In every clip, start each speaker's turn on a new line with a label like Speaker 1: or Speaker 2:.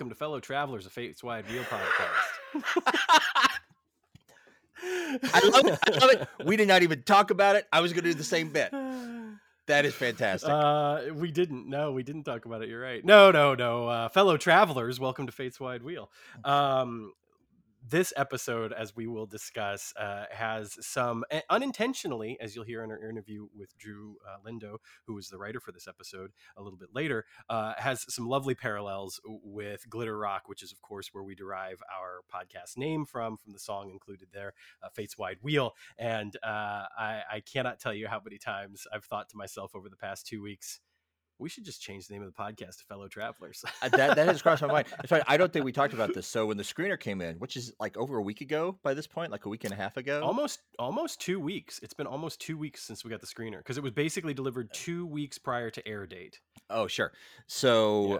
Speaker 1: welcome to fellow travelers of Fates Wide Wheel podcast.
Speaker 2: I love it. I love it. We did not even talk about it. I was going to do the same bit. That is fantastic.
Speaker 1: Uh, we didn't. No, we didn't talk about it. You're right. No, no, no. Uh, fellow travelers, welcome to Fates Wide Wheel. Um, this episode, as we will discuss, uh, has some uh, unintentionally, as you'll hear in our interview with Drew uh, Lindo, who was the writer for this episode a little bit later, uh, has some lovely parallels with Glitter Rock, which is, of course, where we derive our podcast name from, from the song included there, uh, Fate's Wide Wheel. And uh, I, I cannot tell you how many times I've thought to myself over the past two weeks, we should just change the name of the podcast to Fellow Travelers.
Speaker 2: Uh, that that has crossed my mind. In fact, I don't think we talked about this. So when the screener came in, which is like over a week ago by this point, like a week and a half ago,
Speaker 1: almost almost two weeks. It's been almost two weeks since we got the screener because it was basically delivered two weeks prior to air date.
Speaker 2: Oh sure. So. Yeah.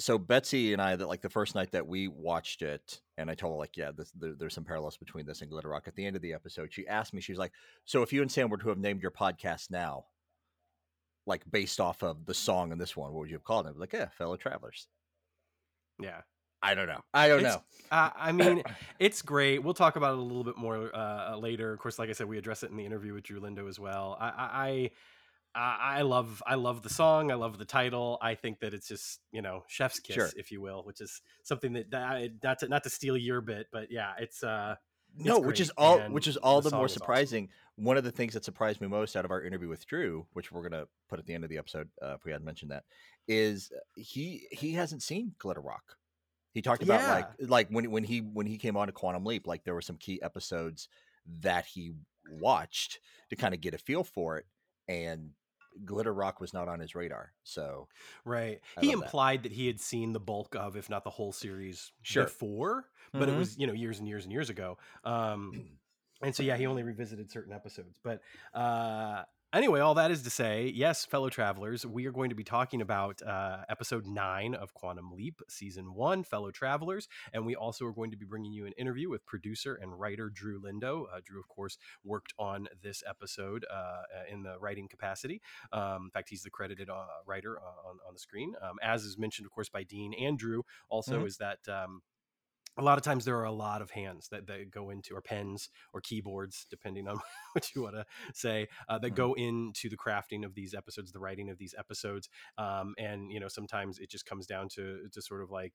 Speaker 2: So Betsy and I, that like the first night that we watched it, and I told her like, yeah, this, there, there's some parallels between this and Glitter Rock. At the end of the episode, she asked me, she was like, "So if you and Sam were to have named your podcast now, like based off of the song in this one, what would you have called it? Like, yeah, fellow travelers.
Speaker 1: Yeah.
Speaker 2: I don't know. I don't
Speaker 1: it's,
Speaker 2: know.
Speaker 1: Uh, I mean, it's great. We'll talk about it a little bit more uh, later. Of course, like I said, we address it in the interview with Drew Lindo as well. I, I, I love, I love the song. I love the title. I think that it's just, you know, chef's kiss,
Speaker 2: sure.
Speaker 1: if you will, which is something that, that not to, not to steal your bit, but yeah, it's, uh,
Speaker 2: no, which is all which is all the, the more surprising. Awesome. One of the things that surprised me most out of our interview with Drew, which we're gonna put at the end of the episode, uh, if we hadn't mentioned that, is uh, he he hasn't seen Glitter Rock. He talked about yeah. like like when when he when he came on to Quantum Leap, like there were some key episodes that he watched to kind of get a feel for it, and Glitter Rock was not on his radar. So,
Speaker 1: right, I he implied that. that. he had seen the bulk of, if not the whole series,
Speaker 2: sure.
Speaker 1: before, but mm-hmm. it was you know years and years and years ago. Um, and so yeah, he only revisited certain episodes. But uh, Anyway, all that is to say, yes, fellow travelers, we are going to be talking about uh, episode nine of Quantum Leap, season one, fellow travelers. And we also are going to be bringing you an interview with producer and writer Drew Lindo. Uh, Drew, of course, worked on this episode uh, in the writing capacity. Um, in fact, he's the credited uh, writer uh, on, on the screen. Um, as is mentioned, of course, by Dean and Drew, also mm-hmm. is that. Um, a lot of times there are a lot of hands that, that go into or pens or keyboards depending on what you want to say uh, that mm-hmm. go into the crafting of these episodes the writing of these episodes um, and you know sometimes it just comes down to to sort of like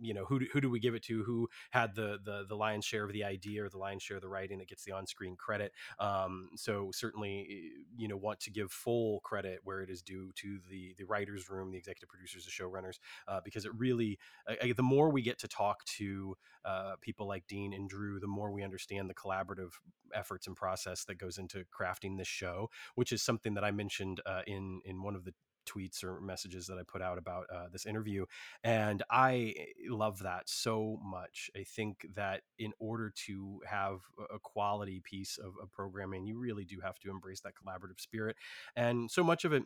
Speaker 1: you know who do, who do we give it to? Who had the the the lion's share of the idea or the lion's share of the writing that gets the on-screen credit? Um, so certainly eh, you know want to give full credit where it is due to the the writers room the executive producers the showrunners uh, because it really uh, the more we get to talk to uh, people like dean and drew the more we understand the collaborative efforts and process that goes into crafting this show which is something that i mentioned uh, in in one of the tweets or messages that I put out about uh, this interview. And I eh, love that so much. I think that in order to have a quality piece of, of programming, you really do have to embrace that collaborative spirit. And so much of it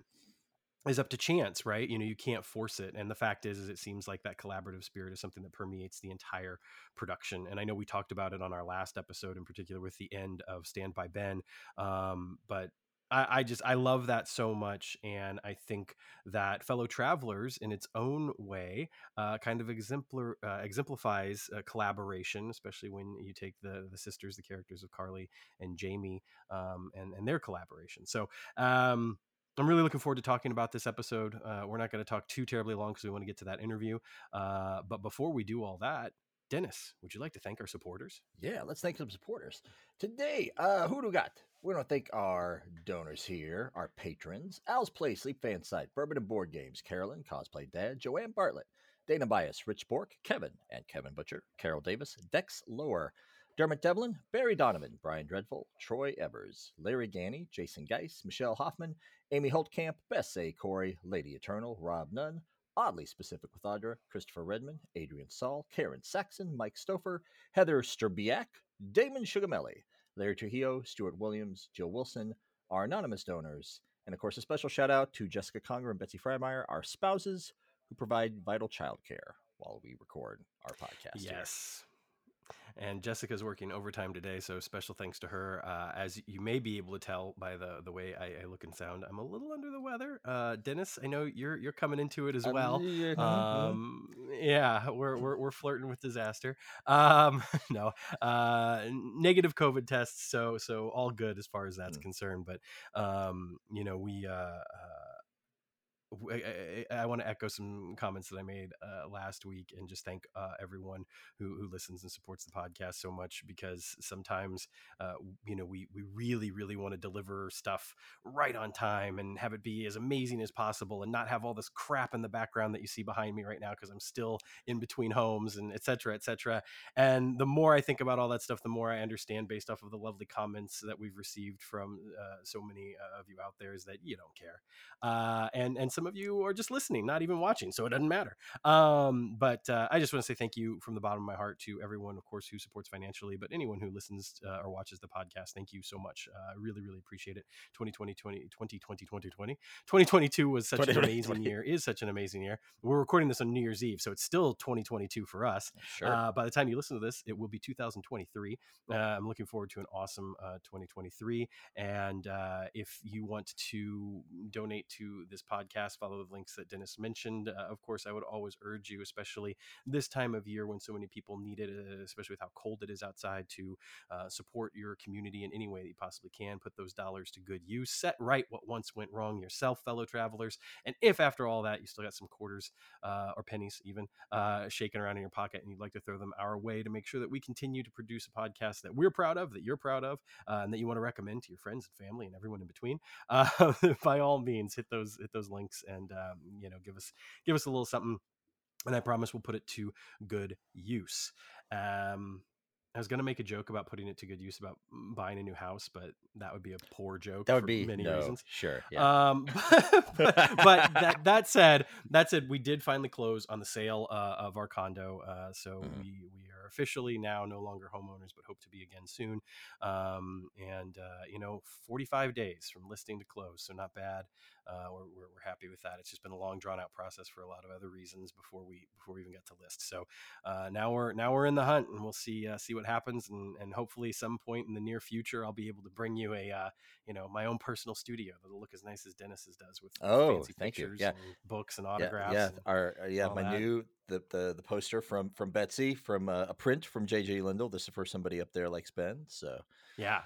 Speaker 1: is up to chance, right? You know, you can't force it. And the fact is, is it seems like that collaborative spirit is something that permeates the entire production. And I know we talked about it on our last episode, in particular with the end of Stand by Ben. Um, but I, I, just I love that so much, and I think that fellow travelers, in its own way, uh, kind of exemplar uh, exemplifies uh, collaboration, especially when you take the the sisters, the characters of Carly and Jamie, um, and and their collaboration. So. Um, I'm really looking forward to talking about this episode. Uh, we're not going to talk too terribly long because we want to get to that interview. Uh, but before we do all that, Dennis, would you like to thank our supporters?
Speaker 2: Yeah, let's thank some supporters. Today, uh, who do we got? We want to thank our donors here, our patrons Al's Place Leap Fan Site, Bourbon and Board Games, Carolyn, Cosplay Dad, Joanne Bartlett, Dana Bius, Rich Bourque, Kevin, and Kevin Butcher, Carol Davis, Deckslower, Dermot Devlin, Barry Donovan, Brian Dreadful, Troy Evers, Larry Ganni, Jason Geis, Michelle Hoffman, Amy Holtcamp, Bess A. Korey, Lady Eternal, Robb Nunn, Oddly Specific with Audra, Christopher Redmon, Adrian Sal, Karyn Saxon, Mike Stoufer, Heather Strbiak, Damon Sugameli, Larry Trujillo, Stuart Williams, Jill Wilson, our anonymous donors, and of course, a special shout out to Jessica Conger and Betsy Freimeyer, our spouses who provide vital childcare while we record our podcast.
Speaker 1: Yes. And Jessica's working overtime today, so special thanks to her. Uh, as you may be able to tell by the the way I, I look and sound, I'm a little under the weather. Uh, Dennis, I know you're you're coming into it as well. Um, yeah, we're, we're we're flirting with disaster. Um, no, uh, negative COVID tests, so so all good as far as that's mm. concerned. But um, you know, we uh, uh I, I, I want to echo some comments that I made uh, last week and just thank uh, everyone who, who listens and supports the podcast so much because sometimes, uh, you know, we, we really, really want to deliver stuff right on time and have it be as amazing as possible and not have all this crap in the background that you see behind me right now because I'm still in between homes and et cetera, et cetera. And the more I think about all that stuff, the more I understand based off of the lovely comments that we've received from uh, so many uh, of you out there is that you don't care. Uh, and, and some some of you are just listening, not even watching, so it doesn't matter. Um, but uh, I just want to say thank you from the bottom of my heart to everyone, of course, who supports financially, but anyone who listens uh, or watches the podcast. Thank you so much. Uh, I really, really appreciate it. 2020, 20, 2020, 2020, 2022 was such an amazing year, is such an amazing year. We're recording this on New Year's Eve, so it's still 2022 for us. Sure. Uh, by the time you listen to this, it will be 2023. Uh, I'm looking forward to an awesome uh, 2023. And if you want to donate to this podcast, podcast. Follow the links that Dennis mentioned. Uh, of course, I would always urge you, especially this time of year when so many people need it, uh, especially with how cold it is outside, to uh, support your community in any way that you possibly can. Put those dollars to good use. Set right what once went wrong yourself, fellow travelers. And if after all that you still got some quarters uh, or pennies even uh, shaking around in your pocket and you'd like to throw them our way to make sure that we continue to produce a podcast that we're proud of, that you're proud of, uh, and that you want to recommend to your friends and family and everyone in between, by all means, hit those hit those links and um, you know give us give us a little something and i promise we'll put it to good use um, I was gonna make a joke about putting it to good use about buying a new house, but that would be a poor joke.
Speaker 2: That would be many no, reasons. Sure.
Speaker 1: Yeah. Um, but, but, but, that that said, that said, we did finally close on the sale uh, of our condo. Uh, so mm-hmm. we we are officially now no longer homeowners, but hope to be again soon. Um, and uh, you know, 45 days from listing to close, so not bad uh, we're, we're, we're, happy with that. It's just been a long, drawn out process for a lot of other reasons before we before we even got to list. So uh, now we're now we're in the hunt, and we'll see uh, see what happens, and and hopefully some point in the near future, I'll be able to bring you a uh, you know my own personal studio that'll look as nice as Dennis's does with
Speaker 2: oh
Speaker 1: fancy
Speaker 2: thank
Speaker 1: pictures
Speaker 2: you. Yeah.
Speaker 1: and books and autographs.
Speaker 2: Yeah, yeah.
Speaker 1: And
Speaker 2: our uh, yeah my that. new the, the the poster from from Betsy from uh, a print from JJ Lindell. This is for somebody up there likes Ben. So
Speaker 1: yeah,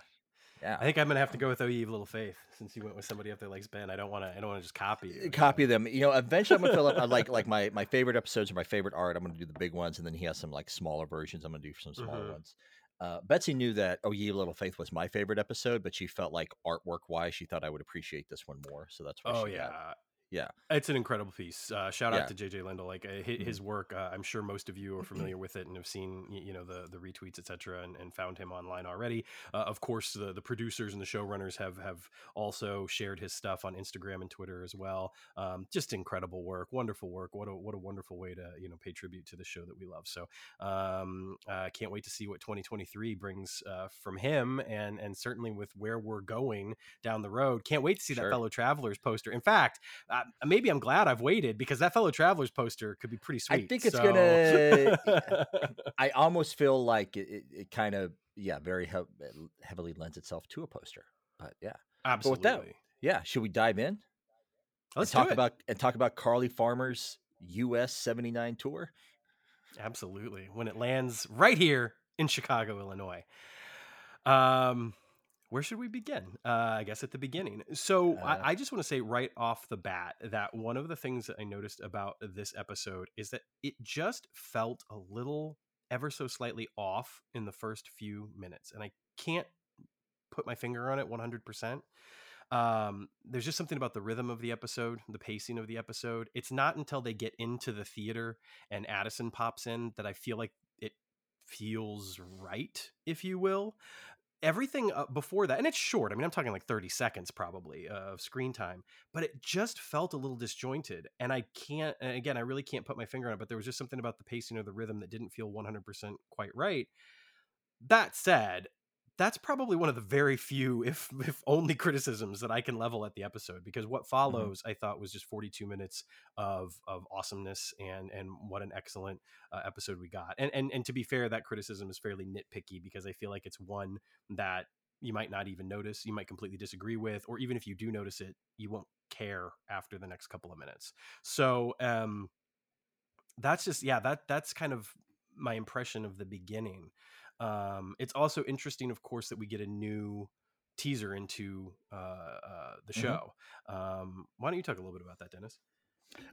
Speaker 1: yeah, I think I'm gonna have to go with OE of Little Faith since you went with somebody up there like Ben. I don't want to. I don't want to just copy you.
Speaker 2: Copy them. You know, eventually I'm gonna fill up. I like like my my favorite episodes or my favorite art. I'm gonna do the big ones, and then he has some like smaller versions. I'm gonna do some smaller mm-hmm. ones. Uh, Betsy knew that "Oh Ye Little Faith" was my favorite episode, but she felt like artwork wise, she thought I would appreciate this one more. So that's why.
Speaker 1: Oh yeah, got,
Speaker 2: yeah,
Speaker 1: it's an incredible piece. Uh, shout out to JJ Lindell. Like uh, his, his, mm-hmm. work, uh, I'm sure most of you are familiar with it and have seen you know the the retweets, etc., and, and, found him online already. Uh, of course, the the producers and the showrunners have have also shared his stuff on Instagram and Twitter as well. Um, just incredible work, wonderful work. What a what a wonderful way to you know pay tribute to the show that we love. So um, I can't wait to see what 2023 brings uh, from him, and and certainly with where we're going down the road. Can't wait to see sure. that fellow travelers poster. In fact uh, maybe I'm glad I've waited because that fellow travelers poster could be pretty sweet.
Speaker 2: I think it's so. gonna. I almost feel like it, it, it kind of yeah very he- heavily lends itself to a poster. But yeah,
Speaker 1: absolutely.
Speaker 2: But that, yeah, should we dive in?
Speaker 1: Let's
Speaker 2: talk about and talk about Carly Farmer's US 79 tour.
Speaker 1: Absolutely. When it lands right here in Chicago, Illinois. Um where should we begin? Uh, I guess at the beginning. So uh, I, I, just want to say right off the bat that one of the things that I noticed about this episode is that it just felt a little ever so slightly off in the first few minutes. And I can't put my finger on it 100%. Um, there's just something about the rhythm of the episode, the pacing of the episode. It's not until they get into the theater and Addison pops in that I feel like it feels right, if you will everything uh, before that and it's short i mean i'm talking like 30 seconds probably of screen time but it just felt a little disjointed and i can't and again i really can't put my finger on it but there was just something about the pacing or the rhythm that didn't feel 100% quite right. That said that's probably one of the very few, if if only, criticisms that I can level at the episode because what mm-hmm. follows, mm-hmm. I thought, was just 42 minutes of of awesomeness and and what an excellent uh, episode we got. And and and to be fair, that criticism is fairly nitpicky because I feel like it's one that you might not even notice, you might completely disagree with, or even if you do notice it, you won't care after the next couple of minutes. So um, that's just yeah, that that's kind of my impression of the beginning. Um, it's also interesting, of course, that we get a new teaser into uh, uh, the mm-hmm. show. Mm-hmm. Um, why don't you talk a little bit about that, Dennis?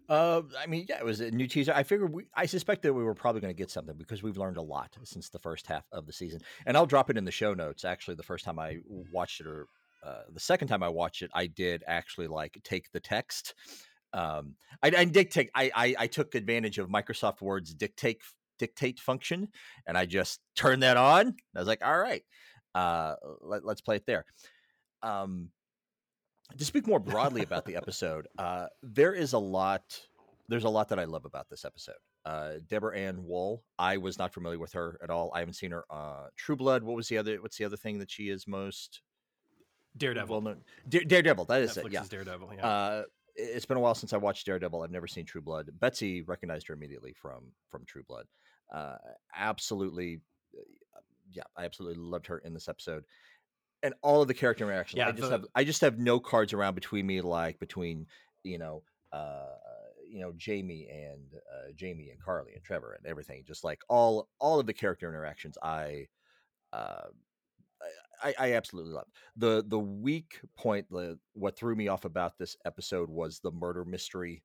Speaker 2: Uh, I mean, yeah, it was a new teaser. I figured we, I suspect that we were probably going to get something because we've learned a lot since the first half of the season. And I'll drop it in the show notes. Actually, the first time I watched it, or uh, the second time I watched it, I did actually like take the text. Um, I, I dictate. I, I I took advantage of Microsoft Word's dictate dictate function, and I just turned that on. I was like, all right, uh, let, us play it there. Um, to speak more broadly about the episode, uh, there is a lot. There's a lot that I love about this episode. Uh, Deborah Ann Woll. I was not familiar with her at all. I haven't seen her. Uh, True Blood. What was the other? What's the other thing that she is most?
Speaker 1: Daredevil. Well known.
Speaker 2: Daredevil. That is Netflix
Speaker 1: it.
Speaker 2: Yeah.
Speaker 1: Is Daredevil. Yeah. Uh,
Speaker 2: it's been a while since I watched Daredevil. I've never seen True Blood. Betsy recognized her immediately from from True Blood. Uh, absolutely, uh, yeah, I absolutely loved her in this episode, and all of the character interactions. Yeah, I just the... have I just have no cards around between me, like between you know. Uh, you know Jamie and uh, Jamie and Carly and Trevor and everything. Just like all all of the character interactions, I uh, I, I, absolutely love the the weak point. The what threw me off about this episode was the murder mystery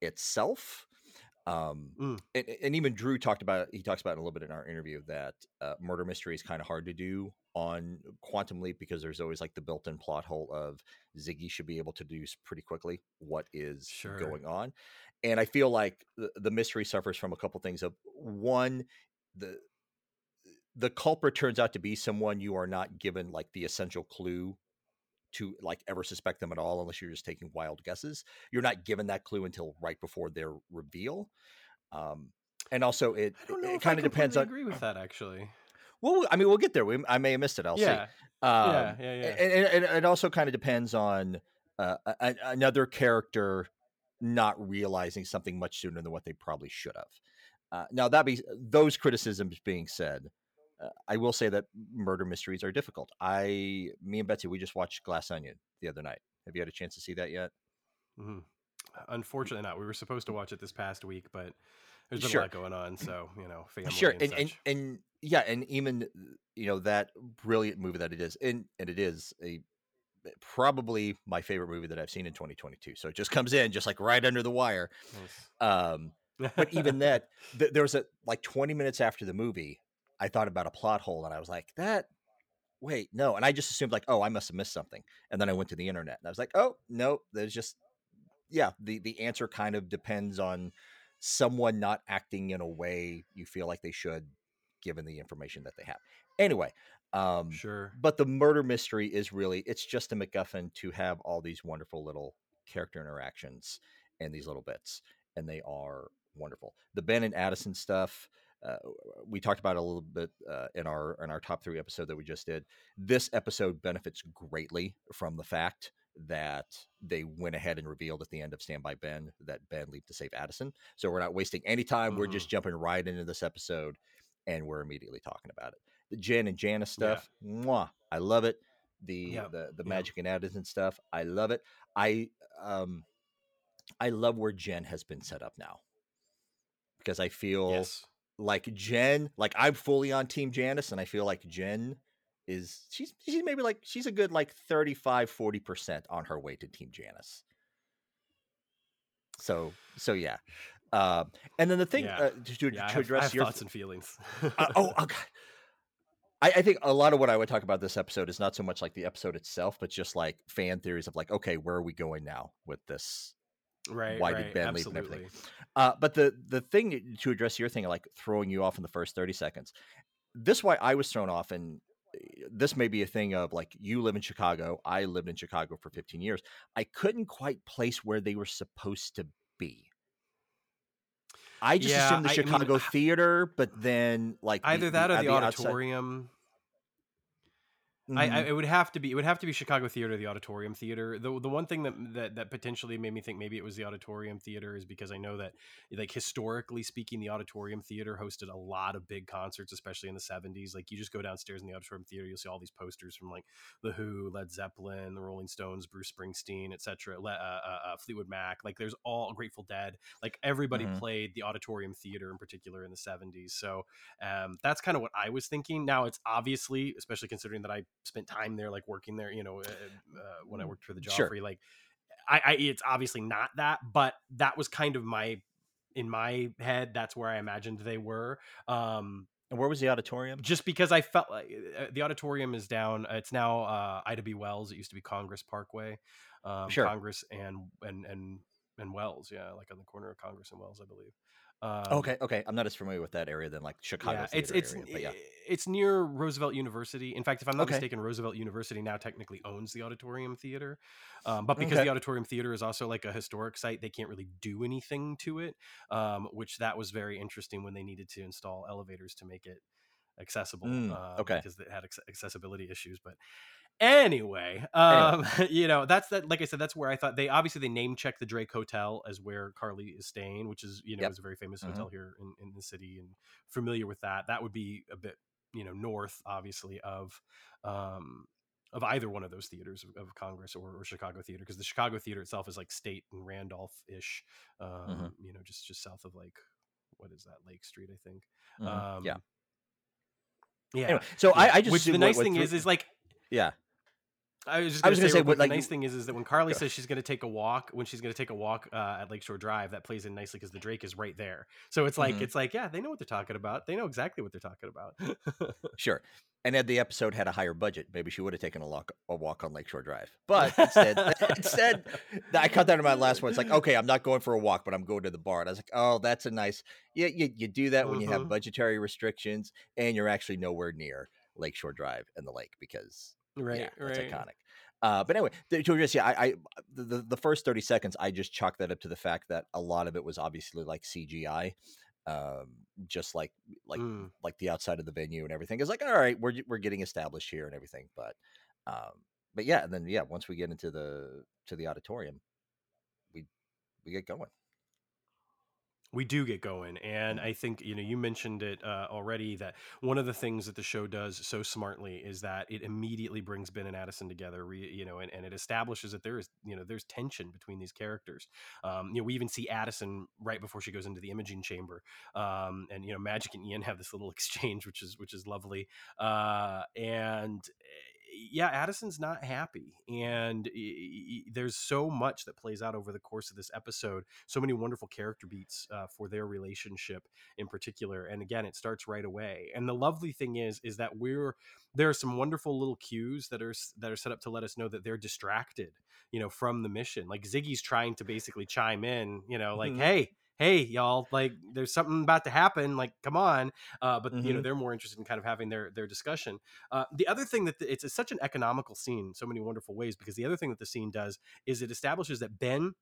Speaker 2: itself. Um, mm. and, and, even Drew talked about he talks about it a little bit in our interview that uh, murder mystery is kind of hard to do on Quantum Leap because there's always like the built-in plot hole of Ziggy should be able to deduce pretty quickly what is sure. going on, and I feel like the, the mystery suffers from a couple things. Of one, the the culprit turns out to be someone you are not given like the essential clue to like ever suspect them at all unless you're just taking wild guesses. You're not given that clue until right before their reveal um and also it, it kind of depends on
Speaker 1: agree with that actually.
Speaker 2: Well i mean we'll get there. We, i may have missed it. I'll
Speaker 1: yeah.
Speaker 2: see um, yeah yeah yeah. and, and, and it also kind of depends on uh, a, another character not realizing something much sooner than what they probably should have. Uh, now that be those criticisms being said uh, I will say that murder mysteries are difficult. I, me and Betsy, we just watched Glass Onion the other night. Have you had a chance to see that yet?
Speaker 1: Mm-hmm. Unfortunately, not. We were supposed to watch it this past week, but there's been sure. a lot going on. So you know, family
Speaker 2: sure,
Speaker 1: and
Speaker 2: and, and, and yeah, and even you know that brilliant movie that it is, and and it is a probably my favorite movie that I've seen in 2022. So it just comes in just like right under the wire. Nice. Um, but even that, th- there was a like 20 minutes after the movie, I thought about a plot hole and I was like, that wait, no. And I just assumed like, oh, I must have missed something. And then I went to the internet and I was like, oh, no, there's just yeah, the the answer kind of depends on someone not acting in a way you feel like they should given the information that they have. Anyway, um
Speaker 1: sure.
Speaker 2: But the murder mystery is really it's just a MacGuffin to have all these wonderful little character interactions and these little bits. And they are wonderful. The Ben and Addison stuff, uh, we talked about a little bit uh, in our in our top three episode that we just did. This episode benefits greatly from the fact that they went ahead and revealed at the end of Stand by Ben that Ben leaped to save Addison. So we're not wasting any time. Mm-hmm. We're just mm-hmm. jumping right into this episode, and we're immediately talking about it. The Jen and Janice stuff, yeah. mwah, I love it. The yeah. the the magic yeah. and Addison stuff, I love it. I um I love where Jen has been set up now because I feel yes like Jen, like I'm fully on Team Janice, and I feel like Jen is she's she's maybe like she's a good like 35 40% on her way to Team Janice. So so yeah. Uh, and then the thing
Speaker 1: yeah.
Speaker 2: uh, to,
Speaker 1: yeah,
Speaker 2: to address
Speaker 1: have,
Speaker 2: your
Speaker 1: thoughts and feelings.
Speaker 2: uh, oh, okay I, I, think a lot of what I would talk about this episode is not so much like the episode itself, but just like fan theories of like, okay, where are we going now with this
Speaker 1: right
Speaker 2: why
Speaker 1: right,
Speaker 2: did ben
Speaker 1: absolutely.
Speaker 2: leave and everything? uh, but the the thing to address your thing like throwing you off in the first 30 seconds this why i was thrown off and eh, this may be a thing of like you live in chicago i lived in chicago for 15 years i couldn't quite place where they were supposed to be. I just yeah, assumed the I, chicago I mean, theater but then like
Speaker 1: either the, that or the, the auditorium outside... Mm-hmm. I, I, it would have to be it would have to be Chicago Theater, the Auditorium Theater. The the one thing that, that that potentially made me think maybe it was the Auditorium Theater is because I know that like historically speaking, the Auditorium Theater hosted a lot of big concerts, especially in the seventies. Like you just go downstairs in the Auditorium Theater, you'll see all these posters from like the Who, Led Zeppelin, the Rolling Stones, Bruce Springsteen, etc. Uh, uh, uh, Fleetwood Mac. Like there's all Grateful Dead. Like everybody mm-hmm. played the Auditorium Theater in particular in the seventies. So um, that's kind of what I was thinking. Now it's obviously, especially considering that I spent time there, like working there, you know, uh, uh, when I mm, worked for the Joffrey, sure. like I, I, it's obviously not that, but that was kind of my, in my head, that's where I imagined they were. Um,
Speaker 2: and where was the auditorium?
Speaker 1: Just because I felt like uh, the auditorium is down. It's now uh, Ida B. Wells. It used to be Congress Parkway, um, sure. Congress and and and and Wells. Yeah, like on the corner of Congress and Wells, I believe.
Speaker 2: Um, okay, okay. I'm not as familiar with that area than like Chicago.
Speaker 1: Yeah, it's it's area, yeah. it's near Roosevelt University. In fact, if I'm not okay. mistaken, Roosevelt University now technically owns the Auditorium Theater, um, but because okay. the Auditorium Theater is also like a historic site, they can't really do anything to it. Um, which that was very interesting when they needed to install elevators to make it accessible. Mm, uh, okay, because it had accessibility issues, but Anyway, um, anyway. you know, that's that. Like I said, that's where I thought they obviously they name check the Drake Hotel as where Carly is staying, which is you know yep. is a very famous mm-hmm. hotel here in, in the city, and familiar with that. That would be a bit you know north, obviously of um, of either one of those theaters of, of Congress or, or, Chicago Theater, because the Chicago Theater itself is like State and Randolph ish, um, mm-hmm. you know, just just south of like what is that Lake Street, I think.
Speaker 2: Mm-hmm. Um, yeah.
Speaker 1: Yeah.
Speaker 2: Anyway, so yeah. I, I just
Speaker 1: which the nice thing is is like
Speaker 2: yeah
Speaker 1: I was just going to say, say what, like, the nice thing is, is that when Carly says she's going to take a walk, when she's going to take a walk uh, at Lakeshore Drive, that plays in nicely because the Drake is right there. So it's like, mm-hmm. it's like, yeah, they know what they're talking about. They know exactly what they're talking about.
Speaker 2: sure. And had the episode had a higher budget, maybe she would have taken a walk, a walk on Lakeshore Drive. But instead, instead, I cut that in my last one. It's like, okay, I'm not going for a walk, but I'm going to the bar. And I was like, oh, that's a nice. Yeah, you, you do that when mm-hmm. you have mm-hmm. budgetary restrictions and you're actually nowhere near Lakeshore Drive and the lake because Right, yeah, that's right. iconic. Uh, but anyway, the, just yeah, I, I the the first thirty seconds, I just chalked that up to the fact that a lot of it was obviously like CGI, um, just like like mm. like the outside of the venue and everything is like all right, we're we're getting established here and everything, but um, but yeah, and then yeah, once we get into the to the auditorium, we we get going
Speaker 1: we do get going and mm-hmm. i think you know you mentioned it uh, already that one of the things that the show does so smartly is that it immediately brings ben and addison together re, you know and, and it establishes that there is you know there's tension between these characters um, you know we even see addison right before she goes into the imaging chamber um, and you know magic and ian have this little exchange which is which is lovely uh, and yeah, Addison's not happy. And there's so much that plays out over the course of this episode. So many wonderful character beats uh, for their relationship in particular. And again, it starts right away. And the lovely thing is, is that we're, there are some wonderful little cues that are, that are set up to let us know that they're distracted, you know, from the mission. Like Ziggy's trying to basically chime in, you know, like, mm-hmm. hey, hey y'all like there's something about to happen like come on uh, but mm-hmm. you know mm-hmm. they're more interested in kind of having their their discussion uh, the other thing that the, it's such an economical scene so many wonderful ways because the other thing that the scene does is it establishes that ben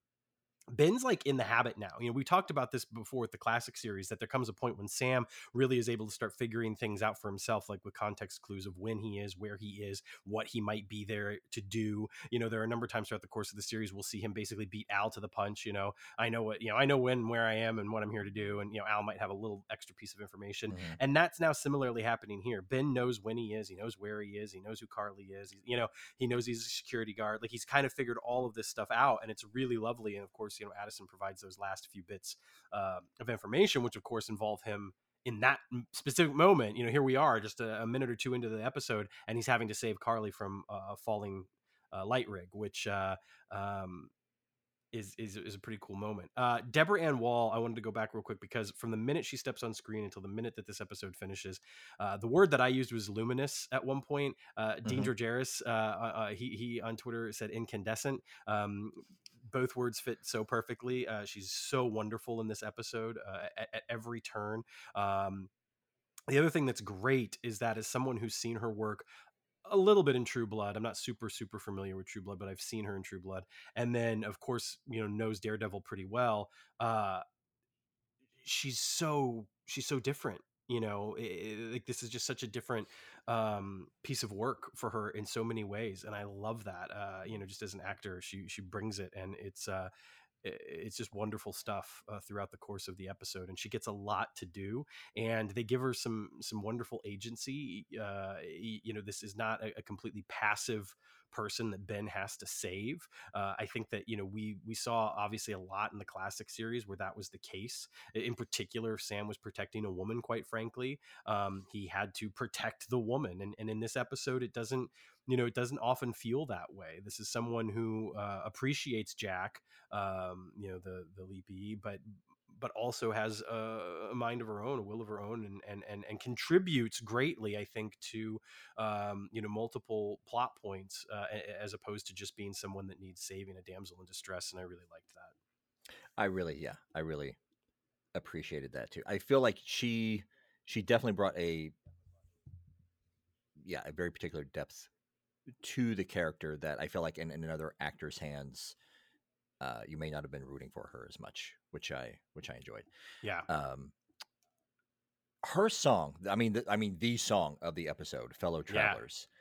Speaker 1: Ben's like in the habit now. You know, we talked about this before with the classic series that there comes a point when Sam really is able to start figuring things out for himself, like with context clues of when he is, where he is, what he might be there to do. You know, there are a number of times throughout the course of the series we'll see him basically beat Al to the punch. You know, I know what, you know, I know when, where I am and what I'm here to do. And, you know, Al might have a little extra piece of information. Mm-hmm. And that's now similarly happening here. Ben knows when he is, he knows where he is, he knows who Carly is, he, you know, he knows he's a security guard. Like he's kind of figured all of this stuff out. And it's really lovely. And of course, you know, Addison provides those last few bits uh, of information, which of course involve him in that specific moment. You know, here we are, just a, a, minute or two into the episode, and he's having to save Carly from a falling uh, light rig, which uh, um, is, is is a pretty cool moment. Uh, Deborah Ann Woll, I wanted to go back real quick because from the minute she steps on screen until the minute that this episode finishes, uh, the word that I used was luminous at one point. Uh, mm-hmm. Dean Georgaris, uh, uh, uh, he he on Twitter said incandescent. Um, both words fit so perfectly. Uh, she's so wonderful in this episode uh, at, at, every turn. Um, the other thing that's great is that as someone who's seen her work a little bit in True Blood. I'm not super super familiar with True Blood, but I've seen her in True Blood, and then of course you know knows Daredevil pretty well. Uh, she's so she's so different you know it, like this is just such a different um, piece of work for her in so many ways and i love that uh, you know just as an actor she she brings it and it's uh it's just wonderful stuff uh, throughout the course of the episode and she gets a lot to do and they give her some some wonderful agency uh, you know this is not a, a completely passive person that Ben has to save. Uh, I think that you know we we saw obviously a lot in the classic series where that was the case. In particular, Sam was protecting a woman, quite frankly, um, he had to protect the woman, and, and in this episode, it doesn't you know it doesn't often feel that way. This is someone who uh, appreciates Jack, um, you know the the leapy, but but also has a, a, mind of her own, a will of her own, and and and, and contributes greatly, I think, to um, you know multiple plot points uh, as opposed to just being someone that needs saving, a damsel in distress. And I really liked that.
Speaker 2: I really, yeah, I really appreciated that too. I feel like she she definitely brought a yeah a very particular depth to the character that I feel like in, in another actor's hands uh, you may not have been rooting for her as much, which I which I enjoyed.
Speaker 1: Yeah.
Speaker 2: Um, her song, I mean, the, I mean, the song of the episode, "Fellow Travelers." Yeah.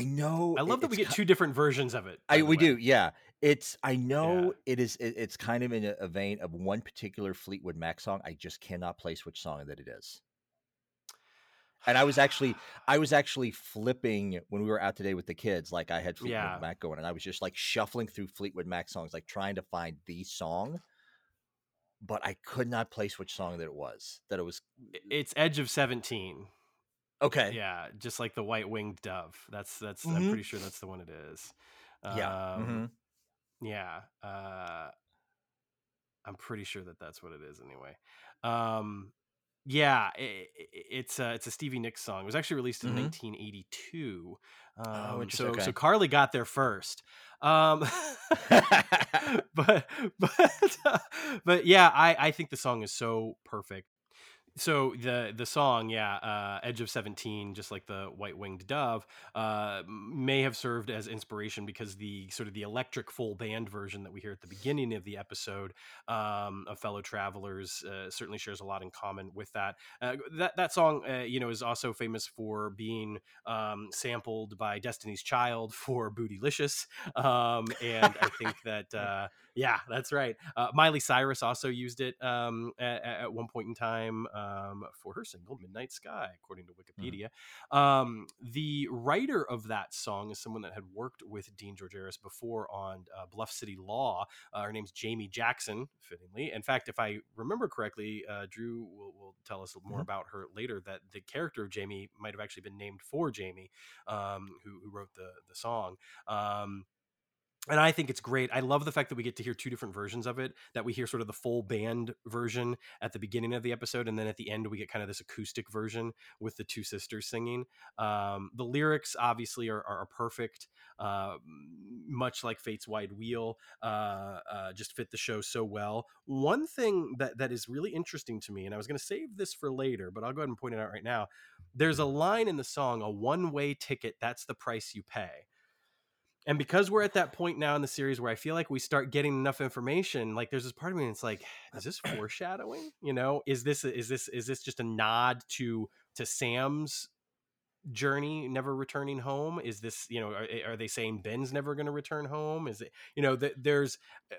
Speaker 2: I know.
Speaker 1: I love that we get two different versions of it.
Speaker 2: I we way. do, yeah. It's I know yeah. it is. It, it's kind of in a, a vein of one particular Fleetwood Mac song. I just cannot place which song that it is and I was actually I was actually flipping when we were out today with the kids. Like I had Fleetwood yeah. Mac going, and I was just like shuffling through Fleetwood Mac songs, like trying to find the song. But I could not place which song that it was. That it was.
Speaker 1: It's Edge of Seventeen.
Speaker 2: Okay.
Speaker 1: Yeah, just like the white winged dove. That's that's. Mm-hmm. I'm pretty sure that's the one it is.
Speaker 2: Yeah. Um,
Speaker 1: mm-hmm. Yeah. Uh, I'm pretty sure that that's what it is. Anyway. Um, yeah, it, it's a, it's a Stevie Nicks song. It was actually released in mm-hmm. 1982. Um, oh, so okay. so Carly got there first. Um, but but uh, but yeah, I I think the song is so perfect so the the song yeah uh, edge of 17 just like the white winged dove uh, may have served as inspiration because the sort of the electric full band version that we hear at the beginning of the episode um, of fellow travelers uh, certainly shares a lot in common with that. Uh, that that song uh, you know is also famous for being um, sampled by destiny's child for bootylicious um, and i think that uh, yeah that's right miley cyrus also used it um, at, at, one point in time um, for her single Midnight Sky, according to hmm. Wikipedia. Mm. Um, the writer of that song is someone that had worked with Dean Georgaris before on uh, Bluff City Law. Uh, her name's Jamie Jackson, fittingly. In fact, if I remember correctly, uh, Drew will, will, tell us more mm-hmm. about her later, that the character of Jamie might have actually been named for Jamie, um, who, who, wrote the, the song. And I think it's great. I love the fact that we get to hear two different versions of it. That we hear sort of the full band version at the beginning of the episode, and then at the end we get kind of this acoustic version with the two sisters singing. Um, the lyrics obviously are, are perfect, uh, much like Fate's Wide Wheel. Uh, uh, just fit the show so well. One thing that that is really interesting to me, and I was going to save this for later, but I'll go ahead and point it out right now. There's a line in the song, "A one-way ticket. That's the price you pay." And because we're at that point now in the series where I feel like we start getting enough information, like there's this part of me that's like, is this foreshadowing? You know, is this is this is this just a nod to to Sam's journey never returning home? Is this you know are, are they saying ben's never going to return home? Is it you know that there's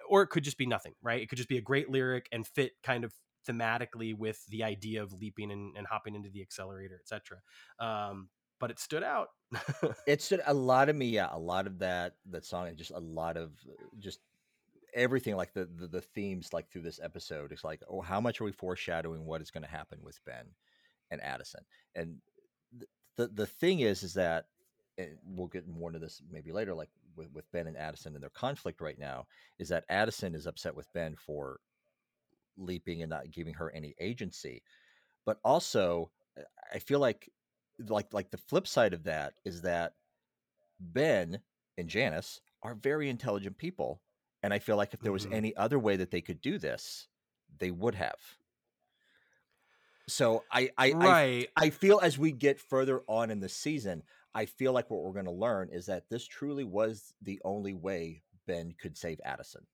Speaker 1: or it could just be nothing right? It could just be a great lyric and fit kind of thematically with the idea of leaping and, and hopping into the accelerator etc um, but it stood out.
Speaker 2: it stood a lot of me, yeah, a lot of that that song, and just a lot of uh, just everything, like the the, the themes, like through this episode. It's like, oh, how much are we foreshadowing what is going to happen with Ben and Addison? And the, the thing is, is that we'll get more into this maybe later, like with, with Ben and Addison and their conflict right now, is that Addison is upset with Ben for leaping and not giving her any agency. But also, uh, I feel like like like the flip side of that is that Ben and Janice are very intelligent people, and I feel like if there was mm-hmm. any other way that they could do this, they would have. So I I, right. I I feel as we get further on in the season, I feel like what we're going to learn is that this truly was the only way Ben could save Addison.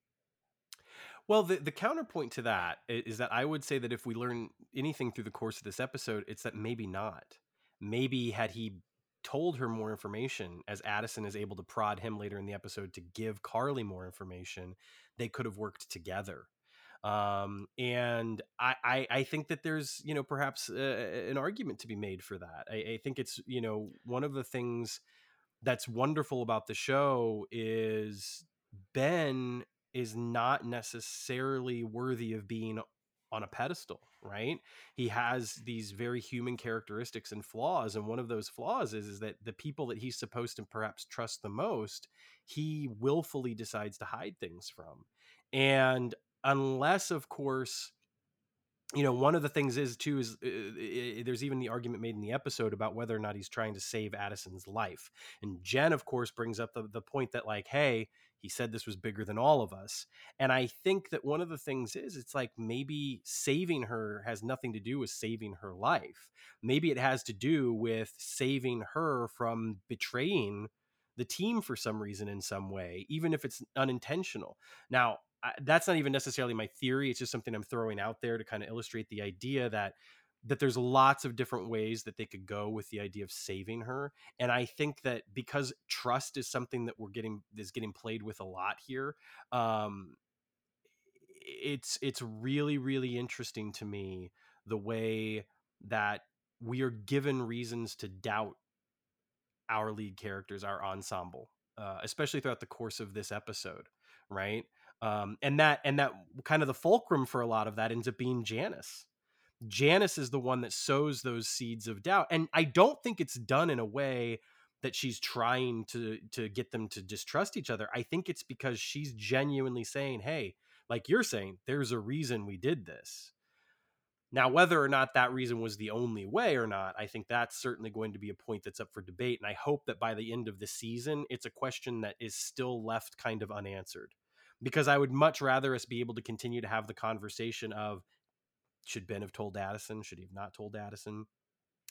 Speaker 1: Well, the, the counterpoint to that is that I would say that if we learn anything through the course of this episode, it's that maybe not. Maybe had he told her more information, as Addison is able to prod him later in the episode to give Carly more information, they could have worked together. Um, and I, I, I, think that there's, you know, perhaps uh, an argument to be made for that. I, I think it's, you know, one of the things that's wonderful about the show is Ben is not necessarily worthy of being on a pedestal, right? He has these very human characteristics and flaws, and one of those flaws is, is that the people that he's supposed to perhaps trust the most, he willfully decides to hide things from. And unless, of course, you know one of the things is too is uh, there's even the argument made in the episode about whether or not he's trying to save addison's life and jen of course brings up the, the point that like hey he said this was bigger than all of us and i think that one of the things is it's like maybe saving her has nothing to do with saving her life maybe it has to do with saving her from betraying the team for some reason in some way even if it's unintentional now I, that's not even necessarily my theory. It's just something I'm throwing out there to kind of illustrate the idea that that there's lots of different ways that they could go with the idea of saving her and i think that because trust is something that we're getting is getting played with a lot here um it's it's really really interesting to me the way that we are given reasons to doubt our lead characters our ensemble uh, especially throughout the course of this episode right um, and that and that kind of the fulcrum for a lot of that ends up being Janice. Janice is the one that sows those seeds of doubt, and I don't think it's done in a way that she's trying to to get them to distrust each other. I think it's because she's genuinely saying, "Hey, like you're saying, there's a reason we did this." Now, whether or not that reason was the only way or not, I think that's certainly going to be a point that's up for debate. And I hope that by the end of the season, it's a question that is still left kind of unanswered because I would much rather us be able to continue to have the conversation of should Ben have told Addison? Should he have not told Addison?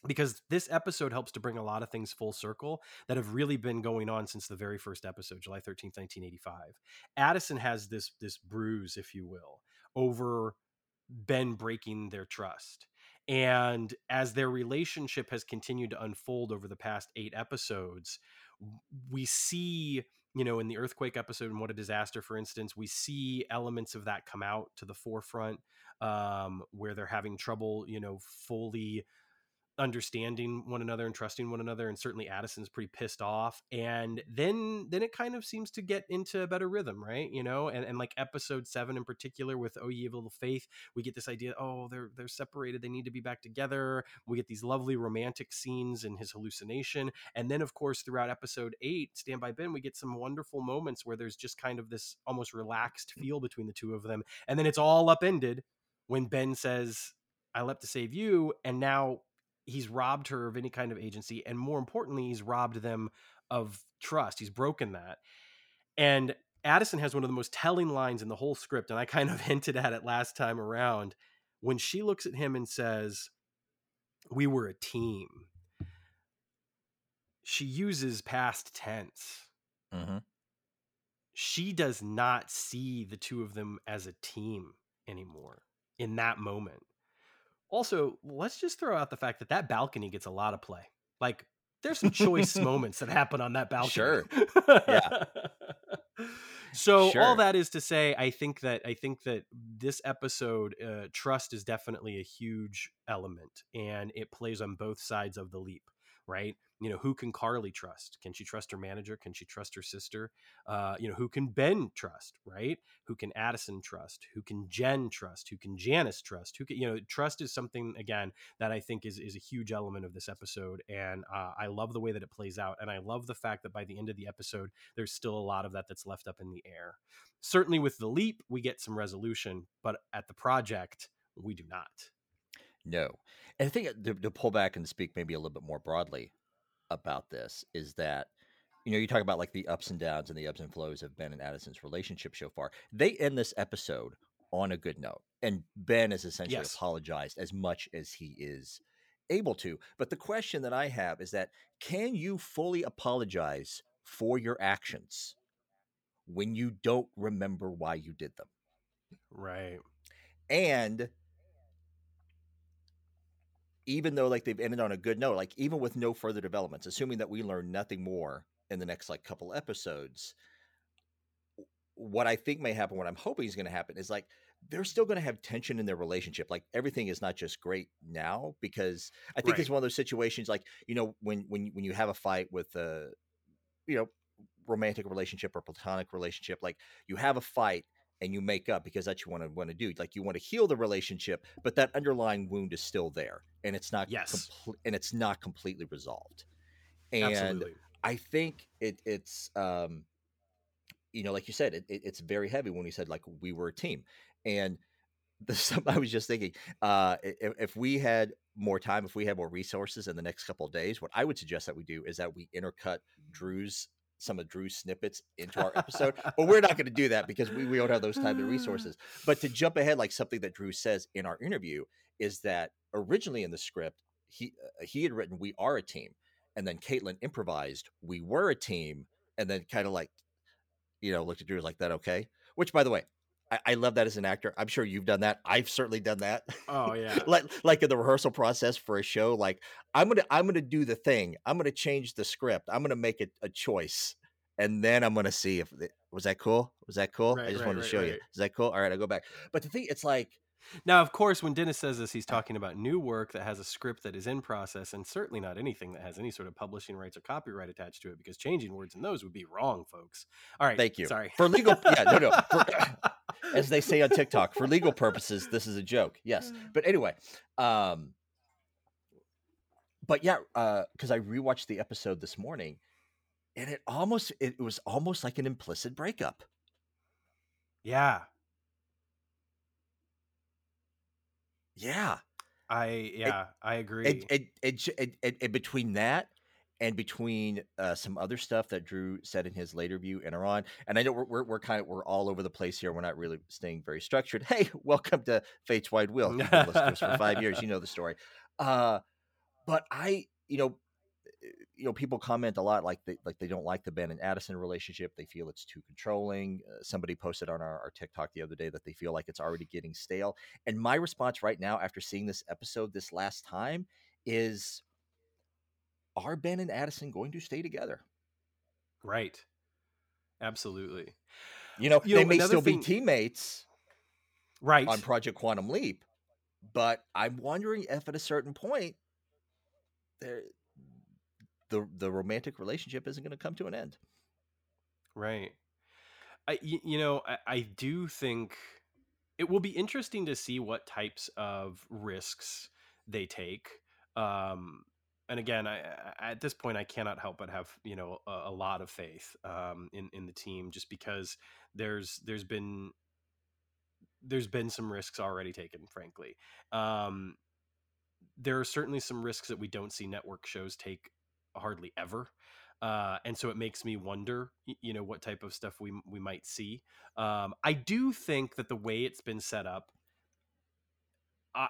Speaker 1: Because this episode helps to bring a lot of things full circle that have really been going on since the very first episode, July 13th, 1985. Addison has this this bruise, if you will, over Ben breaking their trust. And as their relationship has continued to unfold over the past eight episodes, we see you know in the earthquake episode and what a disaster for instance we see elements of that come out to the forefront um, where they're having trouble you know fully understanding one another and trusting one another and certainly addison's pretty pissed off and then then it kind of seems to get into a better rhythm right you know and, and like episode seven in particular with oh ye of little faith we get this idea oh they're they're separated they need to be back together we get these lovely romantic scenes in his hallucination and then of course throughout episode eight stand by ben we get some wonderful moments where there's just kind of this almost relaxed feel between the two of them and then it's all upended when ben says I left to save you, and now he's robbed her of any kind of agency and more importantly he's robbed them of trust. He's broken that. And addison has one of the most telling lines in the whole script and i kind of hinted at it last time around. When she looks at him and says we were a team she uses past tense. Mm-hmm. she does not see the two of them as a team anymore in that moment also, let's just throw out the fact that that balcony gets a lot of play. Like, there's some choice moments that happen on that balcony.
Speaker 2: Sure. Yeah.
Speaker 1: so sure. all that is to say, I think that I think that this episode, uh, trust is definitely a huge element, and it plays on both sides of the leap. Right? you know who can carly trust? Can she trust her manager? Can she trust her sister? Uh, you know who can ben trust right? Who can addison trust? Who can jen trust? Who can janice trust? Who can you know trust is something again that i think is is a huge element of this episode and uh, i love the way that it plays out and i love the fact that by the end of the episode there's still a lot of that that's left up in the air. Certainly with the leap we get some resolution but at the project we do not
Speaker 2: no and i think uh, to, to pull back and speak maybe a little bit more broadly about this is that you know you talk about like the ups and downs and the ebbs and flows of Ben and Addison's relationship so far. They end this episode on a good note, and Ben has essentially yes. apologized as much as he is able to. But the question that I have is that can you fully apologize for your actions when you don't remember why you did them?
Speaker 1: Right.
Speaker 2: And even though like they've ended on a good note, like even with no further developments, assuming that we learn nothing more in the next like couple episodes, what I think may happen, what I'm hoping is going to happen is like they're still going to have tension in their relationship. Like everything is not just great now because I think right. it's one of those situations like you know when when when you have a fight with a you know romantic relationship or platonic relationship, like you have a fight and you make up because that's what you want to want to do. Like you want to heal the relationship, but that underlying wound is still there, and it's not
Speaker 1: yes,
Speaker 2: compl- and it's not completely resolved. And
Speaker 1: Absolutely.
Speaker 2: I think it, it's um, you know, like you said, it, it, it's very heavy when he said like we were a team, and the I was just thinking, uh, if, if, we had more time, if we had more resources in the next couple of days, what I would suggest that we do is that we intercut Drew's some of Drew's snippets into our episode, but we're not going to do that because we, we don't have those time and resources. But to jump ahead, like something that Drew says in our interview is that originally in the script he uh, he had written "We are a team," and then Caitlin improvised "We were a team," and then kind of like you know looked at Drew like that okay. Which, by the way, I, I, love that as an actor. I'm sure you've done that. I've certainly done that.
Speaker 1: Oh yeah.
Speaker 2: like like in the rehearsal process for a show, like I'm gonna I'm gonna do the thing. I'm gonna change the script. I'm gonna make it a choice, and then I'm gonna see if it, was that cool. Was that cool? Right, I just right, wanted to show right, you. Is that cool? All right, I'll go back. But the thing, it's like
Speaker 1: now, of course, when Dennis says this, he's talking about new work that has a script that is in process, and certainly not anything that has any sort of publishing rights or copyright attached to it, because changing words in those would be wrong, folks. All right,
Speaker 2: thank you.
Speaker 1: Sorry
Speaker 2: for legal. Yeah, no, no. For, as they say on TikTok, for legal purposes, this is a joke. Yes, but anyway, um, but yeah, uh because uh, I rewatched the episode this morning, and it almost it was almost like an implicit breakup.
Speaker 1: Yeah,
Speaker 2: Yeah.
Speaker 1: I yeah, it, I agree.
Speaker 2: It, and, and, between that and between uh, some other stuff that Drew said in his later view and on, and I know we're, we're, we're kind of we're all over the place here. We're not really staying very structured. Hey, welcome to Fate's Wide Wheel. You've been listeners for five years. You know the story. Uh, but I, you know, you know people comment a lot like they like they don't like the Ben and Addison relationship. They feel it's too controlling. Uh, somebody posted on our, our TikTok the other day that they feel like it's already getting stale. And my response right now, after seeing this episode this last time, is: Are Ben and Addison going to stay together?
Speaker 1: Right. Absolutely.
Speaker 2: You know, you they know, may still thing... be teammates,
Speaker 1: right,
Speaker 2: on Project Quantum Leap, but I'm wondering if at a certain point there the the romantic relationship isn't going to come to an end.
Speaker 1: Right. I you know I, I do think it will be interesting to see what types of risks they take. Um, and again, I, at this point, I cannot help but have you know a, a lot of faith um, in in the team, just because there's there's been there's been some risks already taken, frankly. Um, there are certainly some risks that we don't see network shows take hardly ever. Uh, and so it makes me wonder, you know, what type of stuff we we might see. Um, I do think that the way it's been set up, I,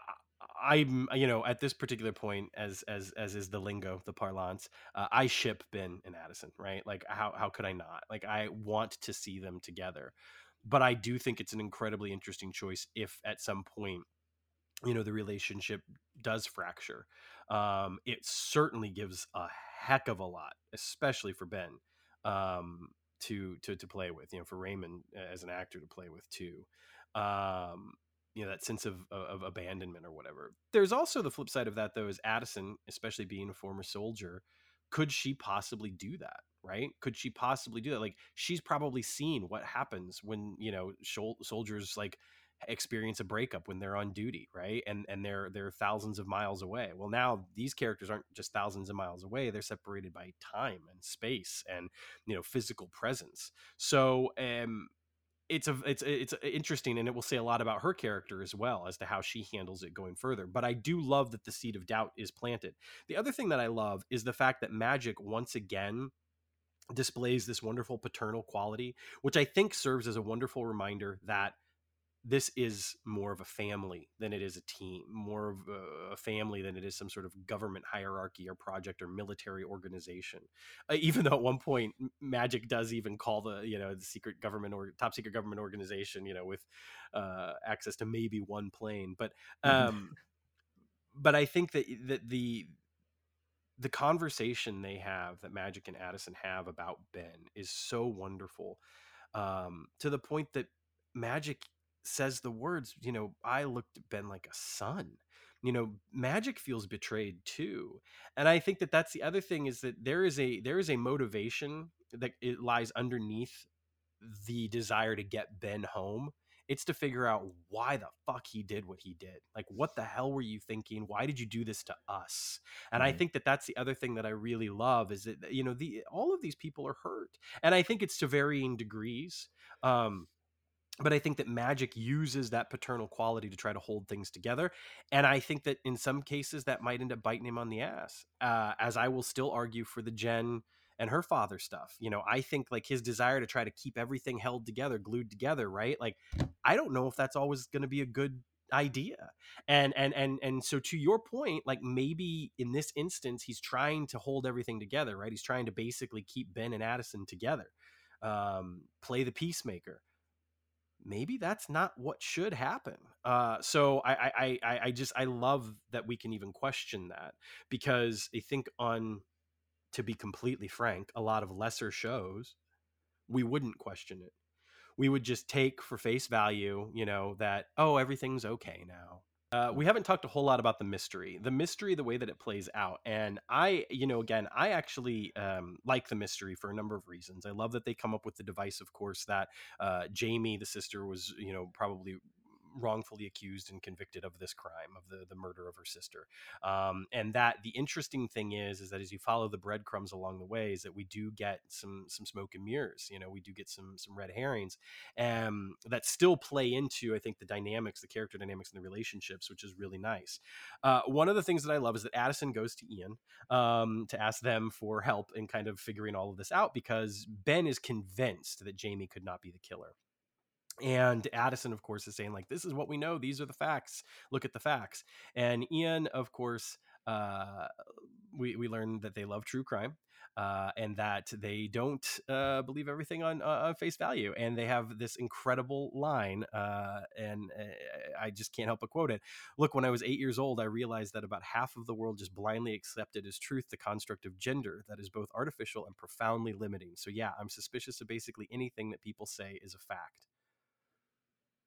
Speaker 1: I'm, you know, at this particular point, as as as is the lingo, the parlance, uh, I ship Ben and Addison, right? Like, how how could I not? Like, I want to see them together, but I do think it's an incredibly interesting choice if at some point you know the relationship does fracture um, it certainly gives a heck of a lot, especially for Ben um, to to to play with. You know, for Raymond as an actor to play with too. Um, you know that sense of, of abandonment or whatever. There's also the flip side of that though, is Addison, especially being a former soldier, could she possibly do that? Right? Could she possibly do that? Like she's probably seen what happens when you know soldiers like experience a breakup when they're on duty right? And and they're they're thousands of miles away. Well now these characters aren't just thousands of miles away they're separated by time and space and you know physical presence. So um it's a it's it's interesting and it will say a lot about her character as well as to how she handles it going further. But i do love that the seed of doubt is planted. The other thing that i love is the fact that magic once again displays this wonderful paternal quality which i think serves as a wonderful reminder that this is more of a family than it is a team, more of a family than it is some sort of government hierarchy or project or military organization. Uh, even though at one point Magic does even call the you know the secret government or top secret government organization, you know, with uh, access to maybe one plane, but mm-hmm. um, but I think that that the the conversation they have that Magic and Addison have about Ben is so wonderful um, to the point that Magic says the words, you know, I looked at Ben like a son. You know, Magic feels betrayed too. And I think that that's the other thing is that there is a there is a motivation that it lies underneath the desire to get Ben home. It's to figure out why the fuck he did what he did. Like, what the hell were you thinking? Why did you do this to us? And mm-hmm. I think that that's the other thing that I really love is that you know the all of these people are hurt, and I think it's to varying degrees. Um, but I think that magic uses that paternal quality to try to hold things together. And I think that in some cases that might end up biting him on the ass, uh, as I will still argue for the Jen and her father stuff. You know, I think like his desire to try to keep everything held together, glued together, right? Like, I don't know if that's always going to be a good idea and and and and so to your point like maybe in this instance he's trying to hold everything together right he's trying to basically keep ben and addison together um, play the peacemaker maybe that's not what should happen. Uh, so I, I, I, I just I love that we can even question that because I think on to be completely frank, a lot of lesser shows we wouldn't question it. We would just take for face value, you know, that oh everything's okay now. Uh, we haven't talked a whole lot about the mystery, the mystery, the way that it plays out. And I, you know, again, I actually um, like the mystery for a number of reasons. I love that they come up with the device, of course, that uh, Jamie, the sister, was, you know, probably wrongfully accused and convicted of this crime of the the murder of her sister. Um, and that the interesting thing is is that as you follow the breadcrumbs along the way, is that we do get some some smoke and mirrors. You know, we do get some some red herrings, um, that still play into I think the dynamics, the character dynamics, and the relationships, which is really nice. Uh, one of the things that I love is that Addison goes to Ian um, to ask them for help in kind of figuring all of this out because Ben is convinced that Jamie could not be the killer and addison of course is saying like this is what we know these are the facts look at the facts and ian of course uh, we, we learn that they love true crime uh, and that they don't uh, believe everything on, uh, face value. And they have this incredible line, uh, and uh, I just can't help but quote it. Look, when I was eight years old, I realized that about half of the world just blindly accepted as truth the construct of gender that is both artificial and profoundly limiting. So, yeah, I'm suspicious of basically anything that people say is a fact.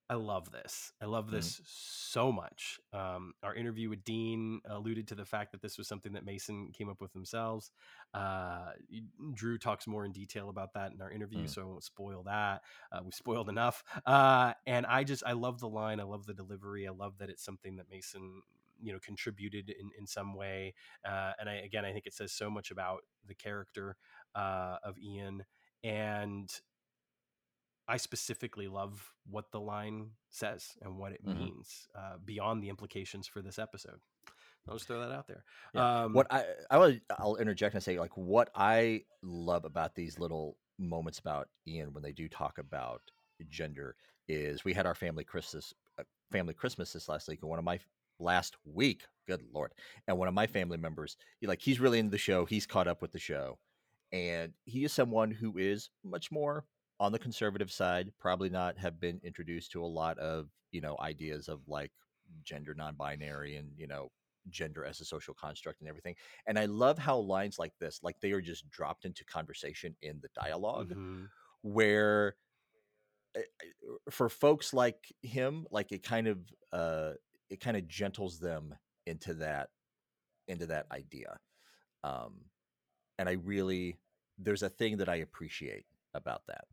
Speaker 1: I love this. I love mm-hmm. this mm-hmm. so much. Um, our interview with Dean alluded to the fact that this was something that Mason came up with themselves. Uh, Drew talks more in detail about that in our interview, mm-hmm. so I won't spoil that. Uh, we spoiled enough. Uh, and I just, I love the line. I love the delivery. I love that it's something that Mason, you know, contributed in, in some way. Uh, and I, again, I think it says so much about the character uh, of Ian and I specifically love what the line says and what it mm-hmm. means uh, beyond the implications for this episode. I'll just throw that out there.
Speaker 2: Yeah. Um, what I I will I'll interject and say like what I love about these little moments about Ian when they do talk about gender is we had our family Christmas uh, family Christmas this last week and one of my last week good lord and one of my family members he, like he's really into the show he's caught up with the show and he is someone who is much more on the conservative side, probably not have been introduced to a lot of, you know, ideas of like gender non-binary and, you know, gender as a social construct and everything. And I love how lines like this, like they are just dropped into conversation in the dialog mm-hmm. where eh, eh, for folks like him, like it kind of uh it kind of gentles them into that into that idea. Um and I really there's a thing that I appreciate about that.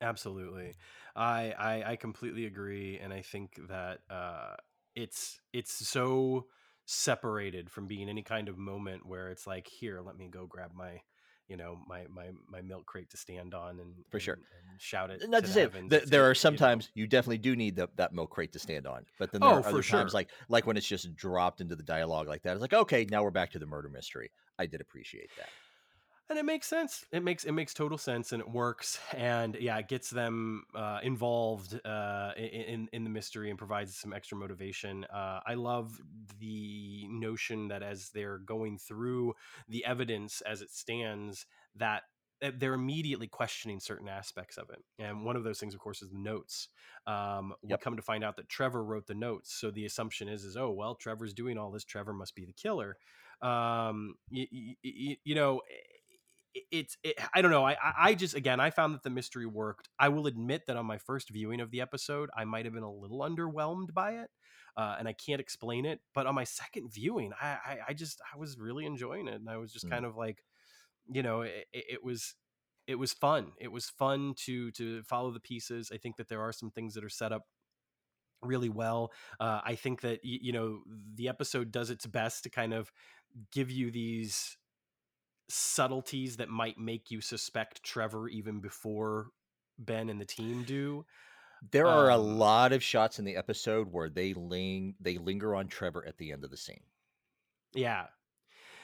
Speaker 1: Absolutely, I, I I completely agree, and I think that uh, it's it's so separated from being any kind of moment where it's like, here, let me go grab my you know my my my milk crate to stand on and
Speaker 2: for sure
Speaker 1: and, and shout it.
Speaker 2: Not to, to say th- there are sometimes you, know. you, definitely do need the, that milk crate to stand on, but then there oh, are other times like like when it's just dropped into the dialogue like that. It's like okay, now we're back to the murder mystery. I did appreciate that.
Speaker 1: And it makes sense. It makes it makes total sense and it works and yeah it gets them uh, involved uh, in in the mystery and provides some extra motivation. Uh, i love the notion that as they're going through the evidence as it stands that they're immediately questioning certain aspects of it and one of those things of course is the notes. Um, we come to find out that trevor wrote the notes so the assumption is is oh well trevor's doing all this trevor must be the killer. Um, you, you, you know it's it, I don't know. I I just again I found that the mystery worked. I will admit that on my first viewing of the episode, I might have been a little underwhelmed by it, uh, and I can't explain it. But on my second viewing, I I, I just I was really enjoying it, and I was just mm. kind of like, you know, it, it was it was fun. It was fun to to follow the pieces. I think that there are some things that are set up really well. Uh, I think that you know the episode does its best to kind of give you these subtleties that might make you suspect Trevor even before Ben and the team do.
Speaker 2: There are um, a lot of shots in the episode where they ling they linger on Trevor at the end of the scene.
Speaker 1: Yeah.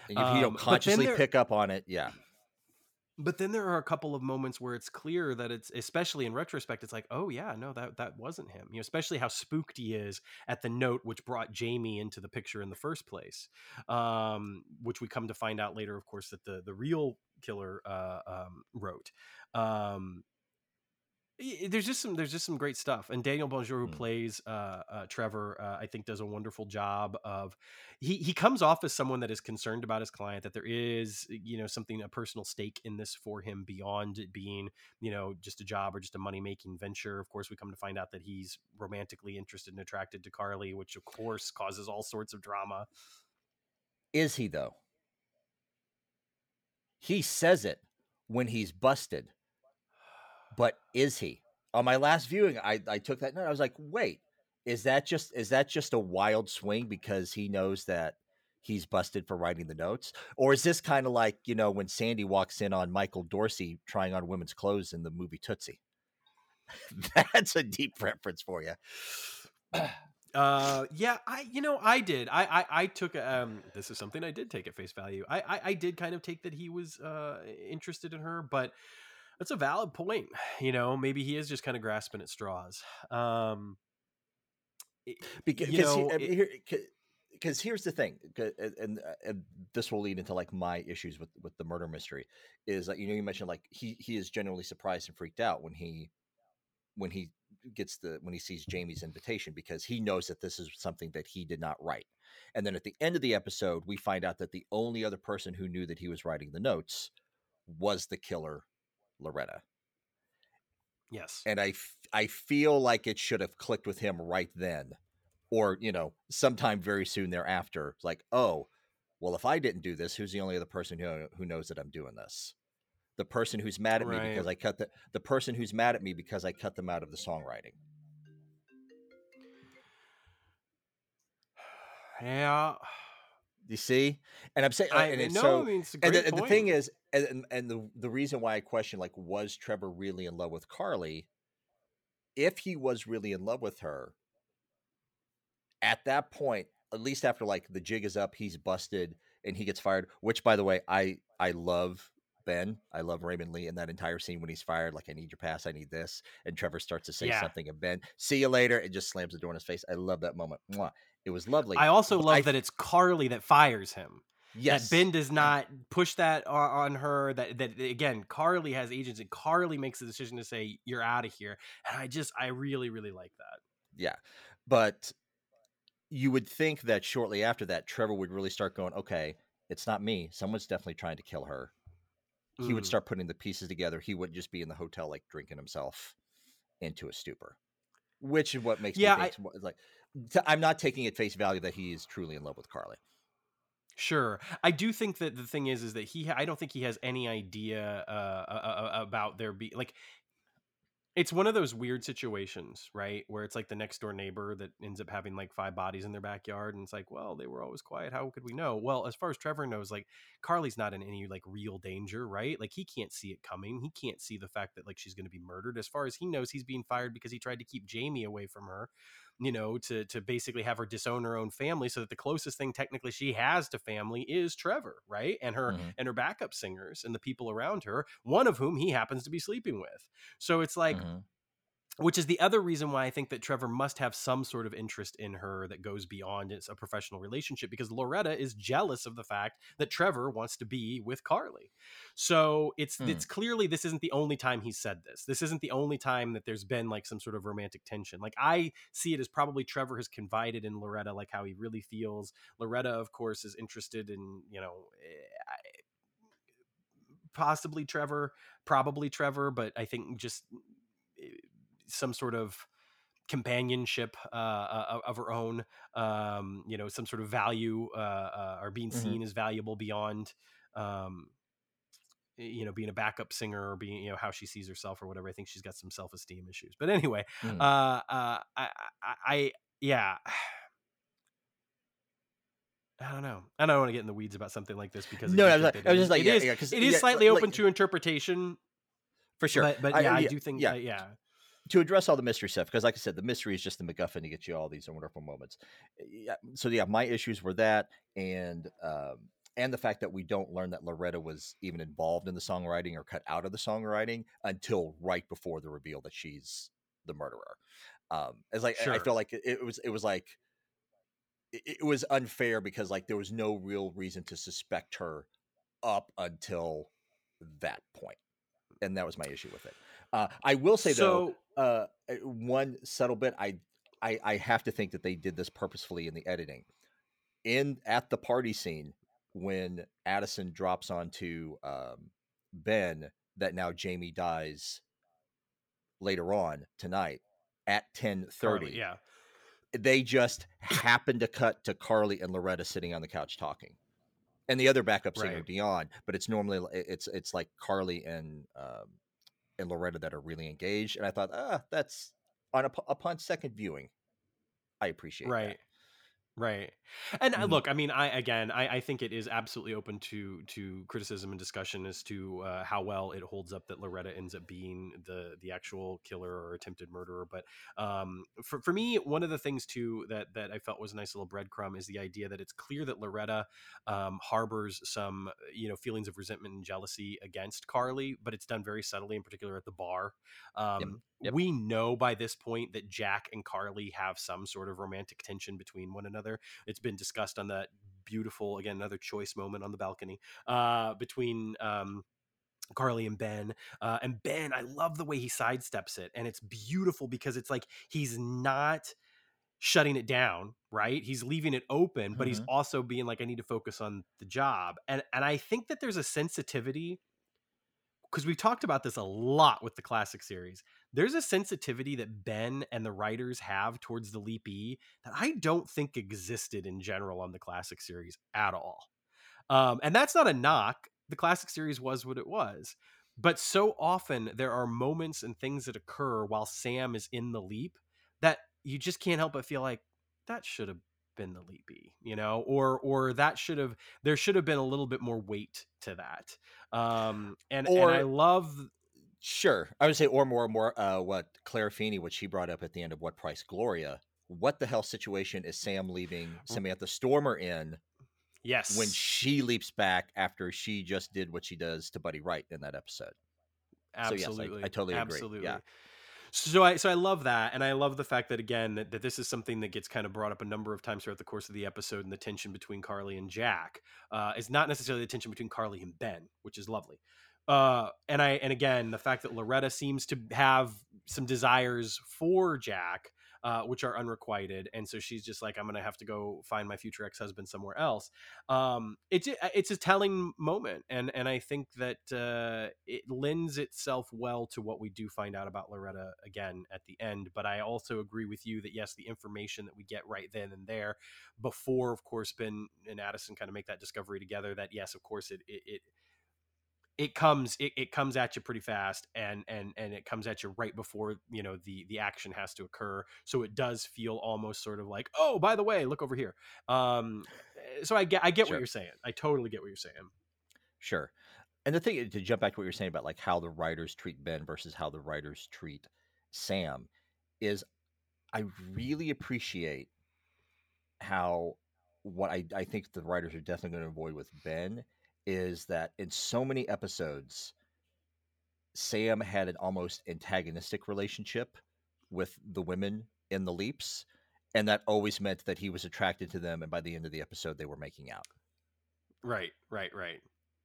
Speaker 2: And if you don't um, consciously pick up on it, yeah.
Speaker 1: But then there are a couple of moments where it's clear that it's especially in retrospect, it's like, oh yeah, no, that that wasn't him. You know, especially how spooked he is at the note which brought Jamie into the picture in the first place. Um, which we come to find out later, of course, that the the real killer uh, um, wrote. Um, there's just some there's just some great stuff and daniel bonjour who mm. plays uh, uh, trevor uh, i think does a wonderful job of he he comes off as someone that is concerned about his client that there is you know something a personal stake in this for him beyond it being you know just a job or just a money making venture. Of course we come to find out that he's romantically interested and attracted to carly which of course causes all sorts of drama.
Speaker 2: Is he though? He says it when he's busted but is he? On my last viewing, I, I took that note. I was like, wait, is that just is that just a wild swing because he knows that he's busted for writing the notes? Or is this kind of like, you know, when Sandy walks in on Michael Dorsey trying on women's clothes in the movie Tootsie? That's a deep reference for you.
Speaker 1: uh yeah i you know i did i i, I took um this is something i did take at face value I, I i did kind of take that he was uh interested in her but that's a valid point. You know, maybe he is just kind of grasping at straws. Um,
Speaker 2: because you know, he, here, because here's the thing, and, and, this will lead into like my issues with with the murder mystery is that you know you mentioned like he he is genuinely surprised and freaked out when he when he gets the when he sees Jamie's invitation because he knows that this is something that he did not write. And then at the end of the episode, we find out that the only other person who knew that he was writing the notes was the killer Loretta.
Speaker 1: Yes.
Speaker 2: And I, I feel like it should have clicked with him right then or, you know, sometime very soon thereafter. It's like, oh, well, if I didn't do this, who's the only other person who, who knows that I'm doing this? The person who's mad at right. me because I cut the, the person who's mad at me because I cut them out of the songwriting.
Speaker 1: Yeah.
Speaker 2: You see, and I'm saying, uh, I, and
Speaker 1: no,
Speaker 2: so,
Speaker 1: I mean,
Speaker 2: and the, and the, thing is, and and the the reason why I question, like, was Trevor really in love with Carly? If he was really in love with her, at that point, at least after like the jig is up, he's busted and he gets fired. Which, by the way, I I love Ben. I love Raymond Lee in that entire scene when he's fired. Like, I need your pass. I need this. And Trevor starts to say yeah. something, and Ben, see you later, and just slams the door in his face. I love that moment. Mwah. It was lovely.
Speaker 1: I also love I, that it's Carly that fires him. Yes. That Ben does not push that on her. That that again, Carly has agency. Carly makes the decision to say you're out of here, and I just I really really like that.
Speaker 2: Yeah, but you would think that shortly after that, Trevor would really start going, okay, it's not me. Someone's definitely trying to kill her. He would mm. start putting the pieces together. He wouldn't just be in the hotel like drinking himself into a stupor, which is what makes yeah, me think I, like I'm not taking at face value that he is truly in love with Carly.
Speaker 1: Sure, I do think that the thing is, is that he. I don't think he has any idea uh, about there be like. It's one of those weird situations, right, where it's like the next door neighbor that ends up having like five bodies in their backyard, and it's like, well, they were always quiet. How could we know? Well, as far as Trevor knows, like Carly's not in any like real danger, right? Like he can't see it coming. He can't see the fact that like she's going to be murdered. As far as he knows, he's being fired because he tried to keep Jamie away from her you know, to to basically have her disown her own family, so that the closest thing technically she has to family is Trevor, right, and her mm-hmm. and her backup singers and the people around her, one of whom he happens to be sleeping with. So it's like. Mm-hmm which is the other reason why I think that Trevor must have some sort of interest in her that goes beyond it's a professional relationship because Loretta is jealous of the fact that Trevor wants to be with Carly. So it's hmm. it's clearly this isn't the only time he said this. This isn't the only time that there's been like some sort of romantic tension. Like I see it as probably Trevor has confided in Loretta like how he really feels. Loretta of course is interested in, you know, eh, possibly Trevor, probably Trevor, but I think just some sort of companionship uh, uh of her own um you know some sort of value uh, uh or being mm-hmm. seen as valuable beyond um you know being a backup singer or being you know how she sees herself or whatever i think she's got some self-esteem issues but anyway mm. uh uh I, I i yeah I don't know. I don't want to get in the weeds about something like this because
Speaker 2: no, I was, I just like,
Speaker 1: it
Speaker 2: yeah,
Speaker 1: is,
Speaker 2: yeah,
Speaker 1: it is
Speaker 2: yeah,
Speaker 1: slightly
Speaker 2: like,
Speaker 1: open to interpretation
Speaker 2: for sure.
Speaker 1: But, but yeah, I, I, do think, yeah, yeah
Speaker 2: to address all the mystery stuff because like i said the mystery is just the macguffin to get you all these wonderful moments. Yeah, so yeah my issues were that and um, and the fact that we don't learn that loretta was even involved in the songwriting or cut out of the songwriting until right before the reveal that she's the murderer. Um as like sure. i feel like it, it, was it was like it, it was unfair because like there was no real reason to suspect her up until that point and that was my issue with it. Uh, I will say so, though, uh, eh, one subtle bit, I, I, I have to think that they did this purposefully in the editing. In at the party scene, when Addison drops onto um, Ben that now Jamie dies later on tonight at ten thirty.
Speaker 1: Yeah,
Speaker 2: they just happen to cut to Carly and Loretta sitting on the couch talking, and the other backup singer right. Dion. But it's normally it's it's like Carly and um, and Loretta that are really engaged. And I thought, ah, that's on a, upon second viewing, I appreciate
Speaker 1: right.
Speaker 2: That.
Speaker 1: Right. And mm-hmm. look, I mean, I again, I, I think it is absolutely open to to criticism and discussion as to uh, how well it holds up that Loretta ends up being the the actual killer or attempted murderer. But um, for for me, one of the things too that that I felt was a nice little breadcrumb is the idea that it's clear that Loretta um, harbors some you know feelings of resentment and jealousy against Carly, but it's done very subtly, in particular at the bar. Um, yep. Yep. We know by this point that Jack and Carly have some sort of romantic tension between one another. It's been discussed on that beautiful, again, another choice moment on the balcony uh, between. Um, Carly and Ben. Uh, and Ben, I love the way he sidesteps it. And it's beautiful because it's like he's not shutting it down, right? He's leaving it open, but mm-hmm. he's also being like, I need to focus on the job. And and I think that there's a sensitivity because we've talked about this a lot with the classic series. There's a sensitivity that Ben and the writers have towards the Leap E that I don't think existed in general on the classic series at all. Um, and that's not a knock. The classic series was what it was. But so often there are moments and things that occur while Sam is in the leap that you just can't help but feel like that should have been the leapy, you know, or or that should have there should have been a little bit more weight to that. Um, and or, and I love.
Speaker 2: Sure, I would say or more more uh, what Claire Feeney, what she brought up at the end of What Price Gloria. What the hell situation is Sam leaving Samantha Stormer in?
Speaker 1: Yes,
Speaker 2: when she leaps back after she just did what she does to Buddy Wright in that episode.
Speaker 1: Absolutely,
Speaker 2: so yes, I, I totally agree.
Speaker 1: Absolutely.
Speaker 2: Yeah.
Speaker 1: So I so I love that, and I love the fact that again that, that this is something that gets kind of brought up a number of times throughout the course of the episode, and the tension between Carly and Jack uh, is not necessarily the tension between Carly and Ben, which is lovely. Uh, and I and again the fact that Loretta seems to have some desires for Jack uh, which are unrequited, and so she's just like, I'm gonna have to go find my future ex husband somewhere else. Um, it's it's a telling moment, and and I think that uh, it lends itself well to what we do find out about Loretta again at the end. But I also agree with you that yes, the information that we get right then and there, before of course Ben and Addison kind of make that discovery together, that yes, of course it, it, it it comes it, it comes at you pretty fast and and and it comes at you right before you know the the action has to occur. So it does feel almost sort of like oh by the way look over here. Um eh, so i get i get sure. what you're saying. I totally get what you're saying.
Speaker 2: Sure. And the thing to jump back to what you're saying about like how the writers treat ben versus how the writers treat sam is I really appreciate how what I, I think the writers are definitely going to avoid with Ben is that in so many episodes, Sam had an almost antagonistic relationship with the women in the leaps, and that always meant that he was attracted to them, and by the end of the episode, they were making out.
Speaker 1: Right, right, right.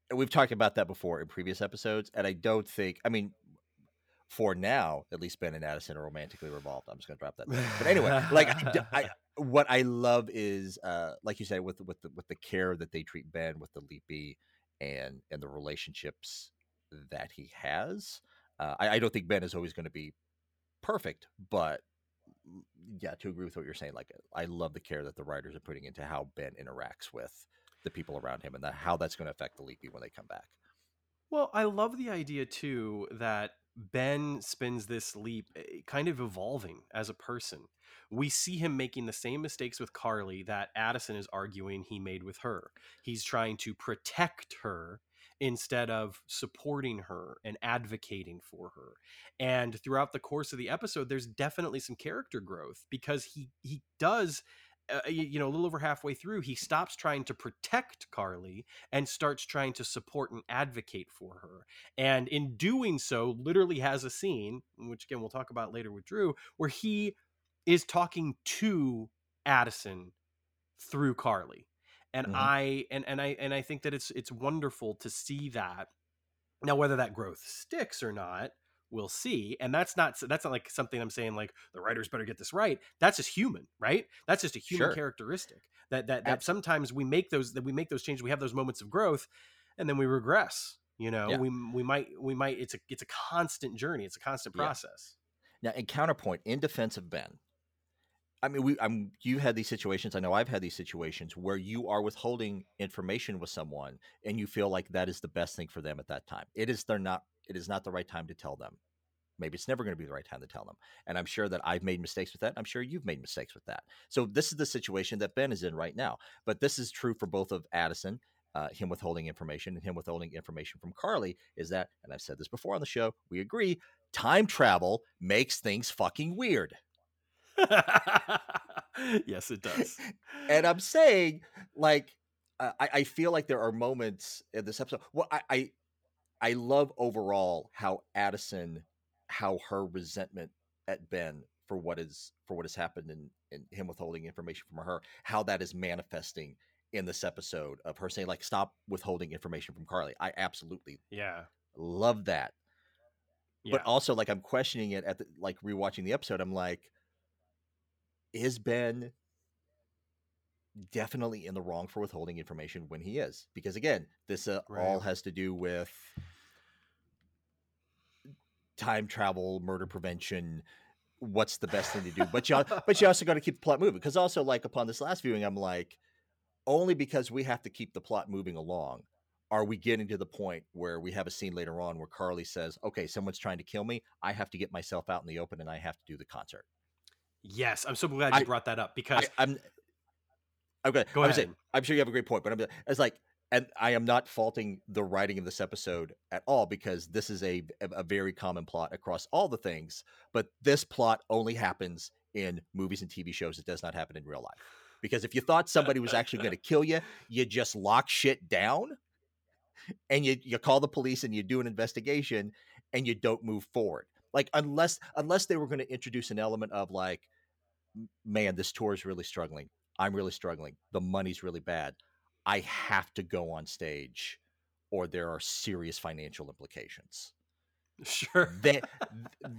Speaker 2: And we've talked about that before in previous episodes, and I don't think. I mean, for now, at least Ben and Addison are romantically revolved. I'm just going to drop that. There. But anyway, like I, I, what I love is, uh, like you said, with with the, with the care that they treat Ben with the Leapy and and the relationships that he has. Uh, I, I don't think Ben is always going to be perfect, but yeah, to agree with what you're saying, like I love the care that the writers are putting into how Ben interacts with the people around him and that how that's going to affect the Leapy when they come back.
Speaker 1: Well, I love the idea too that Ben spends this leap eh, kind of evolving as a person. We see him making the same mistakes with Carly that Addison is arguing he made with her. He's trying to protect her instead of supporting her and advocating for her. And throughout the course of the episode there's definitely some character growth because he he does uh, you know a little over halfway through he stops trying to protect Carly and starts trying to support and advocate for her. And in doing so literally has a scene which again we'll talk about later with Drew where he is talking to Addison through Carly and mm-hmm. i and and i and i think that it's it's wonderful to see that now whether that growth sticks or not we'll see and that's not that's not like something i'm saying like the writers better get this right that's just human right that's just a human sure. characteristic that that that sometimes we make those that we make those changes we have those moments of growth and then we regress you know yeah. we we might we might it's a it's a constant journey it's a constant process
Speaker 2: yeah. now in counterpoint in defense of ben I mean, we, I'm, you had these situations. I know I've had these situations where you are withholding information with someone, and you feel like that is the best thing for them at that time. It is they're not. It is not the right time to tell them. Maybe it's never going to be the right time to tell them. And I'm sure that I've made mistakes with that. I'm sure you've made mistakes with that. So this is the situation that Ben is in right now. But this is true for both of Addison, uh, him withholding information, and him withholding information from Carly. Is that, and I've said this before on the show, we agree. Time travel makes things fucking weird.
Speaker 1: yes, it does.
Speaker 2: and I'm saying, like, I, I feel like there are moments in this episode. Well, I, I, I love overall how Addison, how her resentment at Ben for what is for what has happened and in him withholding information from her, how that is manifesting in this episode of her saying like, "Stop withholding information from Carly." I absolutely,
Speaker 1: yeah,
Speaker 2: love that. Yeah. But also, like, I'm questioning it at the like rewatching the episode. I'm like is Ben definitely in the wrong for withholding information when he is? Because again, this uh, right. all has to do with time travel, murder prevention. What's the best thing to do? But you, but you also got to keep the plot moving. Because also, like upon this last viewing, I'm like, only because we have to keep the plot moving along are we getting to the point where we have a scene later on where Carly says, "Okay, someone's trying to kill me. I have to get myself out in the open and I have to do the concert."
Speaker 1: Yes, I'm so glad you I, brought that up because
Speaker 2: I, am okay. Go I'm ahead. Saying, I'm sure you have a great point, but I'm it's like, and I am not faulting the writing of this episode at all because this is a a very common plot across all the things. But this plot only happens in movies and TV shows. It does not happen in real life. Because if you thought somebody was actually going to kill you, you just lock shit down, and you you call the police and you do an investigation, and you don't move forward like unless unless they were going to introduce an element of like man this tour is really struggling i'm really struggling the money's really bad i have to go on stage or there are serious financial implications.
Speaker 1: Sure.
Speaker 2: Then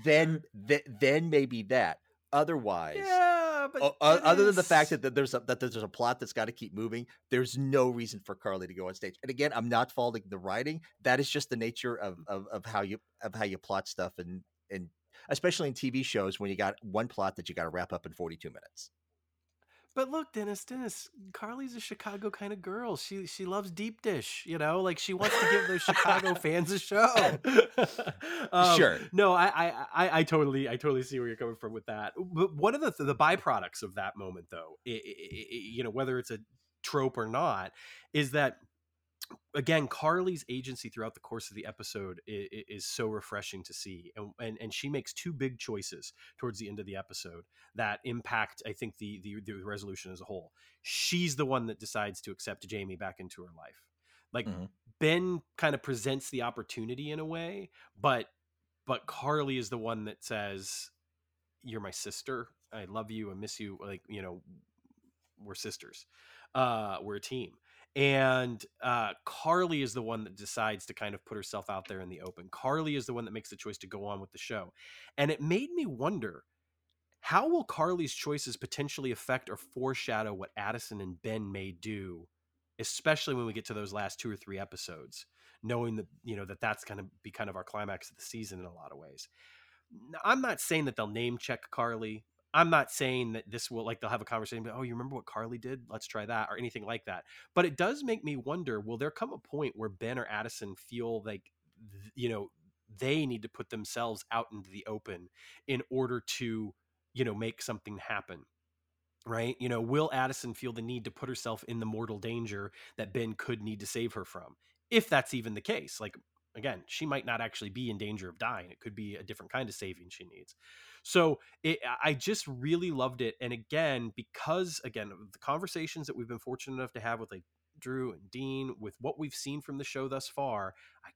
Speaker 2: then then maybe that. Otherwise
Speaker 1: yeah but
Speaker 2: other is... than the fact that, that there's a that there's a plot that's got to keep moving there's no reason for carly to go on stage. And again i'm not faulting the writing. That is just the nature of mm. of, of how you of how you plot stuff and and especially in TV shows when you got one plot that you got to wrap up in 42 minutes.
Speaker 1: But look, Dennis, Dennis, Carly's a Chicago kind of girl. She she loves deep dish, you know, like she wants to give those Chicago fans a show.
Speaker 2: um, sure.
Speaker 1: No, I, I I totally I totally see where you're coming from with that. But one of the the byproducts of that moment, though, it, it, it, you know, whether it's a trope or not, is that again carly's agency throughout the course of the episode is, is, so refreshing to see and, and and she makes two big choices towards the end of the episode that impact i think the the, the resolution as a whole. She's the one that decides to accept jamie back into her life. Like mm-hmm. ben kind of presents the opportunity in a way but but carly is the one that says you're my sister. I love you. I miss you. Like you know we're sisters. Uh we're a team and uh, Carly is the one that decides to kind of put herself out there in the open. Carly is the one that makes the choice to go on with the show, and it made me wonder how will Carly's choices potentially affect or foreshadow what Addison and Ben may do, especially when we get to those last two or three episodes, knowing that you know that that's going to be kind of our climax of the season in a lot of ways. I'm not saying that they'll name check Carly. I'm not saying that this will like they'll have a conversation. But, oh, you remember what Carly did? Let's try that or anything like that. But it does make me wonder: Will there come a point where Ben or Addison feel like you know they need to put themselves out into the open in order to you know make something happen? Right? You know, will Addison feel the need to put herself in the mortal danger that Ben could need to save her from? If that's even the case, like again, she might not actually be in danger of dying. It could be a different kind of saving she needs. So it, I just really loved it. And again, because again, the conversations that we've been fortunate enough to have with like Drew and Dean, with what we've seen from the show thus far, I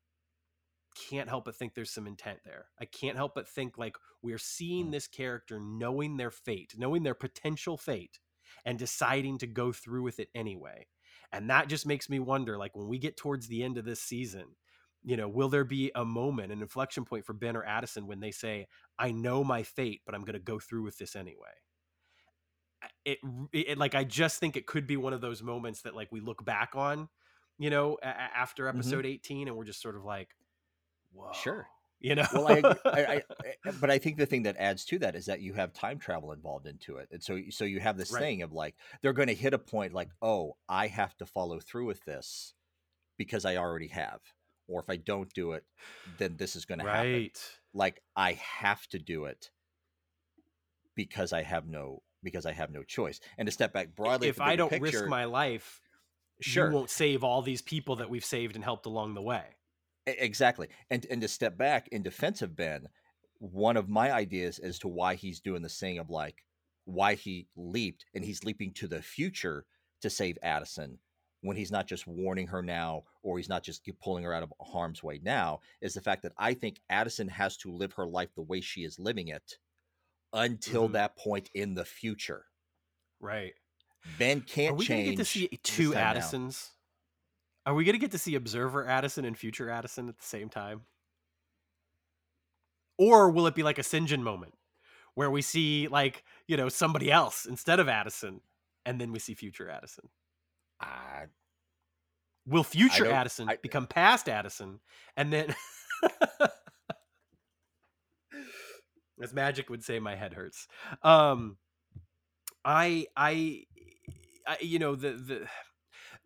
Speaker 1: can't help but think there's some intent there. I can't help but think like we're seeing mm. this character knowing their fate, knowing their potential fate, and deciding to go through with it anyway. And that just makes me wonder like when we get towards the end of this season, you know, will there be a moment, an inflection point for Ben or Addison when they say, I know my fate, but I'm going to go through with this anyway? It, it, like, I just think it could be one of those moments that, like, we look back on, you know, a- after mm-hmm. episode mm-hmm. 18 and we're just sort of like, whoa.
Speaker 2: Sure.
Speaker 1: You know,
Speaker 2: well, I, I, I, eh, but I think the thing that adds to that is that you have time travel involved into it, and so so you have this right. thing of like they're going to hit a point like, oh, I have to follow through with this because I already have or if I don't do it, then this is going right. to happen. Like I have to do it because I have no because I have no choice. And to step back broadly,
Speaker 1: if I don't picture, risk my life, sure, you won't save all these people that we've saved and helped along the way.
Speaker 2: Exactly. And and to step back in defense of Ben, one of my ideas as to why he's doing this thing of like why he leaped and he's leaping to the future to save Addison when he's not just warning her now or he's not just pulling her out of harm's way now is the fact that I think Addison has to live her life the way she is living it until mm-hmm. that point in the future.
Speaker 1: Right.
Speaker 2: Ben can't Are
Speaker 1: we
Speaker 2: change.
Speaker 1: Get to see two Addisons? Now. Are we going to get to see Observer Addison and Future Addison at the same time? Or will it be like a Sinjin moment where we see like, you know, somebody else instead of Addison and then we see Future Addison?
Speaker 2: I
Speaker 1: will future Addison I, become past Addison, and then, as Magic would say, my head hurts. Um, I, I, I, you know, the the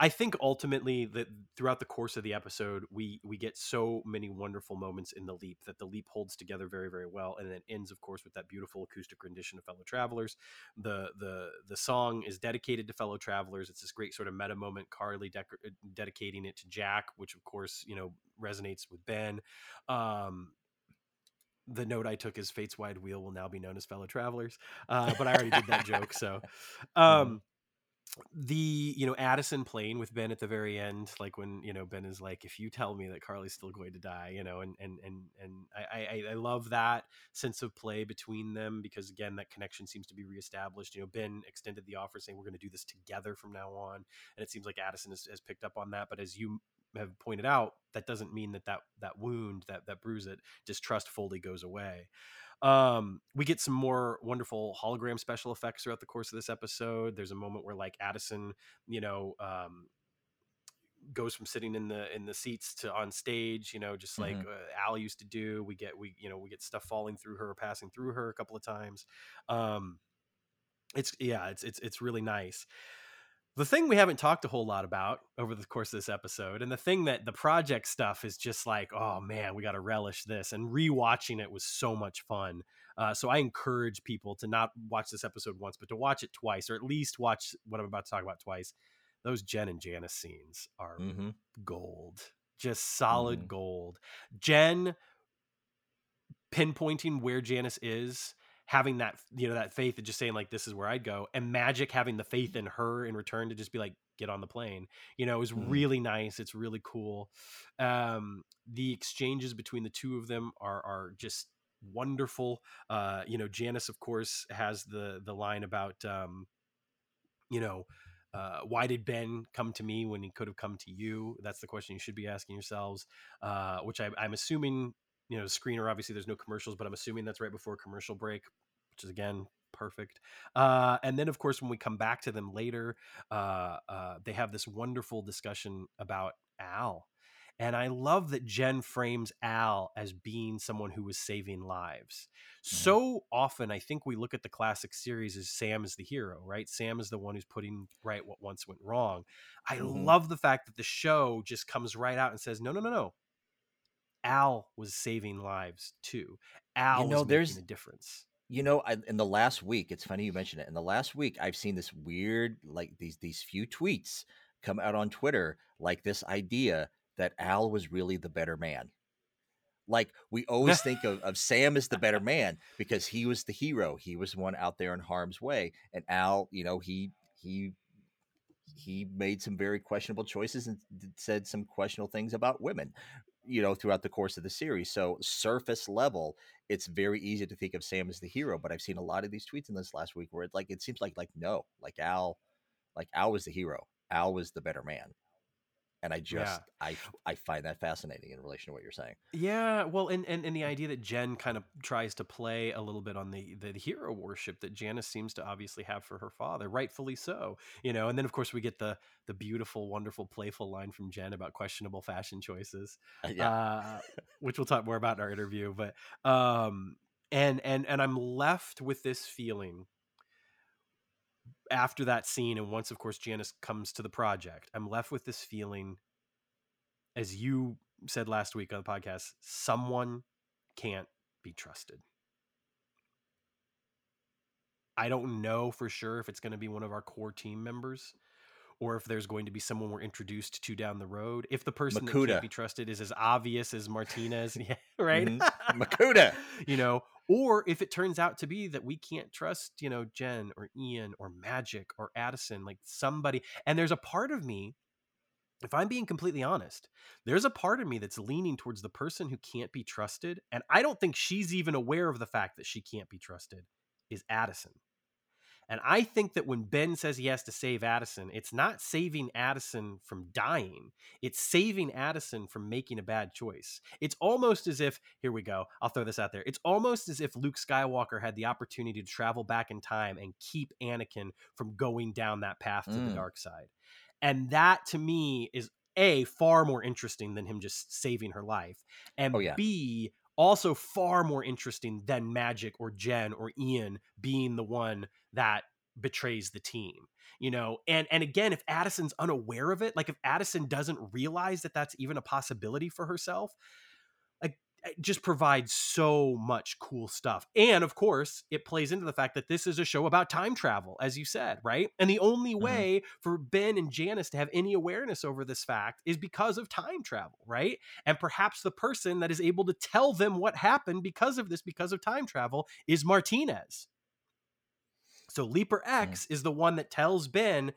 Speaker 1: I think ultimately that throughout the course of the episode, we we get so many wonderful moments in the leap that the leap holds together very very well, and then ends, of course, with that beautiful acoustic rendition of "Fellow Travelers." the the The song is dedicated to fellow travelers. It's this great sort of meta moment. Carly dec- uh, dedicating it to Jack, which of course you know resonates with Ben. Um, the note I took is Fate's Wide Wheel will now be known as Fellow Travelers. Uh, but I already did that joke. So, mm-hmm. um, the you know Addison playing with Ben at the very end, like when you know Ben is like, "If you tell me that Carly's still going to die," you know, and and and and I I, I love that sense of play between them because again that connection seems to be reestablished. You know, Ben extended the offer saying we're going to do this together from now on, and it seems like Addison has, has picked up on that. But as you have pointed out, that doesn't mean that that that wound that that bruise it distrust fully goes away. Um, we get some more wonderful hologram special effects throughout the course of this episode. There's a moment where like Addison, you know, um, goes from sitting in the in the seats to on stage you know just like mm-hmm. uh, al used to do we get we you know we get stuff falling through her passing through her a couple of times um it's yeah it's it's it's really nice the thing we haven't talked a whole lot about over the course of this episode, and the thing that the project stuff is just like, oh man, we got to relish this. And rewatching it was so much fun. Uh, so I encourage people to not watch this episode once, but to watch it twice, or at least watch what I'm about to talk about twice. those Jen and Janis scenes are
Speaker 2: Mm-hmm.
Speaker 1: gold, just solid
Speaker 2: Mhm.
Speaker 1: gold. Jen pinpointing where Janis is, having that you know that faith and just saying like this is where I'd go, and Magic having the faith in her in return to just be like get on the plane. You know, it was
Speaker 2: Mhm.
Speaker 1: really nice. It's really cool. Um, the exchanges between the two of them are are just wonderful. Uh, you know, Janis of course has the the line about um, you know. Uh, why did Ben come to me when he could have come to you? That's the question you should be asking yourselves. Uh, which I, I'm assuming you know, screener. Obviously, there's no commercials, but I'm assuming that's right before commercial break, which is again perfect. Uh, and then, of course, when we come back to them later, uh, uh, they have this wonderful discussion about Al. And I love that Jen frames Al as being someone who was saving lives. So often, I think we look at the classic series as Sam is the hero, right? Sam is the one who's putting right what once went wrong. I
Speaker 2: Mhm.
Speaker 1: love the fact that the show just comes right out and says, no, no, no, no. Al was saving lives too. Al
Speaker 2: know,
Speaker 1: was
Speaker 2: there's-
Speaker 1: making a difference.
Speaker 2: You know, I, in the last week, it's funny you mentioned it. In the last week, I've seen this weird, like these these few tweets come out on Twitter, like this idea that Al was really the better man. Like we always think of, of Sam as the better man because he was the hero. He was the one out there in harm's way, and Al, you know, he he he made some very questionable choices and said some questionable things about women you know throughout the course of the series so surface level it's very easy to think of sam as the hero but i've seen a lot of these tweets in this last week where it like it seems like like no like al like al was the hero. Al was the better man and i just i i find that fascinating in relation to what you're saying
Speaker 1: Yeah, well, and, and and the idea that Jen kind of tries to play a little bit on the the hero worship that Janis seems to obviously have for her father, rightfully so, you know. And then of course we get the the beautiful, wonderful, playful line from Jen about questionable fashion choices.
Speaker 2: yeah
Speaker 1: uh, which we'll talk more about in our interview. But um, and and and I'm left with this feeling after that scene, and once, of course, Janis comes to the project, I'm left with this feeling, as you said last week on the podcast, someone can't be trusted. I don't know for sure if it's going to be one of our core team members or if there's going to be someone we're introduced to down the road. If the person that can't be trusted is as obvious as Martinez, yeah, right?
Speaker 2: Mhm. Makuta.
Speaker 1: you know, or if it turns out to be that we can't trust, you know, Jen or Ian or Magic or Addison, like somebody. And there's a part of me, if I'm being completely honest, there's a part of me that's leaning towards the person who can't be trusted. And I don't think she's even aware of the fact that she can't be trusted, is Addison. And I think that when Ben says he has to save Addison, it's not saving Addison from dying. It's saving Addison from making a bad choice. It's almost as if, here we go, I'll throw this out there. It's almost as if Luke Skywalker had the opportunity to travel back in time and keep Anakin from going down that path to the
Speaker 2: Mm.
Speaker 1: dark side. And that to me is A, far more interesting than him just saving her life. And
Speaker 2: Oh, yeah.
Speaker 1: B, also far more interesting than Magic or Jen or Ian being the one that betrays the team you know and and again if addison's unaware of it like if addison doesn't realize that that's even a possibility for herself like it just provides so much cool stuff. And of course it plays into the fact that this is a show about time travel as you said right? And the only
Speaker 2: Mhm.
Speaker 1: way for ben and janis to have any awareness over this fact is because of time travel right? And perhaps the person that is able to tell them what happened because of this because of time travel is martinez so Leaper mm. X is the one that tells Ben,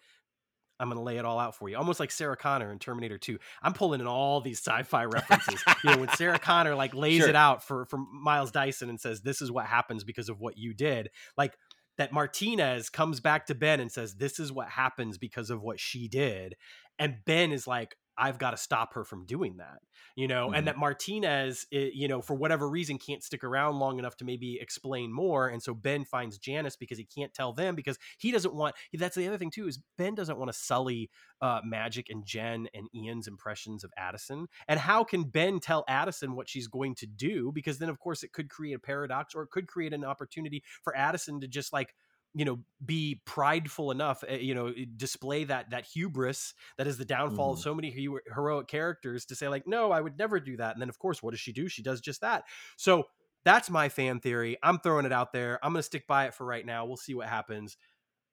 Speaker 1: I'm going to lay it all out for you. Almost like Sarah Connor in Terminator 2. I'm pulling in all these sci-fi references. you know, when Sarah Connor like lays
Speaker 2: Sure.
Speaker 1: it out for for Miles Dyson and says this is what happens because of what you did. Like that Martinez comes back to Ben and says this is what happens because of what she did. And Ben is like I've got to stop her from doing that, you know,
Speaker 2: Mhm.
Speaker 1: and that Martinez, i- you know, for whatever reason, can't stick around long enough to maybe explain more. And so Ben finds Janis because he can't tell them because he doesn't want. That's the other thing too is Ben doesn't want to sully uh, Magic and Jen and Ian's impressions of Addison. And how can Ben tell Addison what she's going to do? Because then, of course, it could create a paradox or it could create an opportunity for Addison to just like you know be prideful enough uh, you know display that that hubris that is the downfall of
Speaker 2: Mhm.
Speaker 1: so many hero- heroic characters to say like no i would never do that. And then of course what does she do? She does just that. So that's my fan theory. I'm throwing it out there. I'm gonna stick by it for right now. We'll see what happens.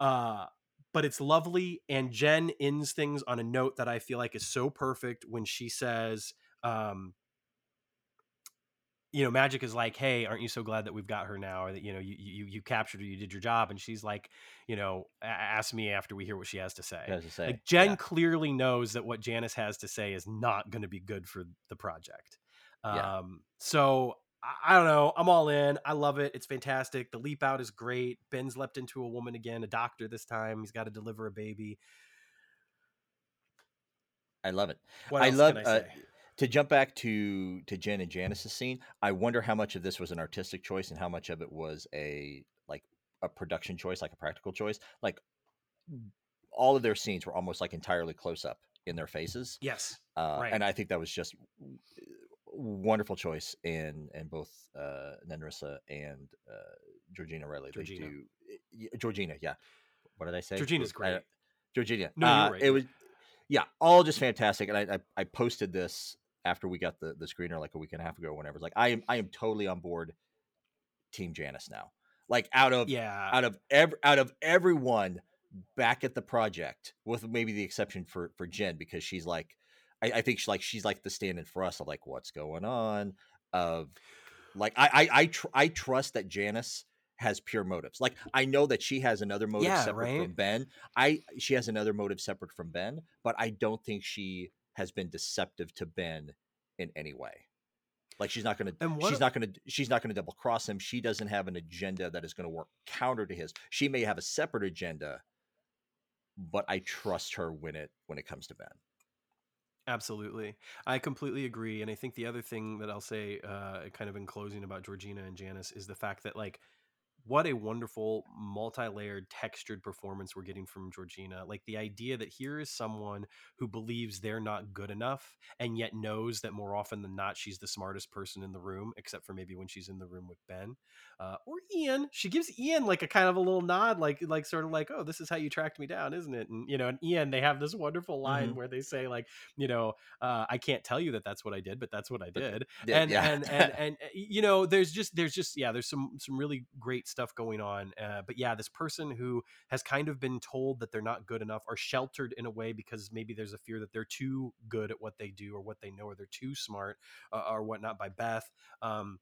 Speaker 1: Uh but it's lovely. And Jen ends things on a note that I feel like is so perfect when she says, um, you know, Magic is like, "Hey, aren't you so glad that we've got her now, or that you know you you you captured her, you did your job?" And she's like, you know, ask me after we hear what she has to say.
Speaker 2: Has to say.
Speaker 1: Like Jen
Speaker 2: yeah.
Speaker 1: clearly knows that what Janis has to say is not going to be good for the project.
Speaker 2: Yeah.
Speaker 1: Um, so I, I don't know. I'm all in. I love it. It's fantastic. The leap out is great. Ben's leapt into a woman again, a doctor this time. He's got to deliver a baby.
Speaker 2: I love it.
Speaker 1: What
Speaker 2: I
Speaker 1: else
Speaker 2: love
Speaker 1: can I
Speaker 2: uh,
Speaker 1: say?
Speaker 2: To jump back to to Jen and Janis's scene. I wonder how much of this was an artistic choice and how much of it was a like a production choice, like a practical choice. Like all of their scenes were almost like entirely close up in their faces,
Speaker 1: yes.
Speaker 2: uh,
Speaker 1: Right.
Speaker 2: and I think that was just wonderful choice in in both uh, Nanrisa and uh, Georgina Reilly.
Speaker 1: Georgina.
Speaker 2: do y- Georgina, yeah. What did I say?
Speaker 1: Georgina's
Speaker 2: Geor- I-
Speaker 1: great.
Speaker 2: Georgina.
Speaker 1: No,
Speaker 2: uh,
Speaker 1: right,
Speaker 2: It was, yeah, all just fantastic. And I, I, I posted this after we got the, the screener like a week and a half ago. or Whenever it's like I am I am totally on board Team Janis now. Like out of
Speaker 1: Yeah.
Speaker 2: out of every out of everyone back at the project, with maybe the exception for for Jen because she's like, I, I think she's like she's like the stand-in for us of like what's going on. Of like I I I, tr- I trust that Janis has pure motives. Like I know that she has another motive
Speaker 1: Yeah,
Speaker 2: separate
Speaker 1: right?
Speaker 2: from Ben. I she has another motive separate from Ben, but I don't think she has been deceptive to Ben in any way. Like she's not gonna she's
Speaker 1: a-
Speaker 2: not gonna she's not gonna double cross him. She doesn't have an agenda that is gonna work counter to his. She may have a separate agenda, but I trust her when it when it comes to Ben.
Speaker 1: Absolutely. I completely agree. And I think the other thing that I'll say, uh, kind of in closing about Georgina and Janis, is the fact that, like, what a wonderful multi-layered textured performance we're getting from Georgina like the idea that here is someone who believes they're not good enough and yet knows that more often than not she's the smartest person in the room except for maybe when she's in the room with Ben uh, or Ian she gives Ian like a kind of a little nod like like sort of like oh this is how you tracked me down isn't it and you know and Ian they have this wonderful line
Speaker 2: Mhm.
Speaker 1: where they say like you know uh, I can't tell you that that's what I did but that's what I did
Speaker 2: Yeah,
Speaker 1: and,
Speaker 2: yeah.
Speaker 1: and and and uh, you know there's just there's just yeah there's some some really great stuff going on uh, but yeah this person who has kind of been told that they're not good enough are sheltered in a way because maybe there's a fear that they're too good at what they do or what they know or they're too smart uh, or whatnot by beth um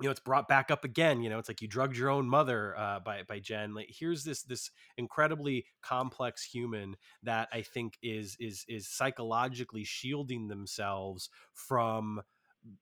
Speaker 1: you know it's brought back up again you know it's like you drugged your own mother uh, by by jen like here's this this incredibly complex human that i think is is is psychologically shielding themselves from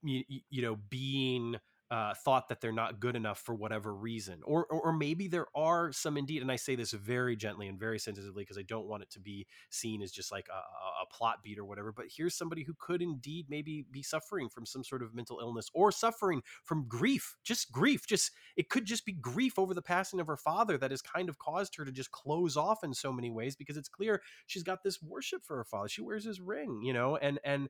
Speaker 1: you, you know being uh, thought that they're not good enough for whatever reason or, or or maybe there are some indeed and i say this very gently and very sensitively because i don't want it to be seen as just like a, a- a plot beat or whatever but here's somebody who could indeed maybe be suffering from some sort of mental illness or suffering from grief just grief just it could just be grief over the passing of her father that has kind of caused her to just close off in so many ways because it's clear she's got this worship for her father she wears his ring you know and and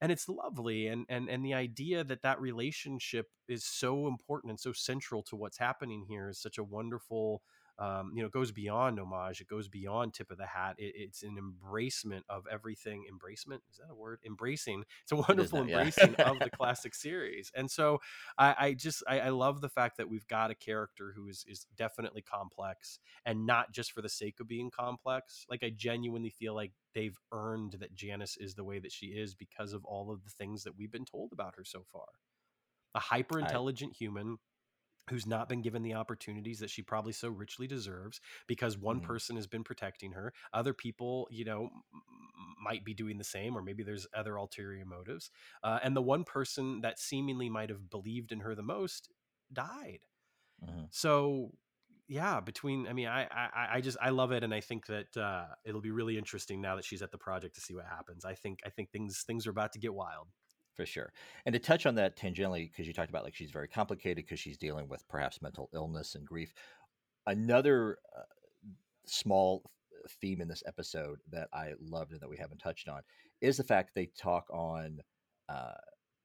Speaker 1: and it's lovely and and and the idea that that relationship is so important and so central to what's happening here is such a wonderful um, you know, it goes beyond homage. It goes beyond tip of the hat. It, it's an embracement of everything. Embracement is that a word? Embracing. It's a wonderful
Speaker 2: yeah.
Speaker 1: embracing of the classic series. And so I, I just I, I love the fact that we've got a character who is is definitely complex and not just for the sake of being complex. Like I genuinely feel like they've earned that Janis is the way that she is because of all of the things that we've been told about her so far. A hyper intelligent human who's not been given the opportunities that she probably so richly deserves because one
Speaker 2: Mhm.
Speaker 1: person has been protecting her other people you know might be doing the same or maybe there's other ulterior motives uh, and the one person that seemingly might have believed in her the most died
Speaker 2: Mhm.
Speaker 1: so yeah between i mean I, I i just i love it and i think that uh it'll be really interesting now that she's at the project to see what happens i think i think things things are about to get wild
Speaker 2: for sure. And to touch on that tangentially, because you talked about like she's very complicated because she's dealing with perhaps mental illness and grief. Another uh, small theme in this episode that I loved and that we haven't touched on is the fact they talk on, uh,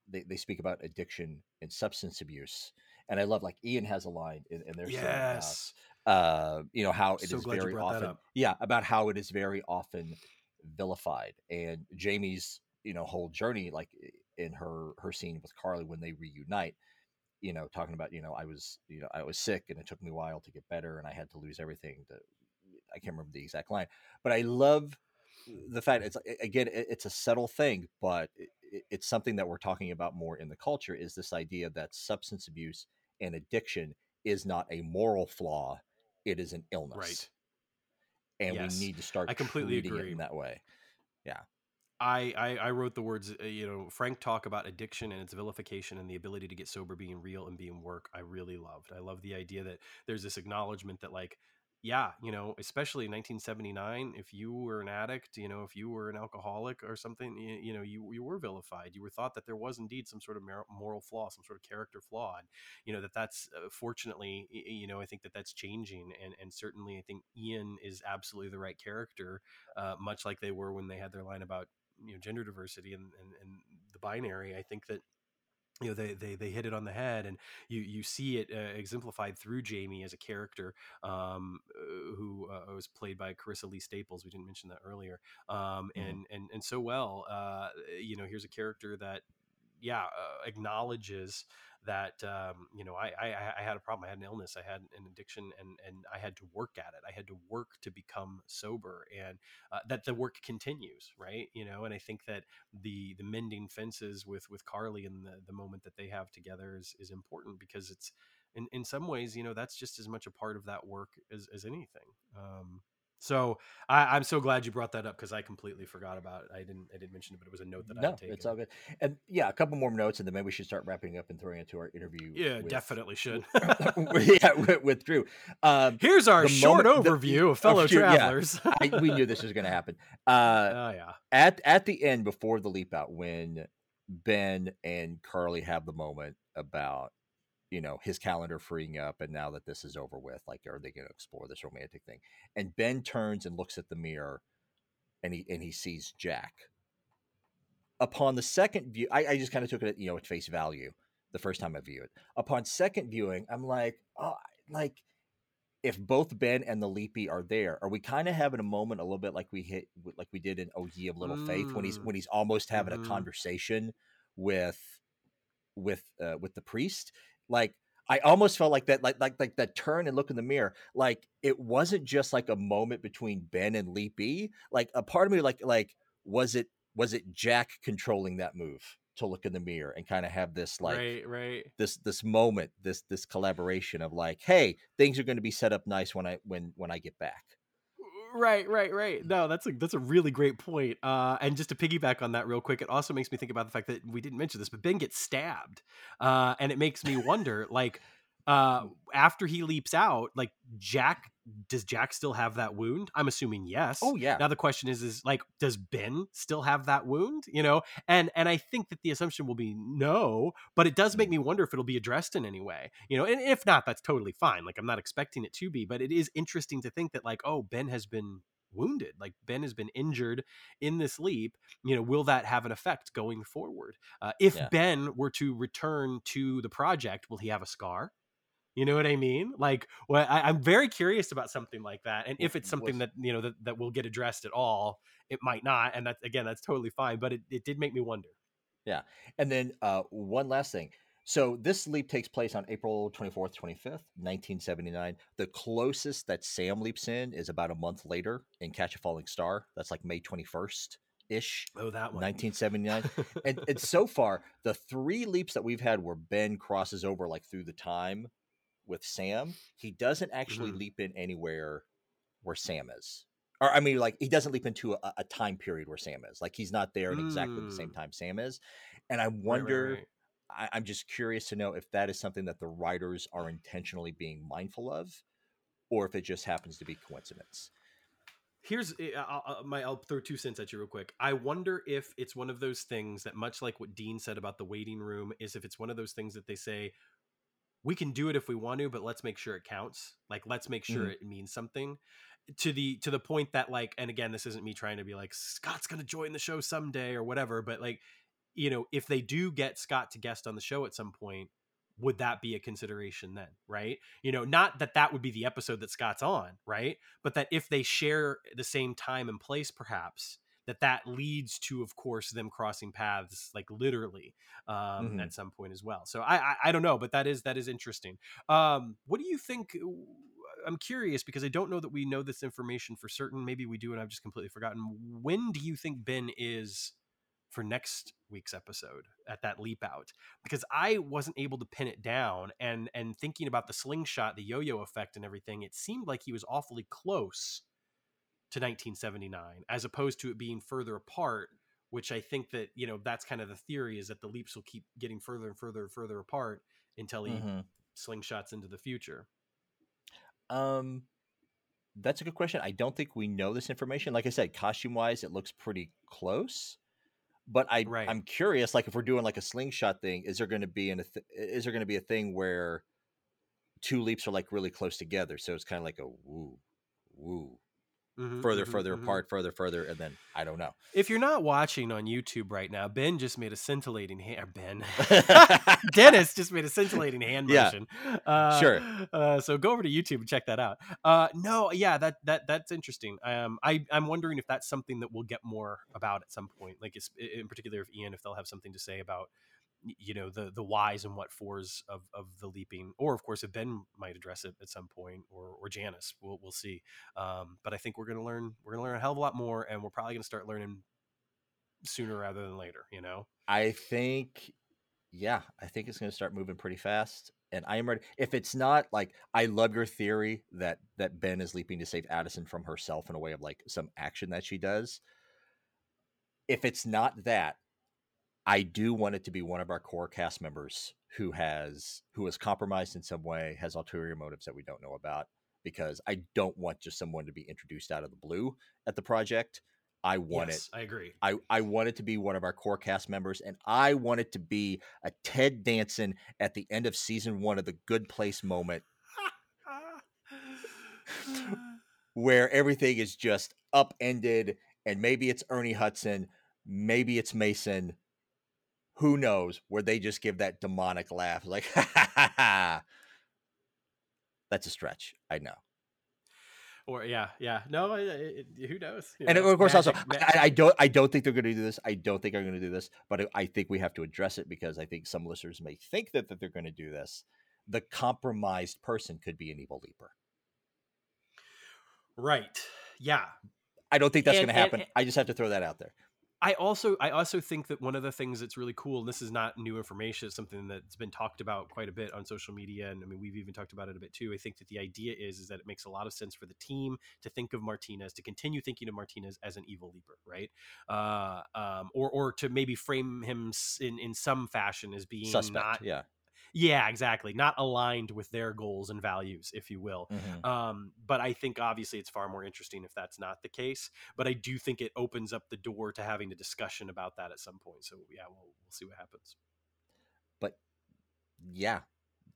Speaker 2: they, they speak about addiction and substance abuse. And I love like Ian has a line in, in their
Speaker 1: yes
Speaker 2: uh, you know how it is
Speaker 1: So you
Speaker 2: very often yeah about how it is very often vilified and jamie's you know whole journey like in her her scene with carly when they reunite you know talking about you know i was you know i was sick and it took me a while to get better and i had to lose everything to I can't remember the exact line, but I love the fact it's again it's a subtle thing, but it's something that we're talking about more in the culture is this idea that substance abuse and addiction is not a moral flaw; it is an illness.
Speaker 1: Right.
Speaker 2: And yes. we need to start I completely treating agree. it in that way. Yeah.
Speaker 1: I, I, I wrote the words, uh, you know, Frank talk about addiction and its vilification and the ability to get sober being real and being work. I really loved. I love the idea that there's this acknowledgement that like yeah, you know, especially in 1979, if you were an addict, you know, if you were an alcoholic or something, you, you know, you, you were vilified. You were thought that there was indeed some sort of moral flaw, some sort of character flaw. And, you know, that that's uh, fortunately, you know, I think that that's changing. And, and certainly I think Ian is absolutely the right character, uh, much like they were when they had their line about, you know, gender diversity and, and, and the binary. I think that you know they, they they hit it on the head and you you see it uh, exemplified through jamie as a character um, uh, who uh, was played by carissa lee staples we didn't mention that earlier um, mm-hmm. and and and so well uh, you know here's a character that yeah uh, acknowledges that um, you know I, I, I had a problem i had an illness i had an addiction and and i had to work at it. I had to work to become sober and uh, that the work continues right? You know and i think that the the mending fences with with carly and the the moment that they have together is is important because it's in in some ways you know that's just as much a part of that work as as anything. Um so I, am so glad you brought that up because I completely forgot about it. I didn't I didn't mention it, but it was a note that no, I had taken.
Speaker 2: it's all good. And yeah, a couple more notes, and then maybe we should start wrapping up and throwing into our interview.
Speaker 1: Yeah, with, definitely should.
Speaker 2: yeah, with, with Drew.
Speaker 1: Um, Here's our short moment, overview the, of fellow of, travelers.
Speaker 2: Yeah, I, we knew this was going to happen. Uh, oh yeah. At at the end, before the leap out, when Ben and Carly have the moment about you know his calendar freeing up and now that this is over with like are they going to explore this romantic thing and ben turns and looks at the mirror and he and he sees jack upon the second view i, I just kind of took it at you know at face value the first time i view it upon second viewing i'm like oh like if both ben and the leapy are there are we kind of having a moment a little bit like we hit like we did in oh ye of little mm. faith when he's when he's almost having mm. a conversation with with uh, with the priest like I almost felt like that, like like like that turn and look in the mirror. Like it wasn't just like a moment between Ben and B. Like a part of me, like like was it was it Jack controlling that move to look in the mirror and kind of have this like
Speaker 1: right, right.
Speaker 2: this this moment, this this collaboration of like, hey, things are going to be set up nice when I when when I get back.
Speaker 1: Right, right, right. No, that's a that's a really great point. Uh, and just to piggyback on that real quick, it also makes me think about the fact that we didn't mention this, but Ben gets stabbed, uh, and it makes me wonder, like, uh, after he leaps out, like Jack, does Jack still have that wound? I'm assuming yes.
Speaker 2: Oh yeah.
Speaker 1: Now the question is, is like, does Ben still have that wound? You know, and and I think that the assumption will be no, but it does make me wonder if it'll be addressed in any way. You know, and if not, that's totally fine. Like I'm not expecting it to be, but it is interesting to think that like, oh, Ben has been wounded like ben has been injured in this leap you know will that have an effect going forward uh, if yeah. ben were to return to the project will he have a scar you know what I mean? Like, well, I, am very curious about something like that, and if it's something that you know that, that will get addressed at all, it might not, and that again, that's totally fine. But it, it did make me wonder.
Speaker 2: Yeah, and then uh, one last thing. So this leap takes place on April 24th, 25th, 1979. The closest that Sam leaps in is about a month later in Catch a Falling Star. That's like May 21st ish.
Speaker 1: Oh, that one.
Speaker 2: 1979. and, and so far, the three leaps that we've had where Ben crosses over like through the time with Sam, he doesn't actually mm-hmm. leap in anywhere where Sam is. Or I mean, like he doesn't leap into a, a time period where Sam is. Like he's not there at mm. exactly the same mm. time Sam is. And I wonder. Right, right, right. I, I'm just curious to know if that is something that the writers are intentionally being mindful of, or if it just happens to be coincidence
Speaker 1: here's eh, I'll, I'll, my I'll throw two cents at you real quick. I wonder if it's one of those things that much like what Dean said about the waiting room is if it's one of those things that they say we can do it if we want to but let's make sure it counts. Like let's make sure mm-hmm. it means something. To the to the point that like and again this isn't me trying to be like scott's gonna join the show someday or whatever but like you know if they do get scott to guest on the show at some point would that be a consideration then right? You know not that that would be the episode that scott's on right? But that if they share the same time and place perhaps that that leads to of course them crossing paths like literally um, mm-hmm. at some point as well so I, I, I don't know but that is that is interesting um, what do you think I'm curious because I don't know that we know this information for certain. Maybe we do, and I've just completely forgotten. When do you think Ben is for next week's episode at that leap out? Because I wasn't able to pin it down, and and thinking about the slingshot, the yo-yo effect, and everything, it seemed like he was awfully close to 1979, as opposed to it being further apart. Which I think that you know that's kind of the theory is that the leaps will keep getting further and further and further apart until he mm-hmm. slingshots into the future.
Speaker 2: Um, that's a good question. I don't think we know this information. Like I said, costume wise, it looks pretty close. But I, right. I'm curious. Like, if we're doing like a slingshot thing, is there going to be an is there going to be a thing where two leaps are like really close together? So it's kind of like a woo, woo, mm-hmm, further, mm-hmm, further mm-hmm. apart, further, further, and then I don't know.
Speaker 1: If you're not watching on YouTube right now, Ben just made a scintillating hand. Ben, Dennis just made a scintillating hand motion.
Speaker 2: Yeah, uh, sure.
Speaker 1: Uh, so go over to YouTube and check that out. Uh, no, yeah, that that that's interesting. Um, I I'm wondering if that's something that we'll get more about at some point. Like, in particular, if Ian, if they'll have something to say about you know the the whys and what fors of of the leaping or of course if ben might address it at some point or or janis we'll we'll see. Um, but i think we're gonna learn we're gonna learn a hell of a lot more and we're probably gonna start learning sooner rather than later you know?
Speaker 2: I think yeah i think it's gonna start moving pretty fast and i am ready if it's not like i love your theory that that ben is leaping to save addison from herself in a way of like some action that she does. If it's not that I do want it to be one of our core cast members who has who is compromised in some way, has ulterior motives that we don't know about. Because I don't want just someone to be introduced out of the blue at the project. I want yes,
Speaker 1: it. I agree.
Speaker 2: I, I want it to be one of our core cast members, and I want it to be a Ted Danson at the end of season one of the Good Place moment, where everything is just upended, and maybe it's Ernie Hudson, maybe it's Mason, who knows where they just give that demonic laugh like ha, ha, ha, that's a stretch i know.
Speaker 1: Or yeah yeah no it, it, who knows
Speaker 2: you and know, of course magic, also I, I, don't i don't think they're going to do this i don't think i'm going to do this but i think we have to address it because i think some listeners may think that, that they're going to do this. The compromised person could be an evil leaper.
Speaker 1: Right yeah.
Speaker 2: I don't think that's going to happen and, i just have to throw that out there
Speaker 1: I also I also think that one of the things that's really cool, and this is not new information, it's something that's been talked about quite a bit on social media, and I mean we've even talked about it a bit too. I think that the idea is is that it makes a lot of sense for the team to think of Martinez, to continue thinking of Martinez as an evil leaper, right? Uh, um, or or to maybe frame him in in some fashion as being
Speaker 2: Suspect,
Speaker 1: not
Speaker 2: yeah
Speaker 1: yeah exactly not aligned with their goals and values if you will mm-hmm. um, but i think obviously it's far more interesting if that's not the case but i do think it opens up the door to having a discussion about that at some point so yeah we'll, we'll see what happens
Speaker 2: but yeah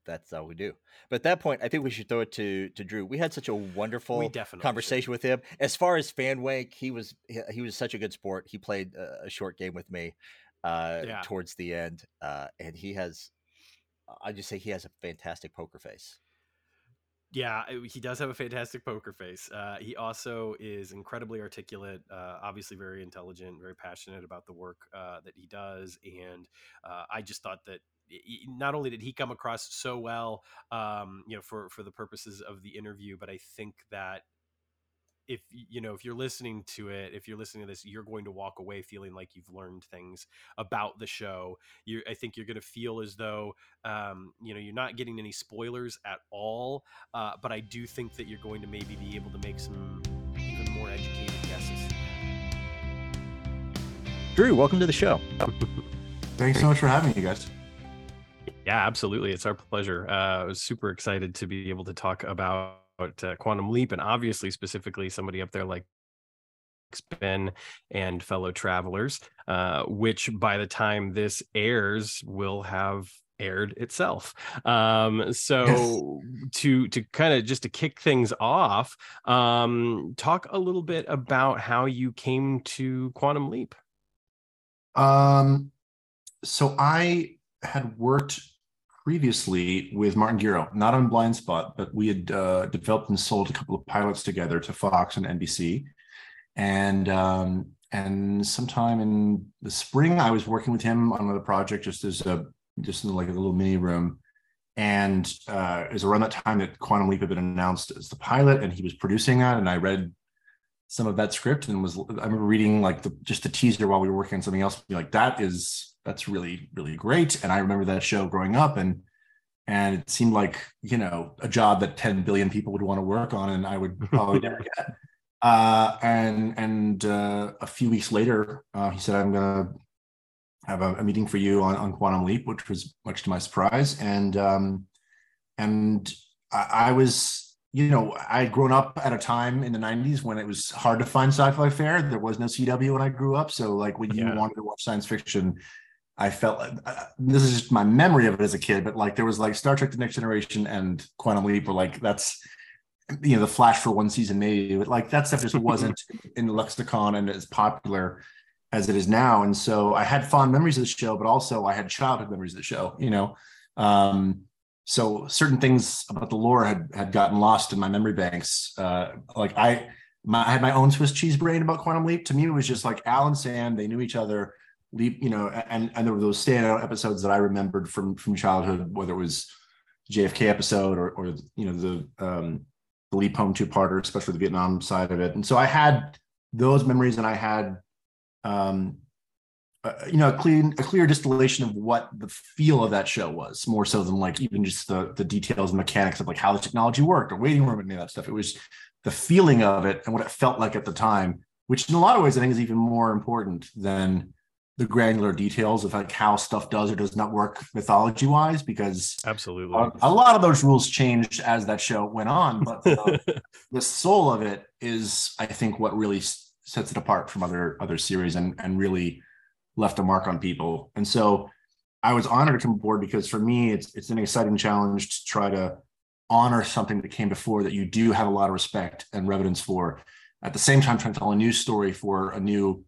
Speaker 2: that's how we do. But at that point, I think we should throw it to to Drew. We had such a wonderful conversation should. with him. As far as Fanwake, he was he, was such a good sport. He played a, a short game with me uh, yeah. towards the end, uh, and he has I just say he has a fantastic poker face.
Speaker 1: Yeah, he does have a fantastic poker face. Uh, he also is incredibly articulate, uh, obviously very intelligent, very passionate about the work uh, that he does. And uh, I just thought that not only did he come across so well, um, you know, for for the purposes of the interview, but I think that if you know if you're listening to it if you're listening to this you're going to walk away feeling like you've learned things about the show. You i think you're going to feel as though um, you know you're not getting any spoilers at all uh, but i do think that you're going to maybe be able to make some even more educated guesses.
Speaker 2: Drew welcome to the show.
Speaker 3: Thanks so much for having me guys.
Speaker 1: Yeah absolutely. It's our pleasure. Uh, i was super excited to be able to talk about uh, Quantum Leap, and obviously specifically somebody up there like Ben and fellow travelers, uh, which by the time this airs will have aired itself. Um, so to to kind of just to kick things off, um, talk a little bit about how you came to Quantum Leap.
Speaker 3: Um, so I had worked previously with Martin Gero, not on Blindspot, but we had uh, developed and sold a couple of pilots together to Fox and NBC. And um, and sometime in the spring, I was working with him on another project, just as a just in like a little mini room. and uh, it was around that time that Quantum Leap had been announced as the pilot, and he was producing that. And I read some of that script and was I remember reading like the just the teaser while we were working on something else. Like, that is that's really really great. And I remember that show growing up, and and it seemed like you know a job that 10 billion people would want to work on, and I would probably never get. Uh, and and uh, a few weeks later, uh, he said, "I'm gonna have a, a, meeting for you on, on Quantum Leap," which was much to my surprise. And um, and I, I was you know, I'd grown up at a time in the 90s when it was hard to find sci-fi fare. There was no CW when I grew up. So like when you yeah. wanted to watch science fiction, I felt uh, this is just my memory of it as a kid, but like there was like Star Trek The Next Generation and Quantum Leap were like that's you know the Flash for one season maybe, but like that stuff just wasn't in the lexicon and as popular as it is now. And so I had fond memories of the show, but also I had childhood memories of the show, you know. Um, so certain things about the lore had had gotten lost in my memory banks. Uh, like I, my, I had my own Swiss cheese brain about Quantum Leap. To me, it was just like Al and Sam. They knew each other. Leap, you know, and and there were those standout episodes that I remembered from from childhood, whether it was JFK episode or or you know the um, the Leap Home two parter, especially the Vietnam side of it. And so I had those memories, and I had um, uh, you know a clean a clear distillation of what the feel of that show was more so than like even just the the details and mechanics of like how the technology worked or waiting room and any of that stuff it was the feeling of it and what it felt like at the time which in a lot of ways i think is even more important than the granular details of like how stuff does or does not work mythology wise because
Speaker 1: absolutely
Speaker 3: a, a, lot of those rules changed as that show went on but the, uh, the soul of it is i think what really sets it apart from other other series and and really left a mark on people. And so I was honored to come aboard because for me, it's it's an exciting challenge to try to honor something that came before that you do have a lot of respect and reverence for. At the same time, trying to tell a new story for a new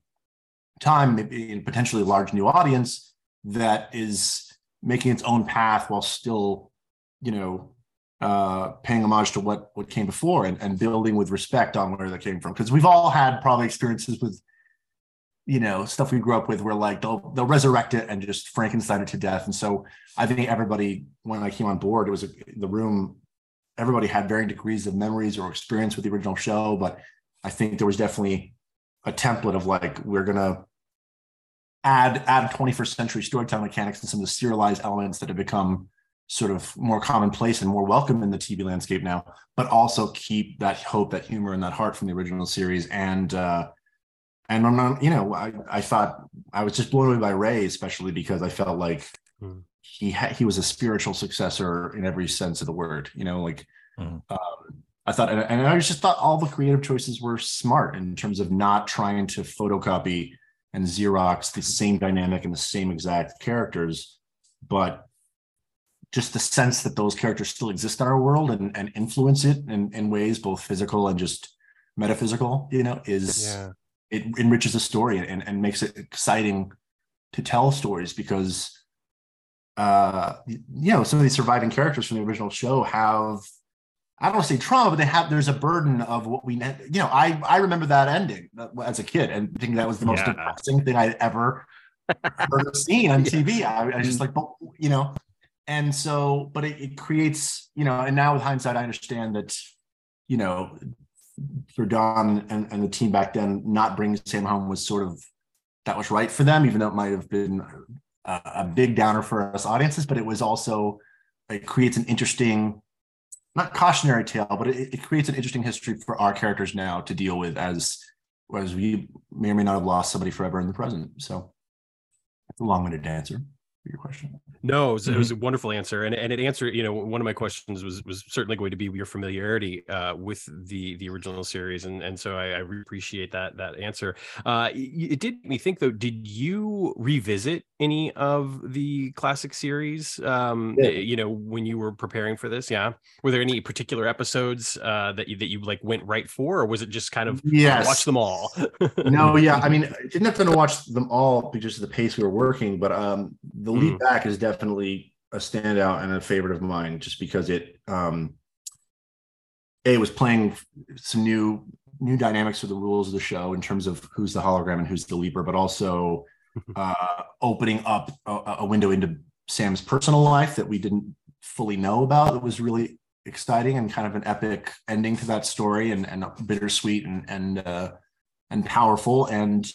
Speaker 3: time, maybe in potentially a large new audience that is making its own path while still, you know, uh, paying homage to what what came before and, and building with respect on where that came from. Because we've all had probably experiences with you know stuff we grew up with where like they'll they'll resurrect it and just frankenstein it to death and so i think everybody when i came on board it was a, the room everybody had varying degrees of memories or experience with the original show but i think there was definitely a template of like we're gonna add add 21st century storytelling mechanics and some of the serialized elements that have become sort of more commonplace and more welcome in the tv landscape now but also keep that hope that humor and that heart from the original series and uh and I'm not, you know, I, I thought I was just blown away by Ray, especially because I felt like mm. he had he was a spiritual successor in every sense of the word. You know, like mm. um, I thought, and, I just thought all the creative choices were smart in terms of not trying to photocopy and Xerox the same dynamic and the same exact characters, but just the sense that those characters still exist in our world and, and influence it in, in ways both physical and just metaphysical, you know, is yeah. it enriches the story and, and makes it exciting to tell stories because uh you know some of these surviving characters from the original show have I don't want to say trauma, but they have there's a burden of what we you know I I remember that ending uh, as a kid and think that was the most yeah. depressing thing I'd ever heard seen on TV. I, I just mm-hmm. like you know, and so but it, it creates you know, and now with hindsight, I understand that you know for Don and, and the team back then, not bringing Sam home was sort of that was right for them, even though it might have been a, a big downer for us audiences. But it was also it creates an interesting, not cautionary tale, but it, it creates an interesting history for our characters now to deal with as as we may or may not have lost somebody forever in the present. So, it's a long-winded answer your question.
Speaker 1: No, it was, mm-hmm. it was, a wonderful answer, and and it answered. You know, one of my questions was was certainly going to be your familiarity uh, with the the original series, and and so I, I appreciate that that answer. Uh, it did me think though. Did you revisit any of the classic series? Um, yeah. You know, when you were preparing for this, yeah. Were there any particular episodes uh, that you that you like went right for, or was it just kind of
Speaker 3: yes.
Speaker 1: watch them all?
Speaker 3: no, yeah. I mean, I didn't have to watch them all because of the pace we were working, but um, the lead mm. back is definitely a standout and a favorite of mine, just because it um, a was playing some new new dynamics of the rules of the show in terms of who's the hologram and who's the leaper, but also uh, opening up a, a, window into Sam's personal life that we didn't fully know about that was really exciting and kind of an epic ending to that story and, and bittersweet and and uh, and powerful and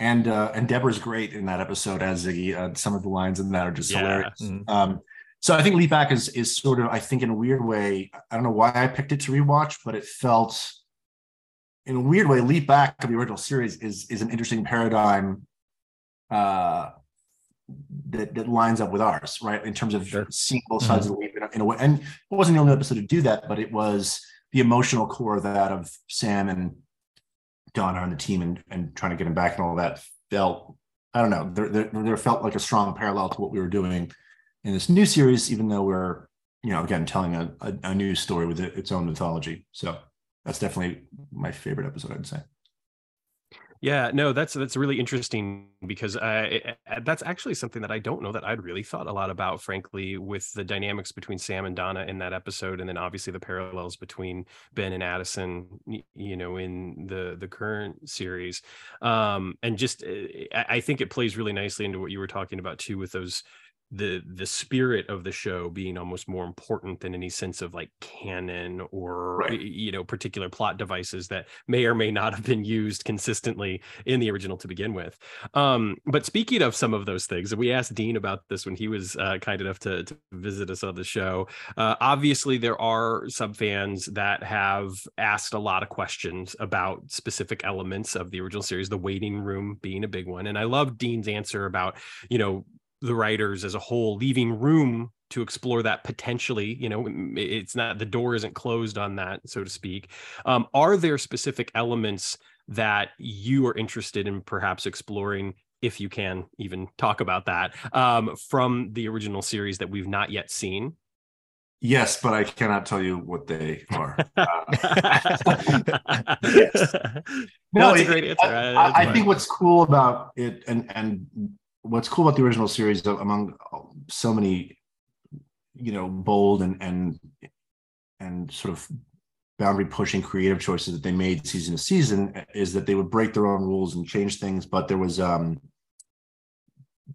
Speaker 3: and uh, and Deborah's great in that episode as Ziggy. Uh, some of the lines in that are just yeah. hilarious. Mm-hmm. Um, so I think Leap Back is is sort of I think in a weird way. I don't know why I picked it to rewatch, but it felt in a weird way. Leap Back of the original series is is an interesting paradigm uh, that that lines up with ours, right? In terms of sure. seeing both sides mm-hmm. of the leap in a, in a, way. And it wasn't the only episode to do that, but it was the emotional core of that of Sam and Donna on the team and, and trying to get him back and all that felt. I don't know. There, there, there felt like a strong parallel to what we were doing in this new series, even though we're, you know, again telling a, a, a new story with its own mythology. So that's definitely my favorite episode, I'd say.
Speaker 1: Yeah, no, that's that's really interesting because I, that's actually something that I don't know that I'd really thought a lot about, frankly, with the dynamics between Sam and Donna in that episode, and then obviously the parallels between Ben and Addison, you know, in the the current series, um, and just eh, I think it plays really nicely into what you were talking about too, with those the the spirit of the show being almost more important than any sense of like canon or right. you know particular plot devices that may or may not have been used consistently in the original to begin with um, but speaking of some of those things we asked dean about this when he was uh, kind enough to, to, visit us on the show uh, obviously there are some fans that have asked a lot of questions about specific elements of the original series the waiting room being a big one and i love dean's answer about you know the writers as a whole leaving room to explore that potentially you know it's not the door isn't closed on that so to speak um, are there specific elements that you are interested in perhaps exploring if you can even talk about that um, from the original series that we've not yet seen
Speaker 3: Yes, but I cannot tell you what they are. Uh,
Speaker 1: yes. No, no it's a great answer.
Speaker 3: I, I, I think what's cool about it, and and what's cool about the original series among so many you know bold and and and sort of boundary pushing creative choices that they made season to season is that they would break their own rules and change things but there was um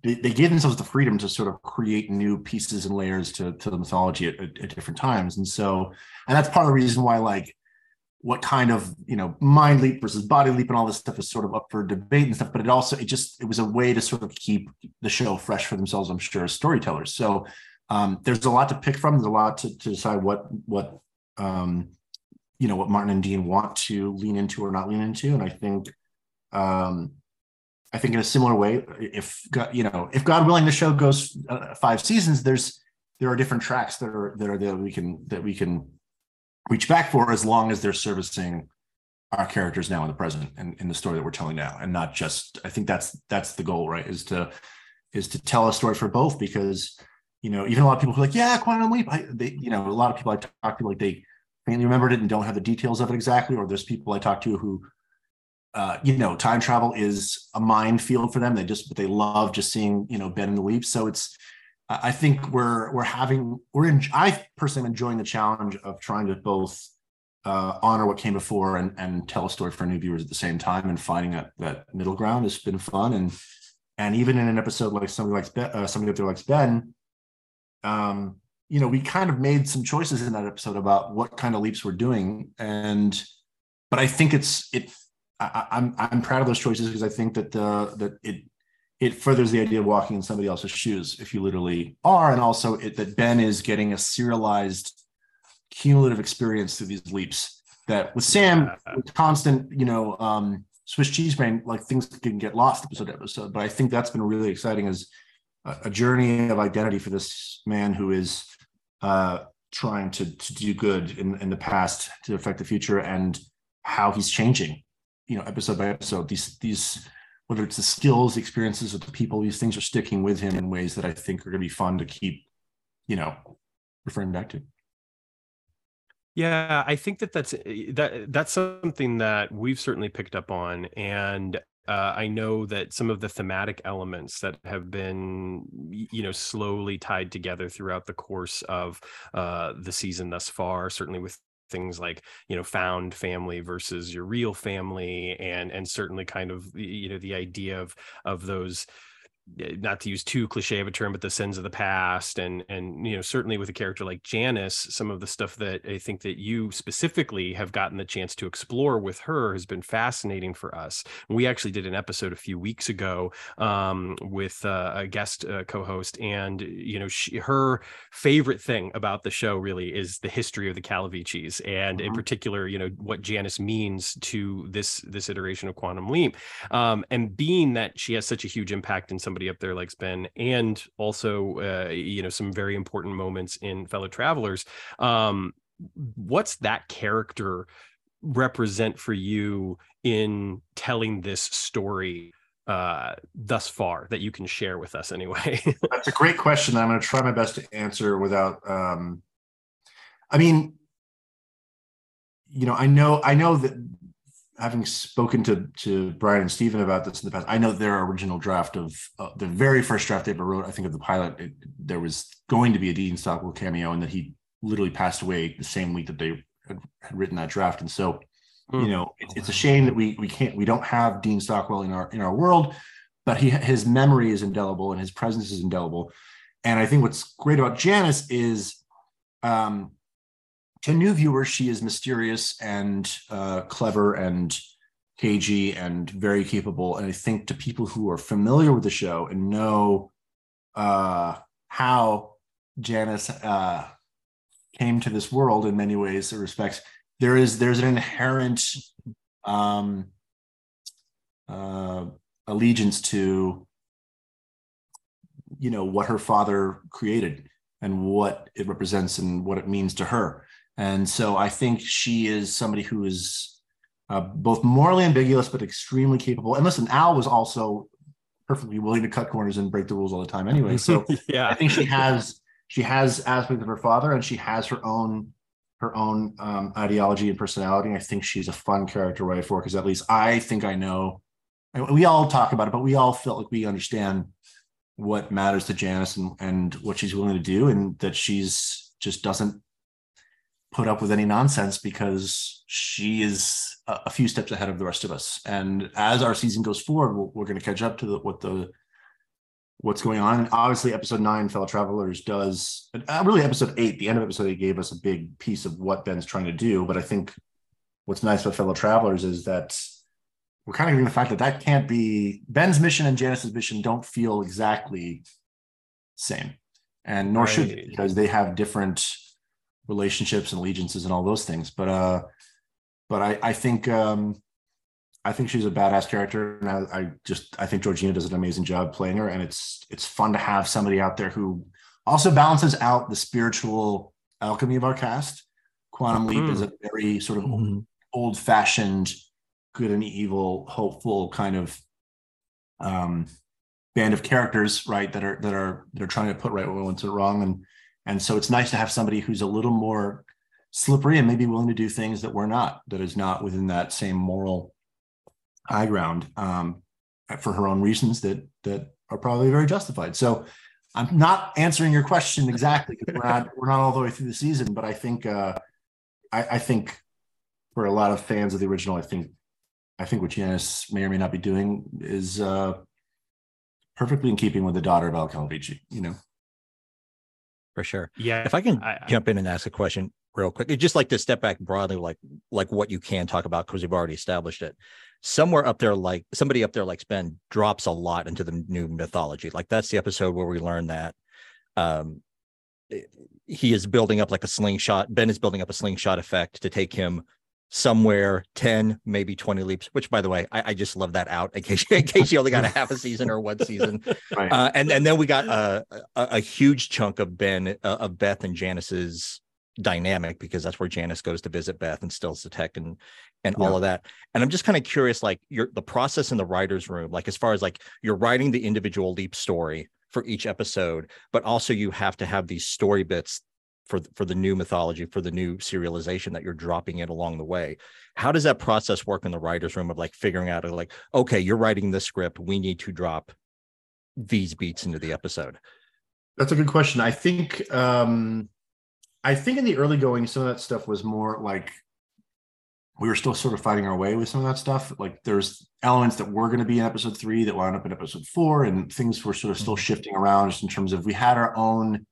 Speaker 3: they, gave themselves the freedom to sort of create new pieces and layers to, to the mythology at, at, at different times. And so and that's part of the reason why like what kind of you know mind leap versus body leap and all this stuff is sort of up for debate and stuff but it also it just it was a way to sort of keep the show fresh for themselves i'm sure as storytellers. So um, there's a lot to pick from there's a lot to, to decide what what um, you know what martin and dean want to lean into or not lean into. And i think um, i think in a similar way if god you know if god willing the show goes uh, five seasons there's there are different tracks that are that are that we can that we can reach back for as long as they're servicing our characters now in the present and in the story that we're telling now. And not just i think that's that's the goal right? Is to is to tell a story for both because you know even a lot of people who are like yeah quantum leap I, they you know a lot of people i talk to like they faintly remembered it and don't have the details of it exactly or there's people i talk to who uh, you know time travel is a minefield for them. They just but they love just seeing you know ben and the leap. So it's I think we're we're having we're in. I personally am enjoying the challenge of trying to both uh, honor what came before and and tell a story for new viewers at the same time, and finding that that middle ground has been fun. And and even in an episode like somebody like ben, uh, somebody up there likes Ben, um, you know, we kind of made some choices in that episode about what kind of leaps we're doing, and but I think it's it. I, I'm I'm proud of those choices because I think that the that it it furthers the idea of walking in somebody else's shoes if you literally are and also it, that ben is getting a serialized cumulative experience through these leaps that with sam with constant you know um swiss cheese brain like things can get lost episode to episode but i think that's been really exciting as a, a journey of identity for this man who is uh trying to to do good in in the past to affect the future and how he's changing you know episode by episode. These these whether it's the skills, the experiences of the people, these things are sticking with him in ways that I think are going to be fun to keep, you know, referring back to.
Speaker 1: Yeah, I think that that's eh, that that's something that we've certainly picked up on, and uh, I know that some of the thematic elements that have been, you know, slowly tied together throughout the course of uh, the season thus far, certainly with things like you know found family versus your real family and and certainly kind of you know the idea of of those not to use too cliche of a term, but the sins of the past, and and you know certainly with a character like Janis, some of the stuff that I think that you specifically have gotten the chance to explore with her has been fascinating for us. We actually did an episode a few weeks ago um, with uh, a guest uh, co-host, and you know she, her favorite thing about the show really is the history of the Calaviccis, and mm-hmm. in particular, you know what Janice means to this this iteration of Quantum Leap, um, and being that she has such a huge impact in somebody up there like Ben, and also uh, you know some very important moments in Fellow Travelers. Um, what's that character represent for you in telling this story uh, thus far that you can share with us anyway?
Speaker 3: That's a great question. I'm going to try my best to answer without. Um, I mean, you know, I know, I know that having spoken to to Bryan and Steven about this in the past, I know their original draft of uh, the very first draft they ever wrote. I think of the pilot, it, there was going to be a Dean Stockwell cameo, and that he literally passed away the same week that they had, had written that draft. And so, mm. you know, it, it's a shame that we we can't we don't have Dean Stockwell in our in our world, but he his memory is indelible and his presence is indelible. And I think what's great about Janis is. Um, to new viewers, she is mysterious and uh, clever and cagey and very capable. And I think to people who are familiar with the show and know uh, how Janis uh, came to this world in many ways respects, there is there's an inherent um, uh, allegiance to you know what her father created and what it represents and what it means to her and so I think she is somebody who is uh, both morally ambiguous, but extremely capable. And listen, Al was also perfectly willing to cut corners and break the rules all the time anyway. So yeah, I think she has she has aspects of her father and she has her own her own um, ideology and personality. I think she's a fun character to write for because at least I think I know. We all talk about it, but we all feel like we understand what matters to Janis and, and what she's willing to do, and that she's just doesn't put up with any nonsense because she is a, few steps ahead of the rest of us. And as our season goes forward, we're, we're going to catch up to the, what the what's going on. And obviously, episode nine, fellow travelers, does uh, really episode eight. The end of episode eight gave us a big piece of what Ben's trying to do. But I think what's nice about fellow travelers is that we're kind of getting the fact that that can't be Ben's mission and Janis's mission don't feel exactly same, and nor right. should they, because they have different relationships and allegiances and all those things. But uh, but I I think um, I think she's a badass character, and I, I just I think Georgina does an amazing job playing her, and it's it's fun to have somebody out there who also balances out the spiritual alchemy of our cast. Quantum Leap mm. is a very sort of mm-hmm. old fashioned, good and evil, hopeful kind of um, band of characters, right? That are that are they're trying to put right what went wrong, and and so it's nice to have somebody who's a little more slippery and maybe willing to do things that we're not, that is not within that same moral high ground um, for her own reasons that that are probably very justified. So I'm not answering your question exactly because we're not we're not all the way through the season, but I think uh, I, I, think for a lot of fans of the original, I think I think what Janis may or may not be doing is uh, perfectly in keeping with the daughter of Al Calavicci. You know
Speaker 2: for sure.
Speaker 1: Yeah.
Speaker 2: If I can I, jump in and ask a question real quick, I'd just like to step back broadly, like like what you can talk about because we've already established it. Somewhere up there, like somebody up there like Ben drops a lot into the new mythology. Like that's the episode where we learn that um eh, he is building up like a slingshot. Ben is building up a slingshot effect to take him somewhere 10 maybe 20 leaps which by the way i, I just love that out in case, in case you only got a half a season or one season right. uh, and, and then we got a, a, a huge chunk of ben uh, of beth and janis's dynamic because that's where janis goes to visit beth and stills the tech and and yeah. all of that and i'm just kind of curious like your the process in the writers room like as far as like you're writing the individual leap story for each episode but also you have to have these story bits for for the new mythology for the new serialization that you're dropping in along the way how does that process work in the writers room of like figuring out like okay you're writing this script we need to drop these beats into the episode
Speaker 3: that's a good question i think um i think in the early going some of that stuff was more like we were still sort of fighting our way with some of that stuff. Like there's elements that were going to be in episode three that wound up in episode four, and things were sort of still mm-hmm. shifting around just in terms of we had our own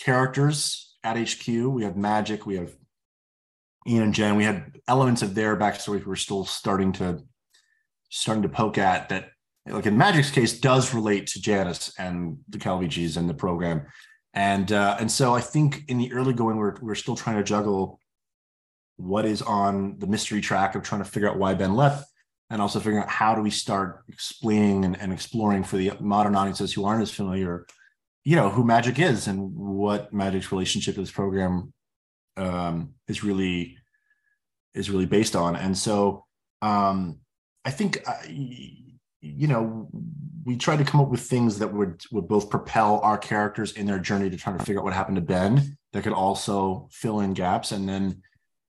Speaker 3: characters at HQ. We have Magic. we have Ian and Jen. We had elements of their backstory we're still starting to starting to poke at that, like in Magic's case, does relate to Janis and the Calaviccis and the program. And uh, and so I think in the early going, we're we're still trying to juggle what is on the mystery track of trying to figure out why Ben left, and also figuring out how do we start explaining and, and exploring for the modern audiences who aren't as familiar, you know, who magic is and what magic's relationship to this program um, is really is really based on. And so um, I think uh, you know we tried to come up with things that would would both propel our characters in their journey to try to figure out what happened to Ben that could also fill in gaps and then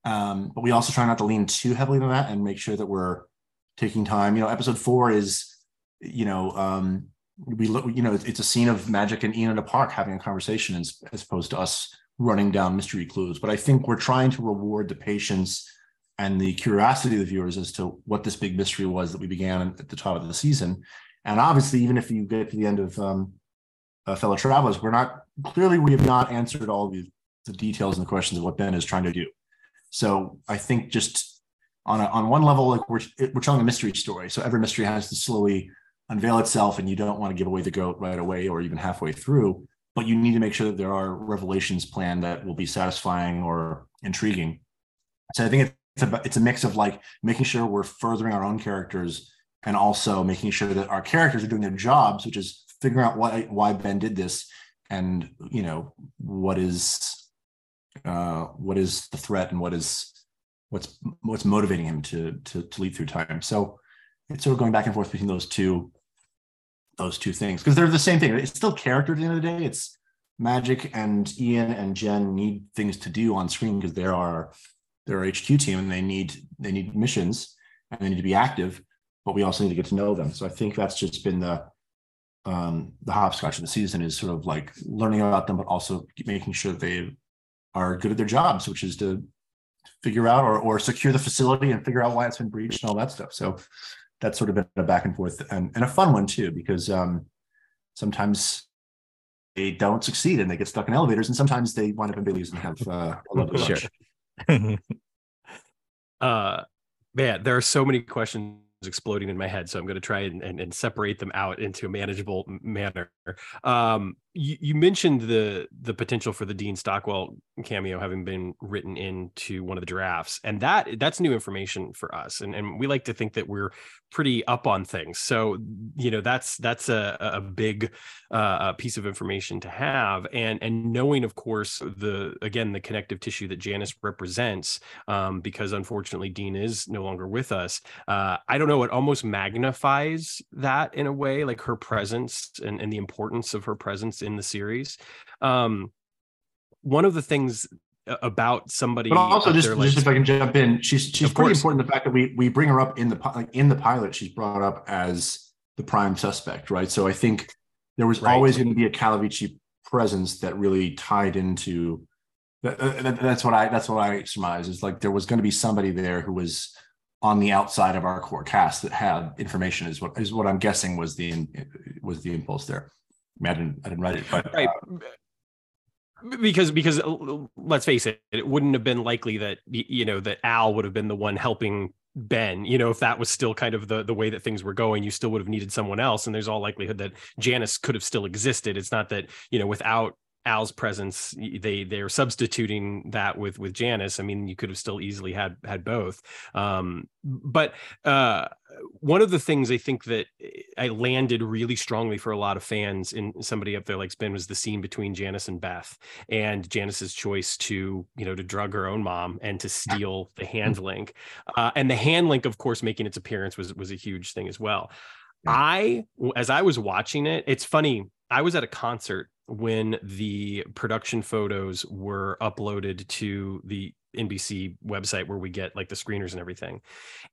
Speaker 3: um, but we also try not to lean too heavily on that and make sure that we're taking time. You know, episode four is, you know, um, we look, you know, it's a scene of magic and Ian in a park having a conversation as, as opposed to us running down mystery clues. But I think we're trying to reward the patience and the curiosity of the viewers as to what this big mystery was that we began at the top of the season. And obviously, even if you get to the end of um, uh, fellow travelers, we're not clearly we have not answered all the, the details and the questions of what Ben is trying to do. So I think just on a, on one level, like we're we're telling a mystery story. So every mystery has to slowly unveil itself, and you don't want to give away the goat right away or even halfway through. But you need to make sure that there are revelations planned that will be satisfying or intriguing. So I think it's a, it's a mix of like making sure we're furthering our own characters and also making sure that our characters are doing their jobs, which is figuring out why why Ben did this and you know what is uh, what is the threat and what is what's what's motivating him to to to lead through time. So it's sort of going back and forth between those two those two things because they're the same thing. It's still character at the end of the day. It's Magic and Ian and Jen need things to do on screen because they're our they're HQ team and they need they need missions and they need to be active, but we also need to get to know them. So I think that's just been the um the hopscotch of the season is sort of like learning about them, but also making sure they are good at their jobs, which is to figure out or, or secure the facility and figure out why it's been breached and all that stuff. So that's sort of been a back and forth and, and a fun one too, because um, sometimes they don't succeed and they get stuck in elevators, and sometimes they wind up in Bailey's and have uh, a lovely
Speaker 1: sure. uh, man, there are so many questions exploding in my head so i'm going to try and, and, and, separate them out into a manageable manner um, you, you, mentioned the the potential for the dean stockwell cameo having been written into one of the drafts and that that's new information for us and, and we like to think that we're pretty up on things. So you know that's that's a, a big uh, piece of information to have and and knowing of course the again the connective tissue that janis represents um, because unfortunately dean is no longer with us uh, i don't know it almost magnifies that in a way like her presence and, and the importance of her presence in the series um, one of the things about somebody.
Speaker 3: But also, just, there, like, just if I can jump in, she's she's pretty course. important. The fact that we we bring her up in the like in the pilot, she's brought up as the prime suspect, right? So I think there was right. always going to be a Calavicci presence that really tied into. That, that, that's what I that's what I surmise is like there was going to be somebody there who was on the outside of our core cast that had information is what is what I'm guessing was the was the impulse there. I, mean, I didn't I didn't write it, but
Speaker 1: right. Uh, because because uh, let's face it it wouldn't have been likely that you know that al would have been the one helping ben you know if that was still kind of the the way that things were going you still would have needed someone else and there's all likelihood that janis could have still existed it's not that you know without Al's presence, they they're substituting that with with Janis. I mean, you could have still easily had had both. Um, but uh, one of the things I think that I landed really strongly for a lot of fans in somebody up there likes Ben was the scene between Janis and Beth, and Janis's choice to you know to drug her own mom and to steal the hand link, uh, and the hand link, of course, making its appearance was was a huge thing as well. I, as I was watching it, it's funny. I was at a concert when the production photos were uploaded to the NBC website where we get like the screeners and everything.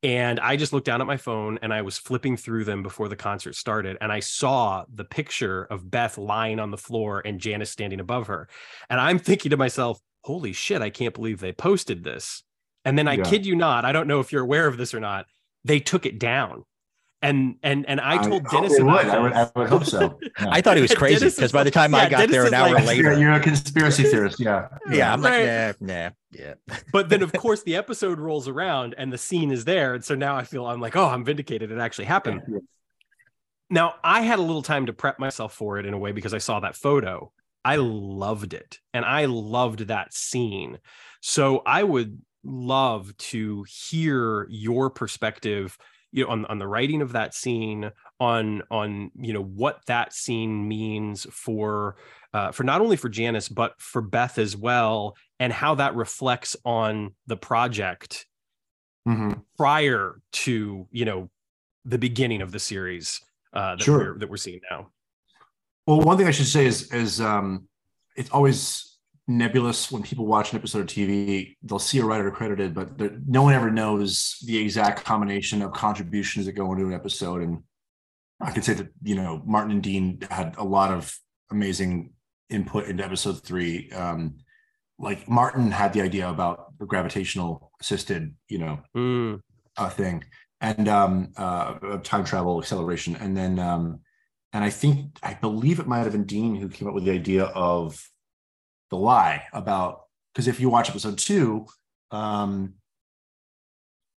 Speaker 1: And I just looked down at my phone and I was flipping through them before the concert started. And I saw the picture of Beth lying on the floor and Janis standing above her. And I'm thinking to myself, holy shit, I can't believe they posted this. and then I
Speaker 3: Yeah.
Speaker 1: kid you not, I don't know if you're aware of this or not. They took it down, and and and I told
Speaker 3: hope
Speaker 1: Dennis
Speaker 3: they
Speaker 1: about
Speaker 3: would. I would, I would hope so. Yeah.
Speaker 2: I thought he was crazy because by the
Speaker 1: like-
Speaker 2: time I got
Speaker 1: Dennis
Speaker 2: there an hour
Speaker 1: like-
Speaker 2: later,
Speaker 3: You're, you're a conspiracy theorist. Yeah.
Speaker 2: yeah, I'm like, nah, nah, yeah.
Speaker 1: but then of course the episode rolls around and the scene is there, and so now I feel I'm like, oh, I'm vindicated. It actually happened. Now, I had a little time to prep myself for it in a way because I saw that photo. I loved it and I loved that scene. So I would love to hear your perspective you know on, on the writing of that scene on on you know what that scene means for uh, for not only for Janis but for Beth as well and how that reflects on the project
Speaker 3: Mhm.
Speaker 1: prior to you know the beginning of the series uh, that
Speaker 3: Sure.
Speaker 1: we're that we're seeing now.
Speaker 3: Well, one thing I should say is is um, it's always nebulous when people watch an episode of TV. They'll see a writer credited, but there- no one ever knows the exact combination of contributions that go into an episode. And I can say that you know Martin and Dean had a lot of amazing input into episode three. Um, like Martin had the idea about the gravitational assisted, you know,
Speaker 1: Mm,
Speaker 3: uh, thing and um uh time travel acceleration and then um and i think i believe it might have been dean who came up with the idea of the lie about because if you watch episode two um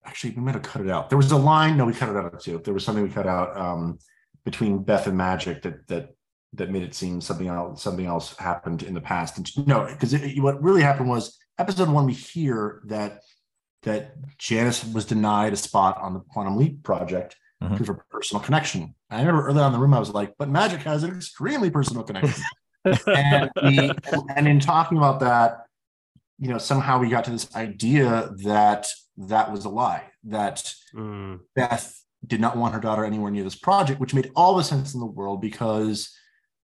Speaker 3: actually we might have cut it out there was a line no we cut it out too there was something we cut out um between beth and magic that that that made it seem something else something else happened in the past and no because what really happened was episode one we hear that that Janis was denied a spot on the Quantum Leap project
Speaker 2: Mhm.
Speaker 3: because of her personal connection. I remember early on in the room, I was like, but Magic has an extremely personal connection. and, we, and in talking about that, you know, somehow we got to this idea that that was a lie, that
Speaker 1: mm,
Speaker 3: Beth did not want her daughter anywhere near this project, which made all the sense in the world because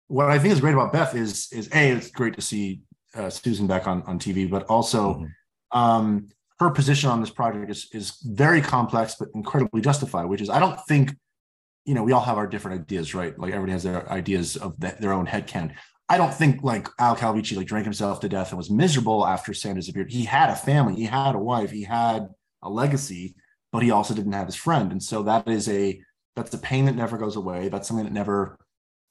Speaker 3: what I think is great about Beth is is a it's great to see uh, Susan back on on TV, but also
Speaker 2: Mhm.
Speaker 3: um, her position on this project is is very complex but incredibly justified. Which is I don't think you know we all have our different ideas, right? Like everybody has their ideas of the, their own headcanon. I don't think like Al Calavicci like drank himself to death and was miserable after Sam disappeared. He had a family, he had a wife, he had a legacy, but he also didn't have his friend. And so that is a that's a pain that never goes away. That's something that never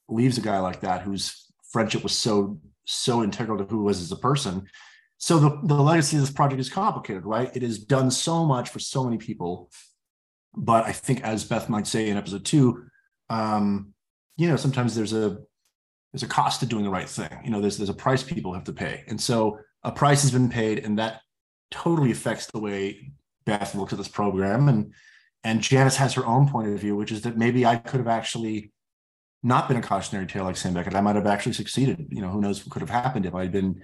Speaker 3: leaves a guy like that whose friendship was so so integral to who was as a person. So the, the legacy of this project is complicated, right? It has done so much for so many people. But I think as Beth might say in episode two, um, you know, sometimes there's a there's a cost to doing the right thing. You know, there's there's a price people have to pay. And so a price has been paid, and that totally affects the way Beth looks at this program. And and Janis has her own point of view, which is that maybe I could have actually not been a cautionary tale like Sam Beckett. I might have actually succeeded. You know, who knows what could have happened if I'd been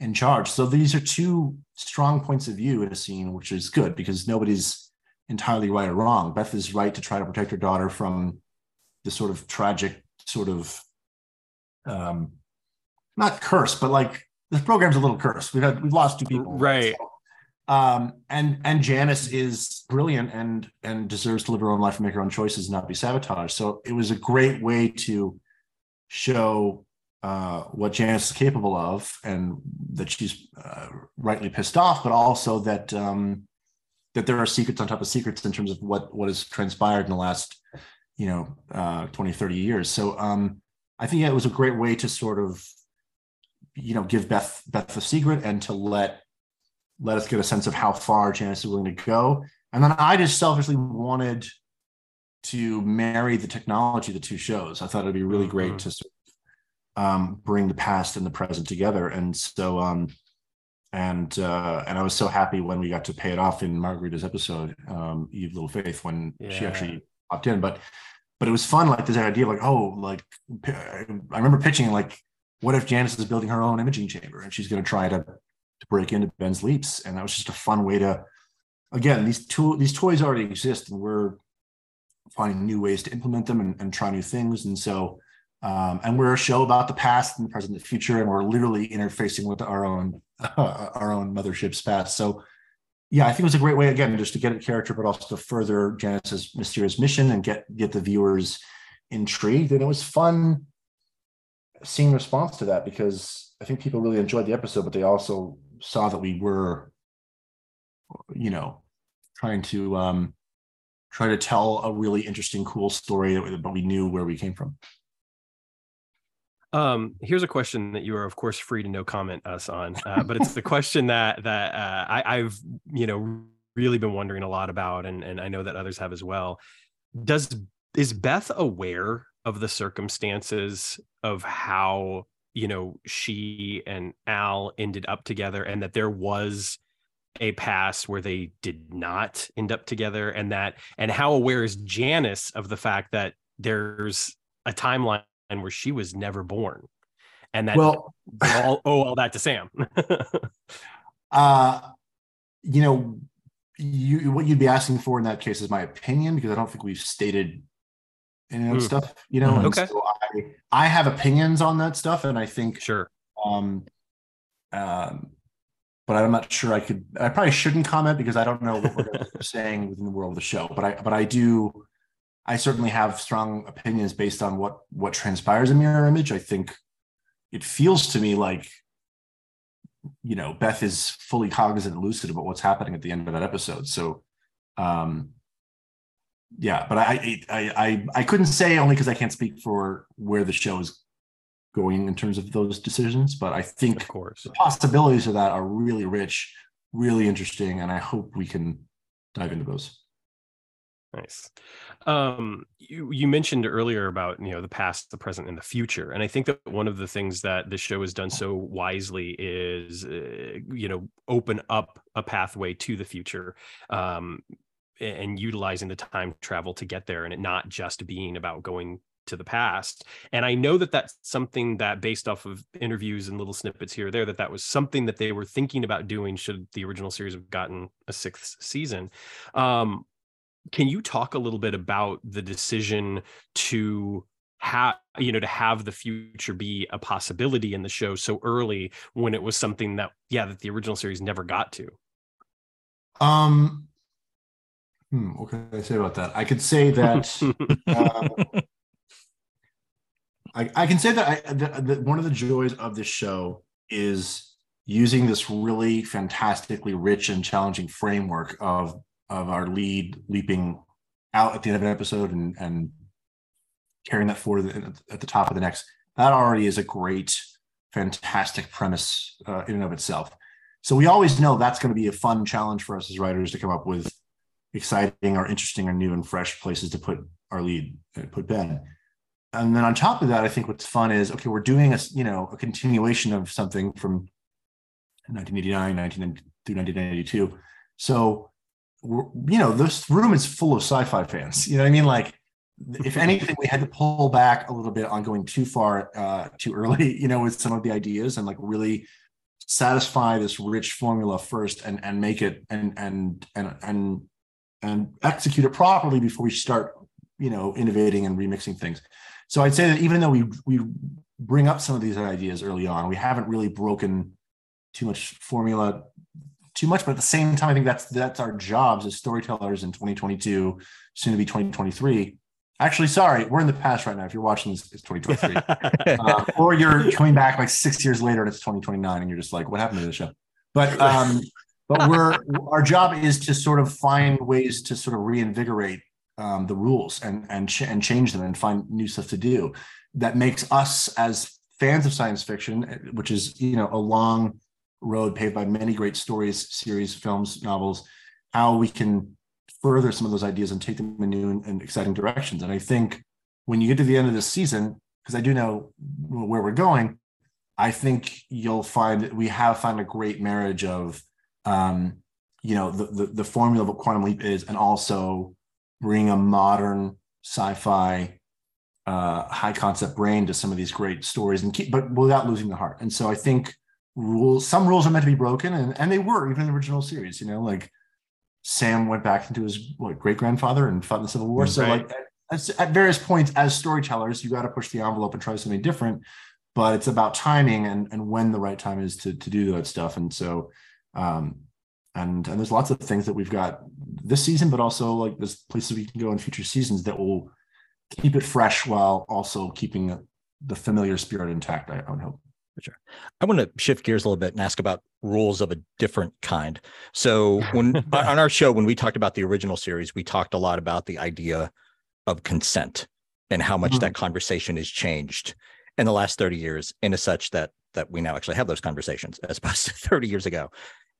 Speaker 3: in charge. So these are two strong points of view in a scene, which is good because nobody's entirely right or wrong. Beth is right to try to protect her daughter from the sort of tragic sort of um not curse, but like this program's a little cursed. We've had we've lost two people.
Speaker 1: Right.
Speaker 3: So, um and and Janis is brilliant and and deserves to live her own life and make her own choices and not be sabotaged. So it was a great way to show uh, what Janis is capable of, and that she's uh, rightly pissed off, but also that um, that there are secrets on top of secrets in terms of what what has transpired in the last, you know, uh, 20, 30 years. So um, I think it was a great way to sort of, you know, give Beth Beth the secret and to let let us get a sense of how far Janis is willing to go. And then I just selfishly wanted to marry the technology of the two shows. I thought it'd be really great
Speaker 1: Mhm.
Speaker 3: to sort of, um, bring the past and the present together. And so, um, and uh, and I was so happy when we got to pay it off in Margarita's episode, um, Eve Little Faith, when she actually popped in. But but it was fun, like this idea, of like oh, like i remember pitching like, what if Janis is building her own imaging chamber and she's going to try to to break into Ben's leaps, and that was just a fun way to. Again, these two these toys already exist, and we're finding new ways to implement them and, and try new things. And so, um, and we're a show about the past and the present and the future, and we're literally interfacing with our own our own mothership's past. So, yeah, I think it was a great way again just to get a character, but also to further Janis's mysterious mission and get get the viewers intrigued. And it was fun seeing response to that because I think people really enjoyed the episode, but they also saw that we were you know, trying to um, try to tell a really interesting, cool story, but we knew where we came from.
Speaker 1: Um, here's a question that you are, of course, free to no comment us on, uh, but it's the question that that uh, I, I've you know really been wondering a lot about, and and I know that others have as well. Does is Beth aware of the circumstances of how you know she and Al ended up together, and that there was a past where they did not end up together, and that and how aware is Janis of the fact that there's a timeline where she was never born, and that well, all owe all that to Sam.
Speaker 3: uh, you know, you what you'd be asking for in that case is my opinion because I don't think we've stated any of mm. stuff. You know, mm-hmm. okay. So I I have opinions on that stuff, and I think
Speaker 1: sure.
Speaker 3: Um, um, but I'm not sure I could. I probably shouldn't comment because I don't know what we're saying within the world of the show. But I but I do I certainly have strong opinions based on what what transpires in mirror image. I think it feels to me like you know Beth is fully cognizant and lucid about what's happening at the end of that episode. So um yeah, but I I I I couldn't say only because I can't speak for where the show is going in terms of those decisions. But I think
Speaker 1: of course
Speaker 3: the possibilities of that are really rich, really interesting, and I hope we can dive into those.
Speaker 1: Nice. Um, you, you mentioned earlier about you know the past, the present, and the future, and I think that one of the things that this show has done so wisely is uh, you know open up a pathway to the future, um, and utilizing the time travel to get there, and it not just being about going to the past. And I know that that's something that, based off of interviews and little snippets here or there, that that was something that they were thinking about doing should the original series have gotten a sixth season. Um, can you talk a little bit about the decision to have you know to have the future be a possibility in the show so early when it was something that yeah that the original series never got to?
Speaker 3: Um hmm, what can i say about that? I could say that uh, I, I can say that I, the, the, one of the joys of this show is using this really fantastically rich and challenging framework of of our lead leaping out at the end of an episode and and carrying that forward at the top of the next. That already is a great fantastic premise uh, in and of itself. So we always know that's going to be a fun challenge for us as writers to come up with exciting or interesting or new and fresh places to put our lead uh, put ben. And then on top of that i think what's fun is okay we're doing a you know a continuation of something from 1989 19 through 1992 so you know, this room is full of sci-fi fans. You know what I mean? Like, if anything, we had to pull back a little bit on going too far, uh, too early. You know, with some of the ideas and like really satisfy this rich formula first, and and make it and and and and and execute it properly before we start, you know, innovating and remixing things. So I'd say that even though we we bring up some of these ideas early on, we haven't really broken too much formula too much, but at the same time, I think that's that's our jobs as storytellers in 2022, soon to be 2023. Actually, sorry, we're in the past right now. If you're watching this, it's 2023, uh, or you're coming back like six years later and it's 2029, and you're just like, what happened to the show? But um, but we're our job is to sort of find ways to sort of reinvigorate um, the rules and and ch- and change them and find new stuff to do that makes us as fans of science fiction, which is you know a long road paved by many great stories, series, films, novels, how we can further some of those ideas and take them in new and, and exciting directions. And I think when you get to the end of this season, because I do know where we're going, I think you'll find that we have found a great marriage of, um, you know, the, the, the formula of what Quantum Leap is, and also bring a modern sci-fi, uh, high concept brain to some of these great stories, and keep, but without losing the heart. And so I think rules some rules are meant to be broken and, and they were even in the original series you know like sam went back into his what great grandfather and fought in the civil war. Right. so like at, at, various points as storytellers you got to push the envelope and try something different but it's about timing and and when the right time is to to do that stuff. And so um and and there's lots of things that we've got this season but also like there's places we can go in future seasons that will keep it fresh while also keeping the familiar spirit intact i, I would hope
Speaker 2: sure. I want to shift gears a little bit and ask about rules of a different kind. So, when on our show, when we talked about the original series, we talked a lot about the idea of consent and how much mm-hmm. that conversation has changed in the last 30 years in such that that we now actually have those conversations as opposed to 30 years ago.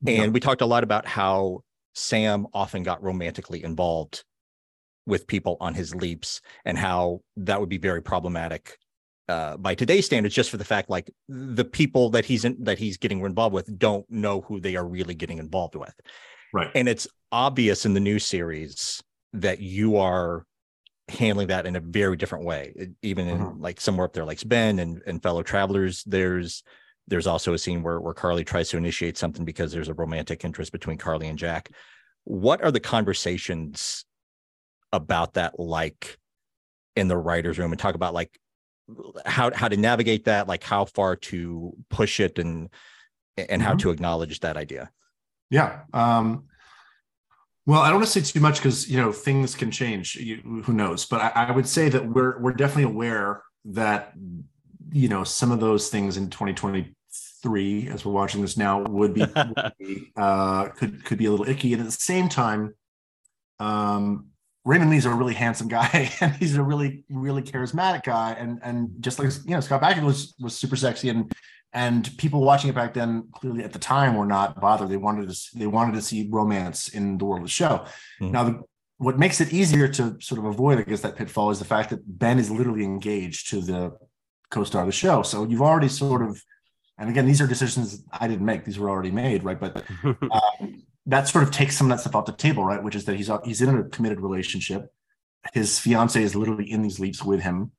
Speaker 2: And yeah. we talked a lot about how Sam often got romantically involved with people on his leaps and how that would be very problematic uh, by today's standards, just for the fact like the people that he's in that he's getting involved with don't know who they are really getting involved with.
Speaker 3: Right.
Speaker 2: And it's obvious in the new series that you are handling that in a very different way. Even in mm-hmm. like somewhere up there like Ben and, and fellow travelers, there's there's also a scene where where Carly tries to initiate something because there's a romantic interest between Carly and Jack. What are the conversations about that like in the writers' room and talk about like how how to navigate that, like how far to push it and and mm-hmm. how to acknowledge that idea.
Speaker 3: Yeah. Um, well, I don't want to say too much because you know things can change. You, who knows? But I, I, would say that we're we're definitely aware that you know some of those things in 2023, as we're watching this now, would be, would be uh, could could be a little icky, and at the same time, um, Raymond Lee's a really handsome guy and he's a really, really charismatic guy. And and just like you know, Scott Bakula was was super sexy and and people watching it back then clearly at the time were not bothered. They wanted to they wanted to see romance in the world of the show. Mm-hmm. Now the, what makes it easier to sort of avoid, I guess, that pitfall is the fact that Ben is literally engaged to the co-star of the show. So you've already sort of, and again, these are decisions I didn't make; these were already made, right? But um, that sort of takes some of that stuff off the table, right? Which is that he's he's in a committed relationship. His fiance is literally in these leaps with him,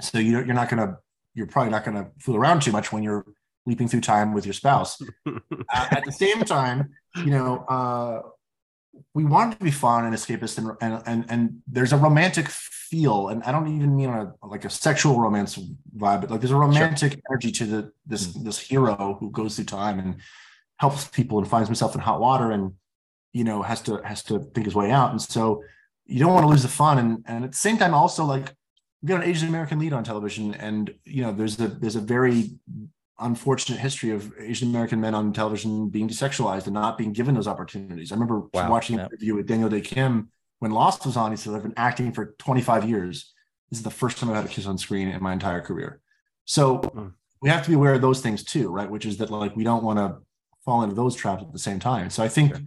Speaker 3: so you you're not gonna you're probably not gonna fool around too much when you're leaping through time with your spouse. uh, at the same time, you know, uh, we want to be fun and escapist, and, and and and there's a romantic feel, and I don't even mean a like a sexual romance vibe, but like there's a romantic sure. energy to the this mm-hmm. this hero who goes through time and helps people and finds himself in hot water and you know has to has to think his way out. And so you don't want to lose the fun. And and at the same time also like we got an asian american lead on television and you know there's a there's a very unfortunate history of asian american men on television being desexualized and not being given those opportunities. I remember wow. watching an interview with daniel dae kim when lost was on. He said i've been acting for 25 years. This is the first time i've had a kiss on screen in my entire career. So mm. we have to be aware of those things too right? Which is that like we don't want to fall into those traps at the same time. So I think sure.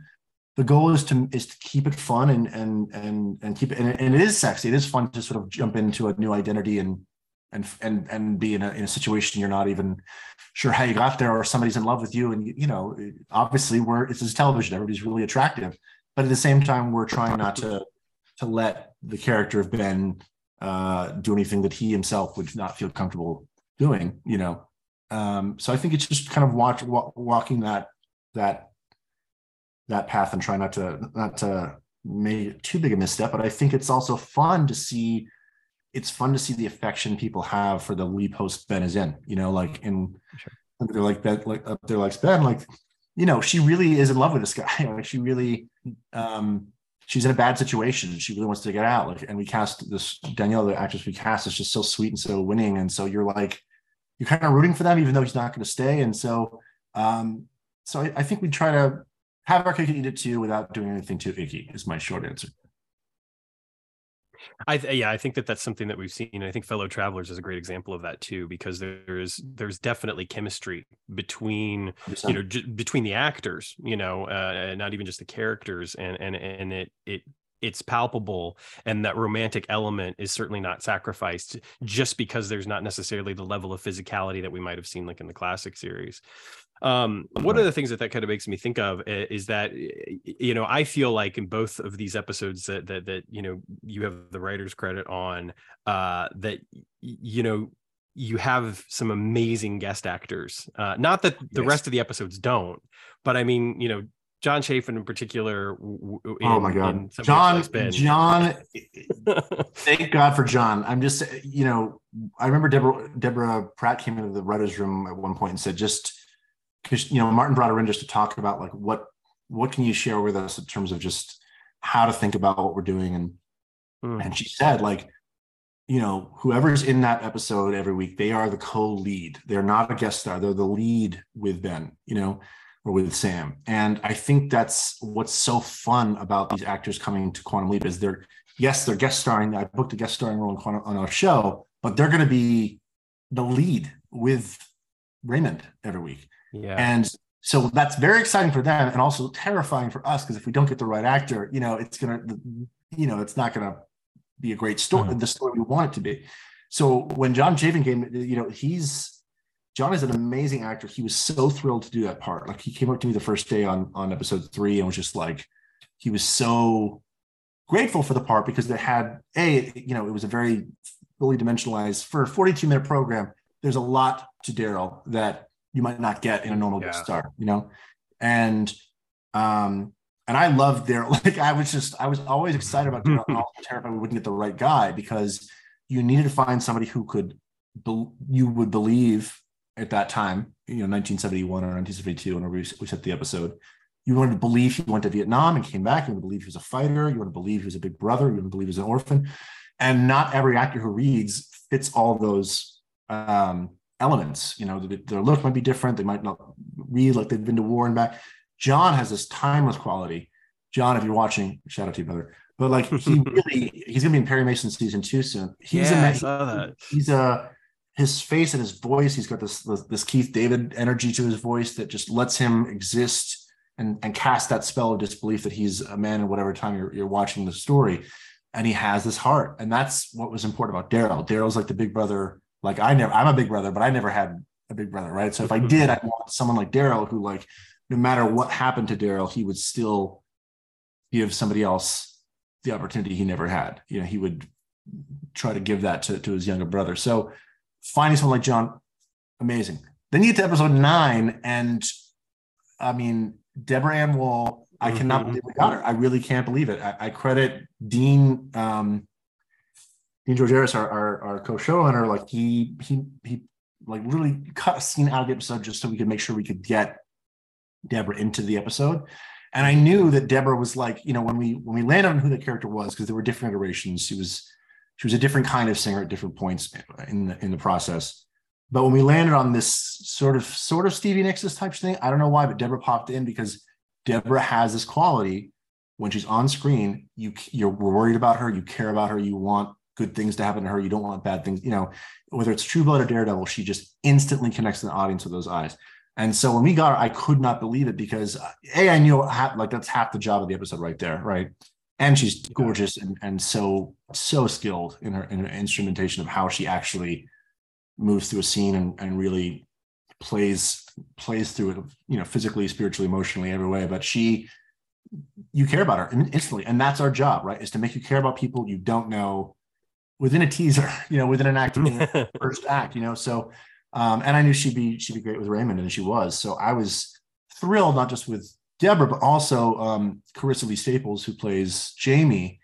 Speaker 3: the goal is to is to keep it fun and and and and keep it and, and, it is sexy. It is fun to sort of jump into a new identity and and and and be in a, in a situation you're not even sure how you got there or somebody's in love with you and you know obviously we're it's just television everybody's really attractive but at the same time we're trying not to to let the character of ben uh, do anything that he himself would not feel comfortable doing you know um, so I think it's just kind of watch, walking that that that path and try not to not to make too big a misstep. But I think it's also fun to see. It's fun to see the affection people have for the lead host Ben is in. You know, like in sure. they're like Ben, like up there like Ben, like you know, she really is in love with this guy. like she really, um, she's in a bad situation. She really wants to get out. Like, and we cast this Danielle, the actress we cast, is just so sweet and so winning. And so you're like, you're kind of rooting for them, even though he's not going to stay. And so, um, so I, I think we try to have our cake and eat it too without doing anything too icky. Is my short answer.
Speaker 1: I th- yeah, I think that that's something that we've seen. I think fellow travelers is a great example of that too, because there's there's definitely chemistry between 100%. you know j- between the actors, you know, uh, not even just the characters, and and and it it it's palpable and that romantic element is certainly not sacrificed just because there's not necessarily the level of physicality that we might have seen like in the classic series. Um, one of the things that that kind of makes me think of is that you know i feel like in both of these episodes that that, that you know you have the writer's credit on uh, that you know you have some amazing guest actors. Uh, not that the yes. rest of the episodes don't but i mean you know John Chafin in particular. In,
Speaker 3: oh my God, John! John, thank God for John. I'm just, you know, I remember Deborah Deborah Pratt came into the writers' room at one point and said, just because you know Martin brought her in just to talk about like what what can you share with us in terms of just how to think about what we're doing and mm. and she said like you know, whoever's in that episode every week, they are the co-lead. They're not a guest star. They're the lead with Ben, you know, or with Sam. And I think that's what's so fun about these actors coming to Quantum Leap is they're yes, they're guest starring. I booked a guest starring role Quantum, on our show, but they're going to be the lead with Raymond every week.
Speaker 1: Yeah.
Speaker 3: And so that's very exciting for them and also terrifying for us because if we don't get the right actor, you know, it's gonna, you know, it's not gonna be a great story, mm-hmm. the story we want it to be. So when John Chafin came, you know, he's John is an amazing actor. He was so thrilled to do that part. Like he came up to me the first day on on episode three and was just like, he was so grateful for the part because they had a, you know, it was a very fully dimensionalized for a 42 minute program. There's a lot to Daryl that you might not get in a normal yeah. star, you know? And um, and I loved their like I was just I was always excited about Daryl also terrified we wouldn't get the right guy because you needed to find somebody who could be, you would believe at that time, you know, 1971 or 1972, whenever we, we set the episode, you wanted to believe he went to Vietnam and came back. You want to believe he was a fighter. You want to believe he was a big brother. You want to believe he was an orphan. And not every actor who reads fits all those um, elements. You know, their look might be different. They might not read like they've been to war and back. John has this timeless quality. John, if you're watching, shout out to you, brother. But like he really, he's gonna be in Perry Mason season two soon. He's
Speaker 1: yeah, a, I saw that.
Speaker 3: He's a his face and his voice. He's got this, this Keith David energy to his voice that just lets him exist and and cast that spell of disbelief that he's a man in whatever time you're you're watching the story. And he has this heart, and that's what was important about Daryl. Daryl's like the big brother like I never, I'm a big brother, but I never had a big brother, right? So if I mm-hmm. did, I'd want someone like Daryl who, like, no matter what happened to Daryl, he would still give somebody else the opportunity he never had. You know, he would try to give that to, to his younger brother. So finding someone like John, amazing. Then you get to episode nine, and I mean, Deborah Ann Woll, I cannot mm-hmm. believe we got her. I really can't believe it. I, I credit Dean um, Dean Georgaris, our, our, our co-showrunner, like he he he like literally cut a scene out of the episode just so we could make sure we could get Deborah into the episode. And I knew that Deborah was like, you know, when we when we landed on who the character was, because there were different iterations. She was she was a different kind of singer at different points in the in the process. But when we landed on this sort of sort of Stevie Nicks type thing, I don't know why, but Deborah popped in because Deborah has this quality when she's on screen. You you're worried about her, you care about her, you want good things to happen to her. You don't want bad things, you know, whether it's True Blood or Daredevil, she just instantly connects to the audience with those eyes. And so when we got her, I could not believe it because a I knew half, like that's half the job of the episode right there, right? And she's gorgeous and, and so so skilled in her in her instrumentation of how she actually moves through a scene and, and really plays plays through it, you know, physically, spiritually, emotionally, every way. But she, you care about her instantly, and that's our job, right? Is to make you care about people you don't know within a teaser, you know, within an act, first act, you know. So, um, and I knew she'd be she'd be great with Raymond, and she was. So I was thrilled not just with Deborah, but also um, Karissa Lee Staples, who plays Jamie,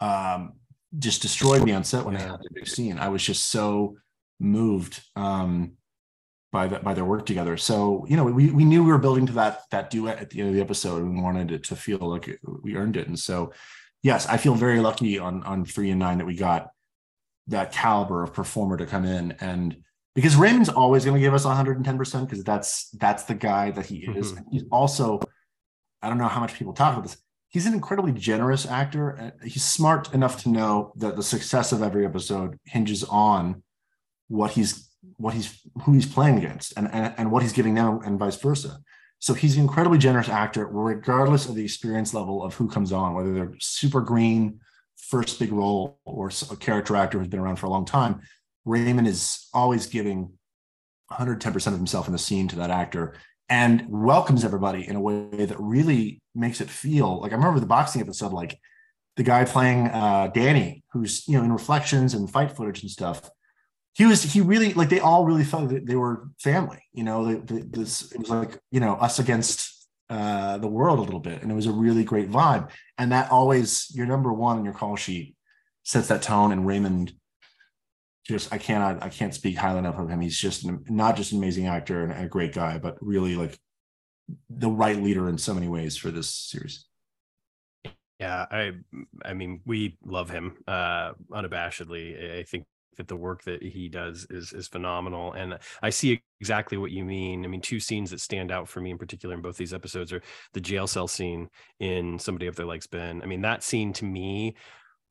Speaker 3: um, just destroyed me on set when yeah. I had the big scene. I was just so moved um, by that by their work together. So you know, we we knew we were building to that that duet at the end of the episode, and we wanted it to feel like it, we earned it. And so, yes, I feel very lucky on on three and nine that we got that caliber of performer to come in and because Raymond's always going to give us 110% because that's that's the guy that he is. Mm-hmm. He's also I don't know how much people talk about this. He's an incredibly generous actor. Uh, he's smart enough to know that the success of every episode hinges on what he's what he's who he's playing against and, and, and what he's giving them and vice versa. So he's an incredibly generous actor, regardless of the experience level of who comes on, whether they're super green first big role or a character actor who's been around for a long time, Raymond is always giving 110% of himself in the scene to that actor and welcomes everybody in a way that really makes it feel like I remember the boxing episode, like the guy playing uh, Danny, who's you know in reflections and fight footage and stuff. He was he really like they all really felt that they were family. You know, this it was like you know us against uh, the world a little bit, and it was a really great vibe. And that always your number one on your call sheet sets that tone. And Raymond, just I cannot I can't speak highly enough of him. He's just an, not just an amazing actor and a great guy, but really like the right leader in so many ways for this series.
Speaker 1: Yeah, I I mean we love him uh unabashedly. I think that the work that he does is is phenomenal and I see exactly what you mean. I mean two scenes that stand out for me in particular in both these episodes are the jail cell scene in Somebody Up There Likes Ben. I mean that scene to me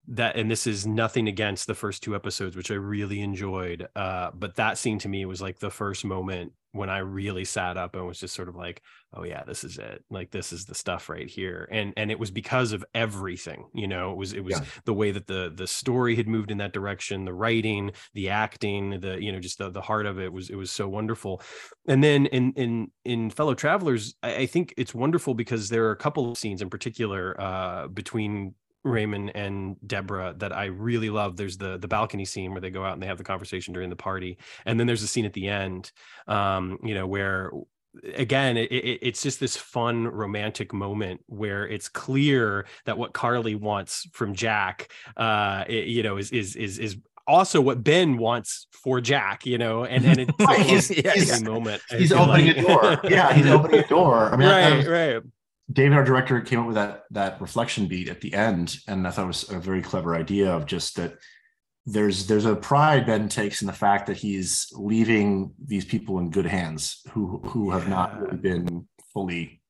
Speaker 1: that and this is nothing against the first two episodes which i really enjoyed uh but that scene to me was like the first moment when i really sat up and was just sort of like oh yeah this is it. Like this is the stuff right here. And and it was because of everything you know? It was it was yeah. the way that the the story had moved in that direction the writing the acting the you know just the, the heart of it was it was so wonderful. And then in in in fellow travelers I, I think it's wonderful because there are a couple of scenes in particular uh between Raymond and Deborah that I really love. There's the the balcony scene where they go out and they have the conversation during the party, and then there's a scene at the end, um, you know, where again it, it, it's just this fun romantic moment where it's clear that what Carly wants from Jack, uh, it, you know, is is is is also what Ben wants for Jack, you know, and and it's right.
Speaker 3: he's, he's, moment. He's opening like. a door. Yeah, he's opening a door. I mean,
Speaker 1: right, I, right
Speaker 3: David, our director, came up with that that reflection beat at the end, and I thought it was a very clever idea of just that there's there's a pride Ben takes in the fact that he's leaving these people in good hands who who have yeah. not really been fully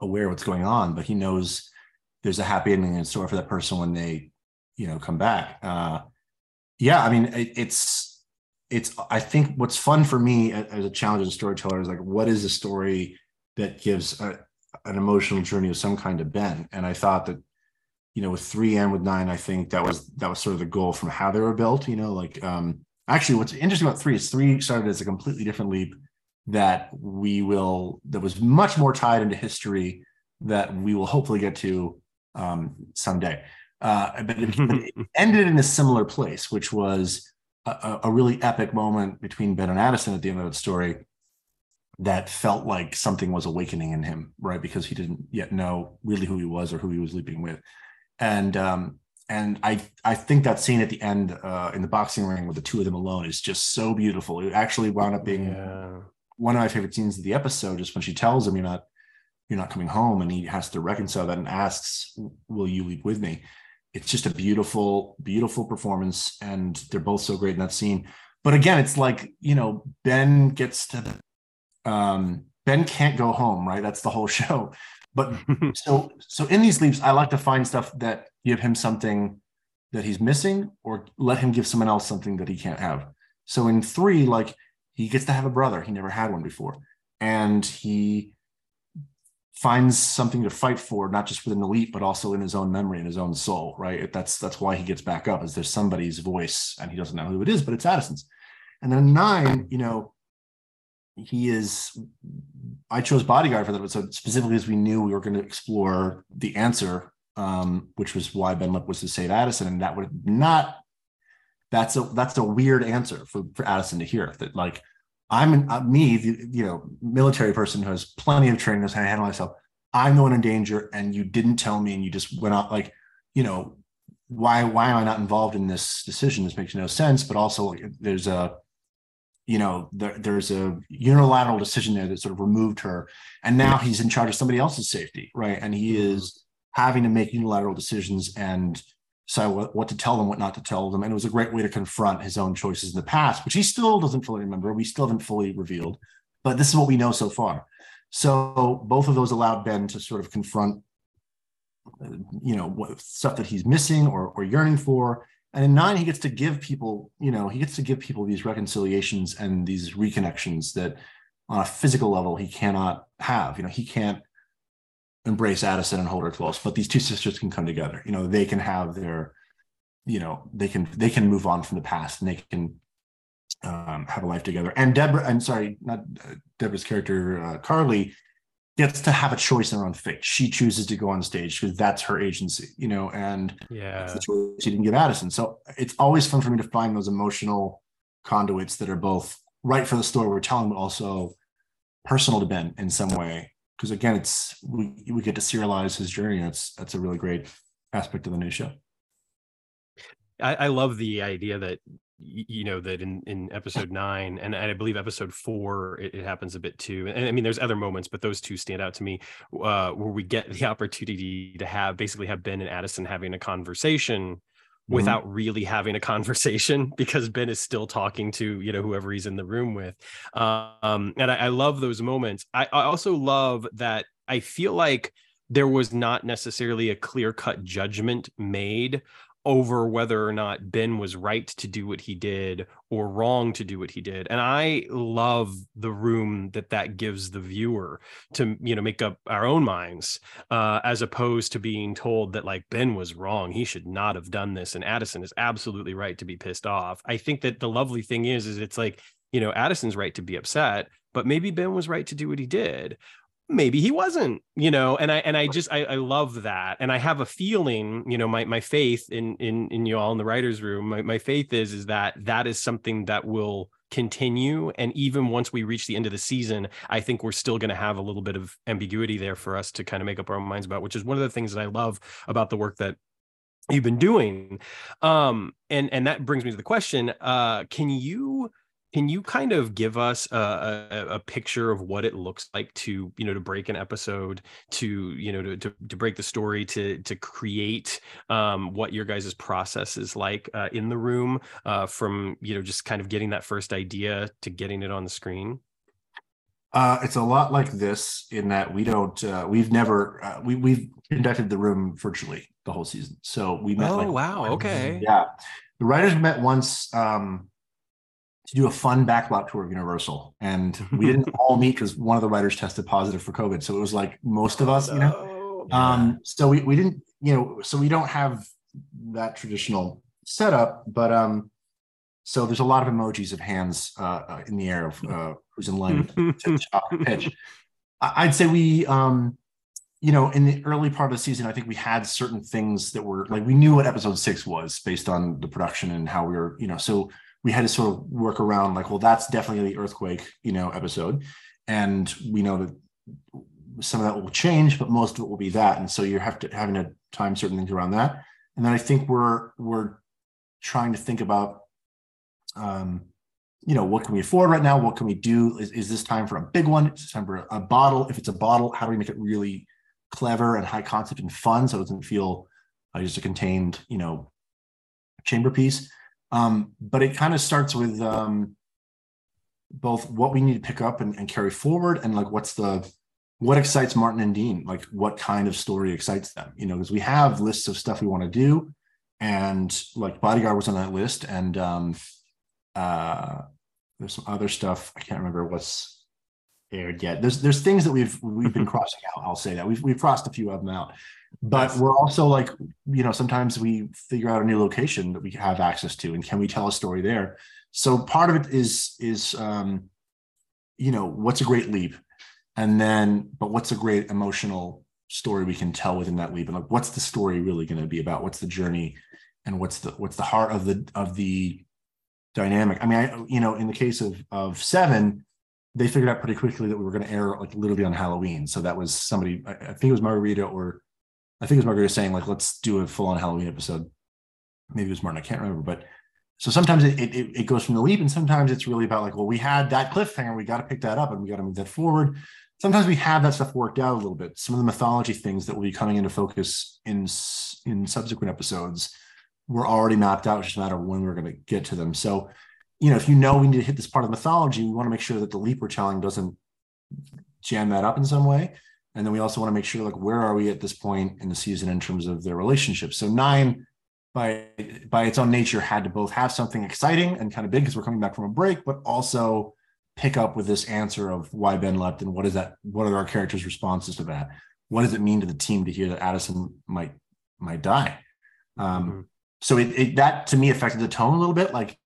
Speaker 3: aware of what's going on, but he knows there's a happy ending in store for that person when they, you know, come back. Uh, yeah, I mean, it, it's it's. I think what's fun for me as a challenging storyteller is like, what is a story that gives a, an emotional journey of some kind of Ben. And I thought that, you know, with three and with nine, I think that was that was sort of the goal from how they were built. You know, like um actually what's interesting about three is three started as a completely different leap that we will that was much more tied into history that we will hopefully get to um someday. Uh, but it, it ended in a similar place, which was a, a, really epic moment between Ben and Addison at the end of the story, that felt like something was awakening in him, right? Because he didn't yet know really who he was or who he was leaping with. And um, and I I think that scene at the end uh, in the boxing ring with the two of them alone is just so beautiful. It actually wound up being yeah. one of my favorite scenes of the episode, just when she tells him you're not you're not coming home, and he has to reconcile that and asks, "Will you leap with me?" It's just a beautiful, beautiful performance, and they're both so great in that scene. But again, it's like you know Ben gets to um, Ben can't go home, right? That's the whole show. But so so in these leaps, I like to find stuff that give him something that he's missing, or let him give someone else something that he can't have. So in three, like he gets to have a brother. He never had one before. And he finds something to fight for, not just within the leap, but also in his own memory and his own soul, right? That's that's why he gets back up, is there's somebody's voice and he doesn't know who it is, but it's Addison's. And then nine, you know, he is i chose bodyguard for that episode specifically as we knew we were going to explore the answer um, which was why ben lip was to save addison and that would not that's a that's a weird answer for, for addison to hear that like i'm uh, me the you know military person who has plenty of training knows how to handle myself i'm the one in danger and you didn't tell me and you just went out like you know why why am i not involved in this decision? This makes no sense but also there's a you know, there, there's a unilateral decision there that sort of removed her. And now he's in charge of somebody else's safety, right? And he mm-hmm. is having to make unilateral decisions and decide what, what to tell them, what not to tell them. And it was a great way to confront his own choices in the past, which he still doesn't fully remember. We still haven't fully revealed, but this is what we know so far. So both of those allowed Ben to sort of confront, uh, you know, what, stuff that he's missing or, or yearning for, and in nine, he gets to give people, you know, he gets to give people these reconciliations and these reconnections that on a physical level he cannot have. You know, he can't embrace Addison and hold her close, but these two sisters can come together. You know, they can have their, you know, they can they can move on from the past and they can um, have a life together. And Deborah, I'm sorry, not uh, Deborah's character, uh, Carly, gets to have a choice in her own fate. She chooses to go on stage because that's her agency, you know, and
Speaker 1: yeah,
Speaker 3: she didn't give Addison. So it's always fun for me to find those emotional conduits that are both right for the story we're telling, but also personal to Ben in some way. Because again, it's we we get to serialize his journey. That's that's a really great aspect of the new show.
Speaker 1: I, I love the idea that you know that in in episode nine and, i believe episode four it, it, happens a bit too and i mean there's other moments but those two stand out to me uh where we get the opportunity to have basically have ben and addison having a conversation mm-hmm. without really having a conversation because ben is still talking to you know whoever he's in the room with um and i, I love those moments I, I also love that i feel like there was not necessarily a clear cut judgment made over whether or not Ben was right to do what he did or wrong to do what he did. And I love the room that that gives the viewer to, you know, make up our own minds uh, as opposed to being told that like Ben was wrong. He should not have done this. And Addison is absolutely right to be pissed off. I think that the lovely thing is, is it's like, you know, Addison's right to be upset, but maybe Ben was right to do what he did maybe he wasn't you know and i and i just I, I love that. And i have a feeling you know my my faith in in in you all in the writers room my, my faith is is that that is something that will continue. And even once we reach the end of the season i think we're still going to have a little bit of ambiguity there for us to kind of make up our own minds about which is one of the things that i love about the work that you've been doing. Um and and that brings me to the question uh can you can you kind of give us a, a, a, picture of what it looks like to you know to break an episode to you know to to, to break the story to to create um, what your guys' process is like uh, in the room uh, from you know just kind of getting that first idea to getting it on the screen?
Speaker 3: Uh, it's a lot like this in that we don't uh, we've never uh, we we've conducted the room virtually the whole season. So we met
Speaker 1: oh
Speaker 3: like,
Speaker 1: wow. okay.
Speaker 3: Yeah. The writers met once um to do a fun backlot tour of Universal, and we didn't all meet because one of the writers tested positive for COVID. So it was like most of us, you know. Um, so we we didn't, you know, so we don't have that traditional setup, but um, so there's a lot of emojis of hands uh, uh in the air of uh, who's in line to chop pitch. I'd say we, um, you know, in the early part of the season, I think we had certain things that were like we knew what episode six was based on the production and how we were, you know, so we had to sort of work around like, well, that's definitely the earthquake, you know, episode. And we know that some of that will change, but most of it will be that. And so you have to having to time certain things around that. And then I think we're we're trying to think about um, you know, what can we afford right now? What can we do? Is, is this time for a big one? Is time for a bottle? If it's a bottle, how do we make it really clever and high concept and fun so it doesn't feel uh, just a contained, you know, chamber piece? Um, but it kind of starts with um, both what we need to pick up and, and carry forward, and like what's the what excites Martin and Dean, like what kind of story excites them, you know, because we have lists of stuff we want to do, and like Bodyguard was on that list, and um, uh, there's some other stuff I can't remember what's aired yet. There's there's things that we've we've been crossing out. I'll say that we've we've crossed a few of them out, but we're also like you know sometimes we figure out a new location that we have access to and can we tell a story there? So part of it is is um you know what's a great leap? And then but what's a great emotional story we can tell within that leap? And like what's the story really going to be about? What's the journey? And what's the what's the heart of the of the dynamic? I mean i you know in the case of of seven they figured out pretty quickly that we were going to air like literally on halloween. So that was somebody i, I think it was margarita or I think it was Margaret saying like, let's do a full on Halloween episode. Maybe it was Martin, I can't remember, but so sometimes it, it, it goes from the leap and sometimes it's really about like, well, we had that cliffhanger, we got to pick that up and we got to move that forward. Sometimes we have that stuff worked out a little bit. Some of the mythology things that will be coming into focus in in subsequent episodes were already mapped out. It's just a matter of when we're going to get to them. So, you know, if you know we need to hit this part of the mythology, we want to make sure that the leap we're telling doesn't jam that up in some way. And then we also want to make sure like where are we at this point in the season in terms of their relationship. So nine by by its own nature had to both have something exciting and kind of big because we're coming back from a break, but also pick up with this answer of why Ben left and what is that what are our characters' responses to that? What does it mean to the team to hear that Addison might might die? Um, mm-hmm. so it, it that to me affected the tone a little bit. Like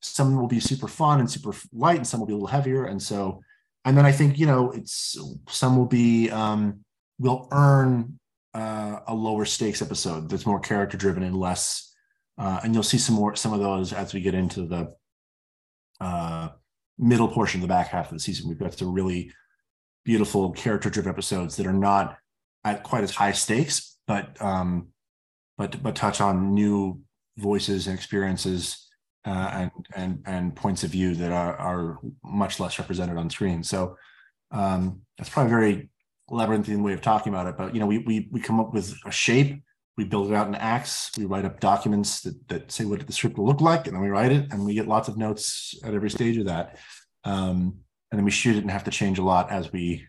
Speaker 3: some will be super fun and super light, and some will be a little heavier. And so and then I think you know it's some will be um, will earn uh, a lower stakes episode that's more character driven and less, uh, and you'll see some more some of those as we get into the uh, middle portion of the back half of the season. We've got some really beautiful character driven episodes that are not at quite as high stakes, but um, but but touch on new voices and experiences uh, and and and points of view that are are much less represented on screen. So um, that's probably a very labyrinthine way of talking about it. But you know, we we we come up with a shape, we build it out in acts, we write up documents that that say what the script will look like, and then we write it, and we get lots of notes at every stage of that. Um, and then we shoot it and have to change a lot as we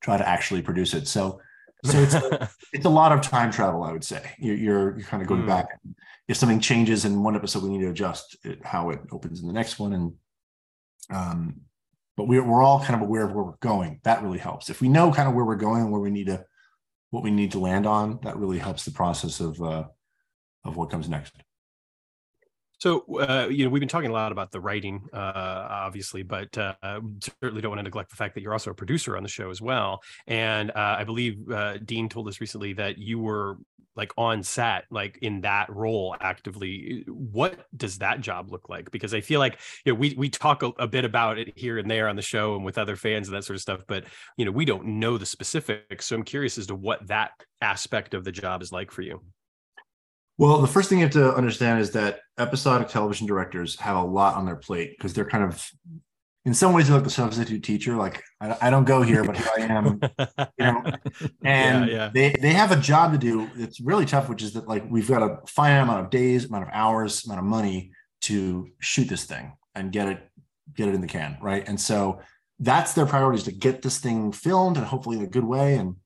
Speaker 3: try to actually produce it. So so it's a, it's a lot of time travel, I would say. You're you're, you're kind of going mm. back. If something changes in one episode, we need to adjust it, how it opens in the next one, and um, but we're we're all kind of aware of where we're going. That really helps. If we know kind of where we're going, and where we need to, what we need to land on, that really helps the process of uh, of what comes next.
Speaker 1: So, uh, you know, we've been talking a lot about the writing, uh, obviously, but uh, certainly don't want to neglect the fact that you're also a producer on the show as well. And uh, I believe uh, Dean told us recently that you were like on set, like in that role actively. What does that job look like? Because I feel like you know we we talk a, a bit about it here and there on the show and with other fans and that sort of stuff, but you know we don't know the specifics. So I'm curious as to what that aspect of the job is like for you.
Speaker 3: Well, the first thing you have to understand is that episodic television directors have a lot on their plate because they're kind of, in some ways, like the substitute teacher. Like, I, I don't go here, but here I am. you know, and yeah, yeah. they they have a job to do. It's really tough, which is that like we've got a finite amount of days, amount of hours, amount of money to shoot this thing and get it get it in the can, right? And so that's their priorities to get this thing filmed and hopefully in a good way and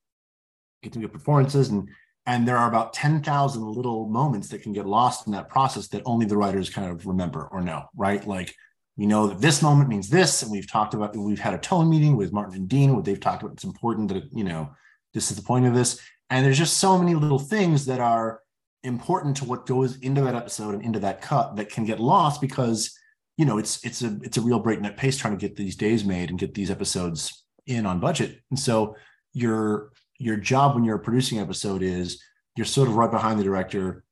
Speaker 3: get some good performances and and there are about 10,000 little moments that can get lost in that process that only the writers kind of remember or know, right? Like we know that this moment means this, and we've talked about, we've had a tone meeting with Martin and Dean where they've talked about it's important that, you know, this is the point of this. And there's just so many little things that are important to what goes into that episode and into that cut that can get lost because, you know, it's it's a it's a real breakneck pace trying to get these days made and get these episodes in on budget. And so you're your job when you're producing episode is you're sort of right behind the director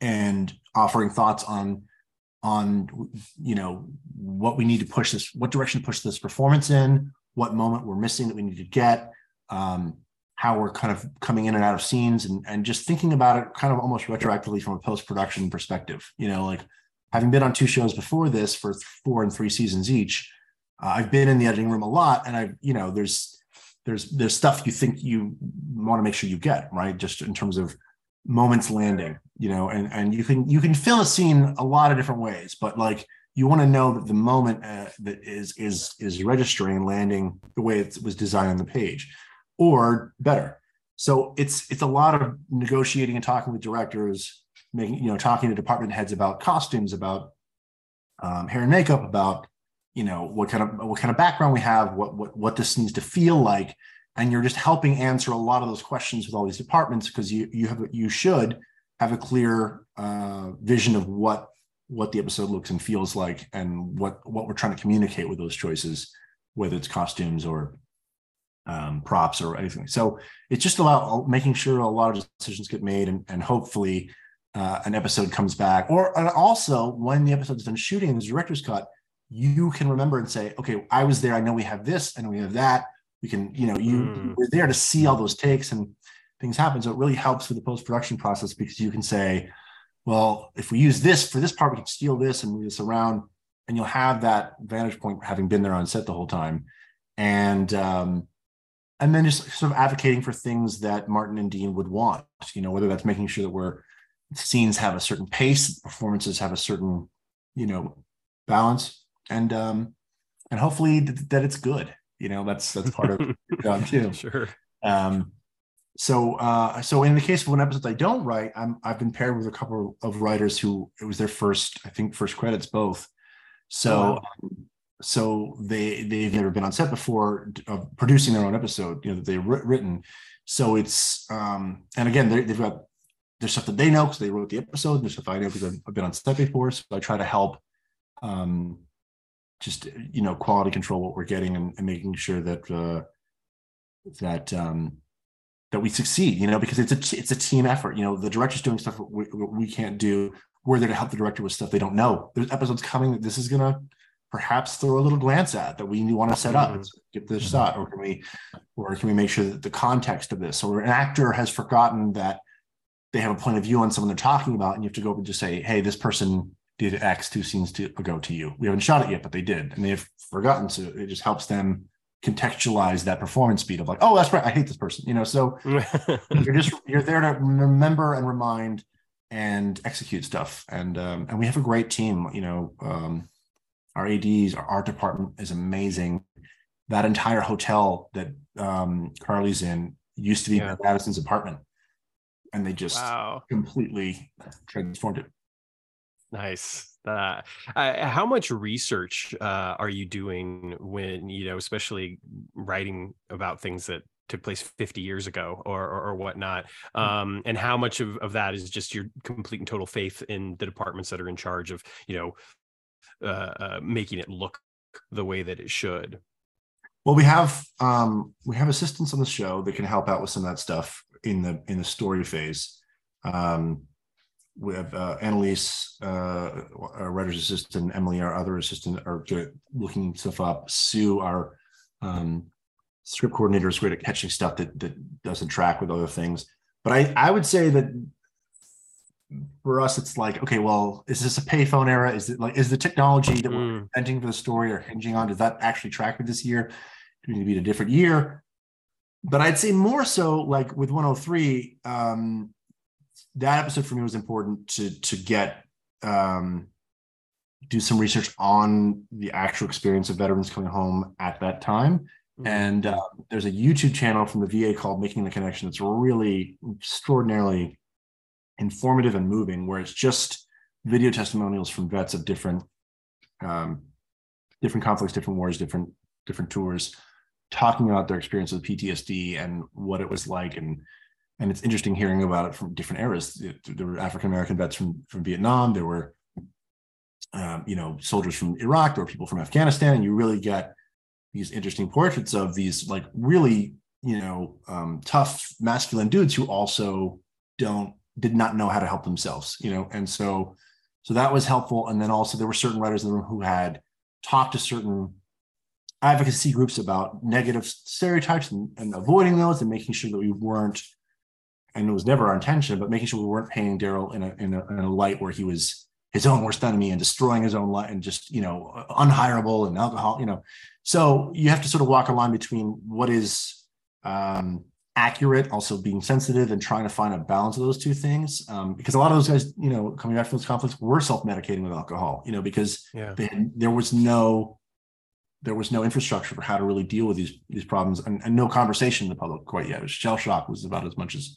Speaker 3: and offering thoughts on on you know what we need to push this what direction to push this performance in what moment we're missing that we need to get um, how we're kind of coming in and out of scenes and, and just thinking about it kind of almost retroactively from a post-production perspective you know like having been on two shows before this for four and three seasons each uh, i've been in the editing room a lot and i've you know there's there's there's stuff you think you want to make sure you get right? Just in terms of moments landing you know and and you can you can fill a scene a lot of different ways but like you want to know that the moment uh, that is is is registering and landing the way it was designed on the page or better. So it's it's a lot of negotiating and talking with directors making you know talking to department heads about costumes about um, hair and makeup about you know what kind of what kind of background we have what what what this needs to feel like. And you're just helping answer a lot of those questions with all these departments because you you have you should have a clear uh, vision of what what the episode looks and feels like and what what we're trying to communicate with those choices whether it's costumes or um, props or anything. So it's just about making sure a lot of decisions get made and, and hopefully uh, an episode comes back. Or and also when the episode's done shooting the director's cut you can remember and say, okay, I was there. I know we have this and we have that. We can, you know, you mm. were there to see all those takes and things happen. So it really helps with the post production process because you can say, well, if we use this for this part, we can steal this and move this around, and you'll have that vantage point having been there on set the whole time, and um, and then just sort of advocating for things that Martin and Dean would want. You know, whether that's making sure that we're scenes have a certain pace, performances have a certain, you know, balance and um and hopefully th- that it's good you know that's that's part of your job too.
Speaker 1: Sure.
Speaker 3: Um so uh so in the case of one episode i don't write i'm i've been paired with a couple of writers who it was their first i think first credits both. So oh, wow. um, so they they've never been on set before uh, producing their own episode you know that they've written. So it's um and again they've got there's stuff that they know because they wrote the episode there's stuff i know because I've, I've been on set before. So i try to help um just you know quality control what we're getting and, and making sure that uh, that um, that we succeed. You know, because it's a it's a team effort. You know, the director's doing stuff we, we can't do. We're there to help the director with stuff they don't know. There's episodes coming that this is gonna perhaps throw a little glance at that we want to set up. Mm-hmm. Get this mm-hmm. shot, or can we, or can we make sure that the context of this, or an actor has forgotten that they have a point of view on someone they're talking about, and you have to go up and just say, "Hey, this person did X two scenes to, ago to you. We haven't shot it yet, but they did, and they've forgotten to. It just helps them contextualize that performance speed of like, oh, that's right, I hate this person, you know. So you're just you're there to remember and remind and execute stuff, and um, and we have a great team. You know, um, our ads, our art department is amazing. That entire hotel that um, Carly's in used to be yeah. Addison's apartment, and they just wow. completely transformed it.
Speaker 1: Nice. Uh, how much research uh, are you doing when you know, especially writing about things that took place 50 years ago or or, or whatnot? Hmm. Um, and how much of, of that is just your complete and total faith in the departments that are in charge of you know uh, uh, making it look the way that it should?
Speaker 3: Well, we have um, we have assistants on the show that can help out with some of that stuff in the in the story phase. Um, we have uh, Annalise, uh, our writer's assistant, Emily, our other assistant, are good at looking stuff up. Sue, our um, script coordinator, is great at catching stuff that that doesn't track with other things. But I I would say that for us, it's like, okay, well, is this a payphone era? Is it like is the technology that we're hmm. inventing for the story or hinging on? Does that actually track with this year? Do we need to be in a different year? But I'd say more so like with 103, um, that episode for me was important to to get um, do some research on the actual experience of veterans coming home at that time. Mm-hmm. And uh, there's a YouTube channel from the VA called Making the Connection that's really extraordinarily informative and moving, where it's just video testimonials from vets of different um, different conflicts, different wars, different different tours, talking about their experience with PTSD and what it was like and and it's interesting hearing about it from different eras. There were African American vets from from Vietnam. There were, um, you know, soldiers from Iraq. There were people from Afghanistan, and you really get these interesting portraits of these like really, you know, um, tough masculine dudes who also don't did not know how to help themselves. You know, and so so that was helpful. And then also there were certain writers in the room who had talked to certain advocacy groups about negative stereotypes and, and avoiding those and making sure that we weren't and it was never our intention, but making sure we weren't painting Daryl in a, in a, in a light where he was his own worst enemy and destroying his own life and just you know unhireable and alcohol you know so you have to sort of walk a line between what is um, accurate also being sensitive and trying to find a balance of those two things um, because a lot of those guys you know coming back from those conflicts were self-medicating with alcohol you know because yeah. had, there was no there was no infrastructure for how to really deal with these these problems and, and no conversation in the public quite yet. Shell shock was about as much as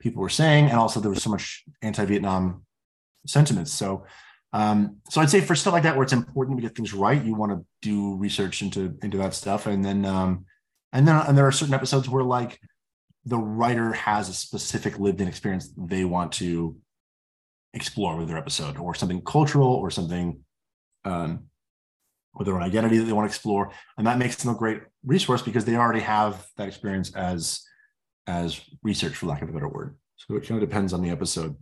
Speaker 3: people were saying, and also there was so much anti-Vietnam sentiments. So, um, so I'd say for stuff like that where it's important to get things right, you want to do research into into that stuff, and then um, and then and there are certain episodes where like the writer has a specific lived-in experience they want to explore with their episode, or something cultural, or something um, with their own identity that they want to explore, and that makes them a great resource because they already have that experience as as research, for lack of a better word. So it kind of depends on the episode.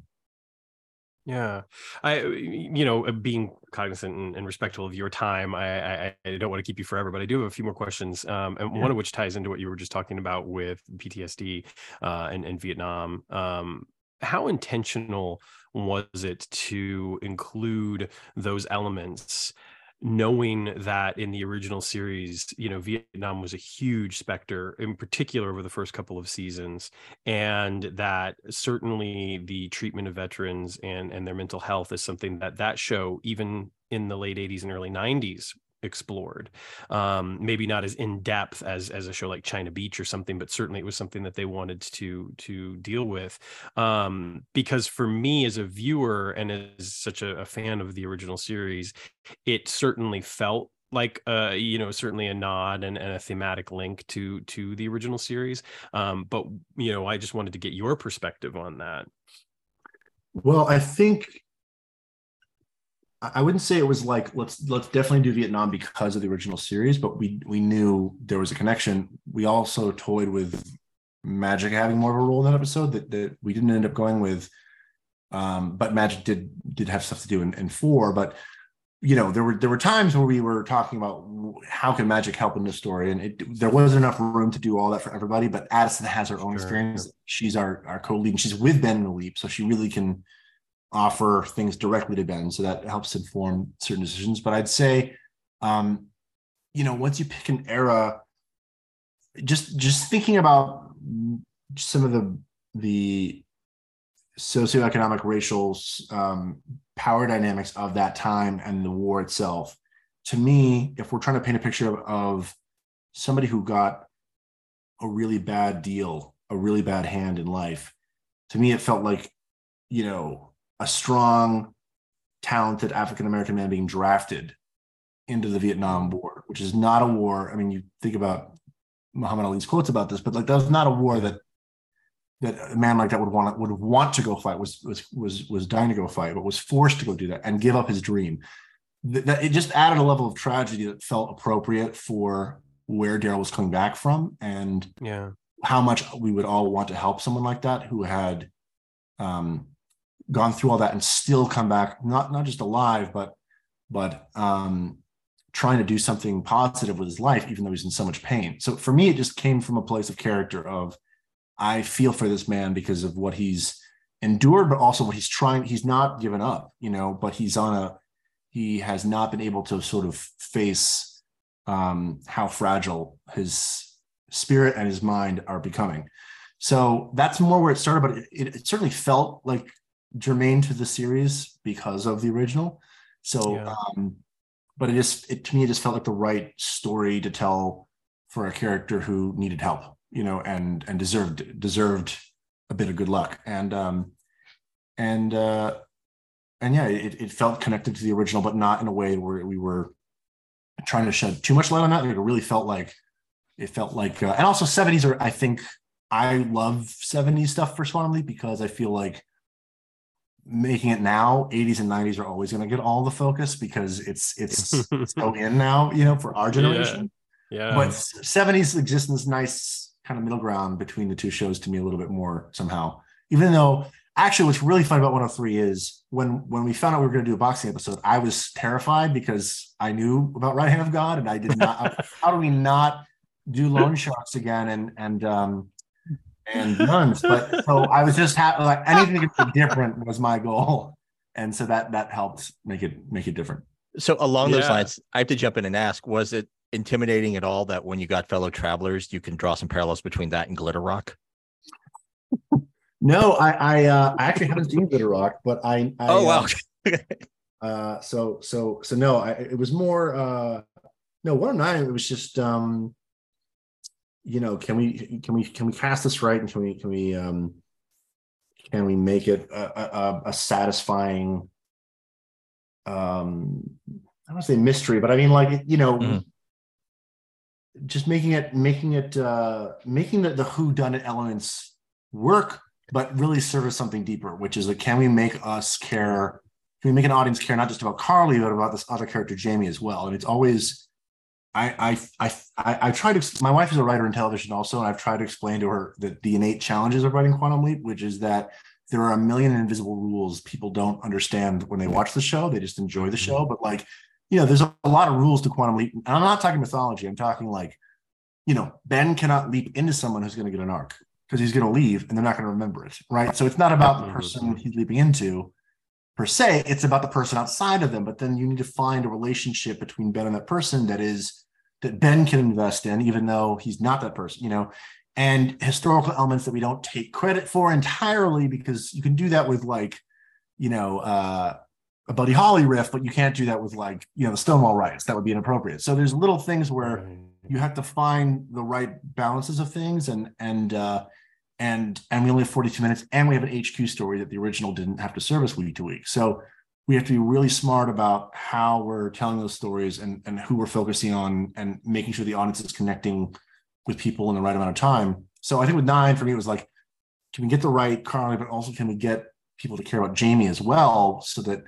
Speaker 1: Yeah, I, you know, uh, being cognizant and, and respectful of your time, I, I, I, don't want to keep you forever, but I do have a few more questions, um, and yeah. one of which ties into what you were just talking about with PTSD uh, and, and Vietnam. Um, how intentional was it to include those elements knowing that in the original series, you know, Vietnam was a huge specter, in particular over the first couple of seasons, and that certainly the treatment of veterans and and their mental health is something that that show, even in the late 80s and early 90s explored. Um, maybe not as in depth as as a show like china beach or something but certainly it was something that they wanted to to deal with. Um, because for me as a viewer and as such a, a fan of the original series it certainly felt like uh you know certainly a nod and, and a thematic link to to the original series. Um but you know i just wanted to get your perspective on that.
Speaker 3: Well i think I wouldn't say it was like let's let's definitely do Vietnam because of the original series, but we we knew there was a connection. We also toyed with Magic having more of a role in that episode that, that we didn't end up going with. Um, but Magic did did have stuff to do in, in four. But you know, there were there were times where we were talking about how can Magic help in this story, and it, there wasn't enough room to do all that for everybody. But Addison has her own sure. experience. She's our our co lead, and she's with Ben in the leap, so she really can offer things directly to Ben, so that helps inform certain decisions. But I'd say, um, you know, once you pick an era, just just thinking about some of the the socioeconomic, racial um, power dynamics of that time and the war itself. To me, if we're trying to paint a picture of, of somebody who got a really bad deal, a really bad hand in life, to me, it felt like, you know, a strong, talented African American man being drafted into the Vietnam War, which is not a war. I mean, you think about Muhammad Ali's quotes about this, but like that was not a war that that a man like that would want would want to go fight was was was was dying to go fight, but was forced to go do that and give up his dream. That it just added a level of tragedy that felt appropriate for where Daryl was coming back from and
Speaker 1: yeah
Speaker 3: how much we would all want to help someone like that who had um, gone through all that and still come back not not just alive but but um, trying to do something positive with his life even though he's in so much pain so for me it just came from a place of character of i feel for this man because of what he's endured but also what he's trying he's not given up you know but he's on a he has not been able to sort of face um, how fragile his spirit and his mind are becoming. So that's more where it started, but it, it, it certainly felt like germane to the series because of the original. So, yeah. um, but it just it, to me, it just felt like the right story to tell for a character who needed help, you know, and and deserved deserved a bit of good luck. And um, and uh, and yeah, it, it felt connected to the original, but not in a way where we were trying to shed too much light on that. Like it really felt like it felt like, uh, and also 70s are, I think, I love 70s stuff for Leap because I feel like making it now, 80s and 90s are always going to get all the focus because it's it's so in now, you know, for our generation.
Speaker 1: Yeah. yeah.
Speaker 3: But 70s exists in this nice kind of middle ground between the two shows to me a little bit more somehow. Even though actually what's really fun about 103 is when when we found out we were going to do a boxing episode, I was terrified because I knew about Right Hand of God and I did not how do we not do loan sharks again and and um and nuns. But so I was just happy like anything different was my goal. And so that that helped make it make it different.
Speaker 2: So along yeah. those lines, I have to jump in and ask, was it intimidating at all that when you got fellow travelers, you can draw some parallels between that and Glitter Rock?
Speaker 3: no, I I, uh, I actually haven't seen Glitter Rock, but I, I
Speaker 2: oh wow.
Speaker 3: Uh, uh, so so so no, I, it was more uh no one of nine. It was just um you know, can we can we can we cast this right and can we can we um can we make it a, a, a satisfying um I don't want to say mystery, but I mean like you know mm-hmm. just making it making it uh making the, the who done it elements work, but really service something deeper, which is like can we make us care can we make an audience care not just about Carly, but about this other character, Jamie, as well? And it's always I, I, I, I try to, my wife is a writer in television also, and I've tried to explain to her that the innate challenges of writing Quantum Leap, which is that there are a million invisible rules people don't understand when they watch the show. They just enjoy the mm-hmm. show. But like, you know, there's a, a lot of rules to Quantum Leap. And I'm not talking mythology. I'm talking like, you know, Ben cannot leap into someone who's going to get an arc because he's going to leave and they're not going to remember it. Right. So it's not about the person he's leaping into per se. It's about the person outside of them. But then you need to find a relationship between Ben and that person that is that Ben can invest in, even though he's not that person, you know, and historical elements that we don't take credit for entirely because you can do that with like, you know, uh, a Buddy Holly riff, but you can't do that with like, you know, the Stonewall riots. That would be inappropriate. So there's little things where you have to find the right balances of things and and uh and and we only have 42 minutes and we have an HQ story that the original didn't have to service week to week. So we have to be really smart about how we're telling those stories and, and who we're focusing on and making sure the audience is connecting with people in the right amount of time. So I think with nine for me it was like, can we get the right Carly, but also can we get people to care about Jamie as well, so that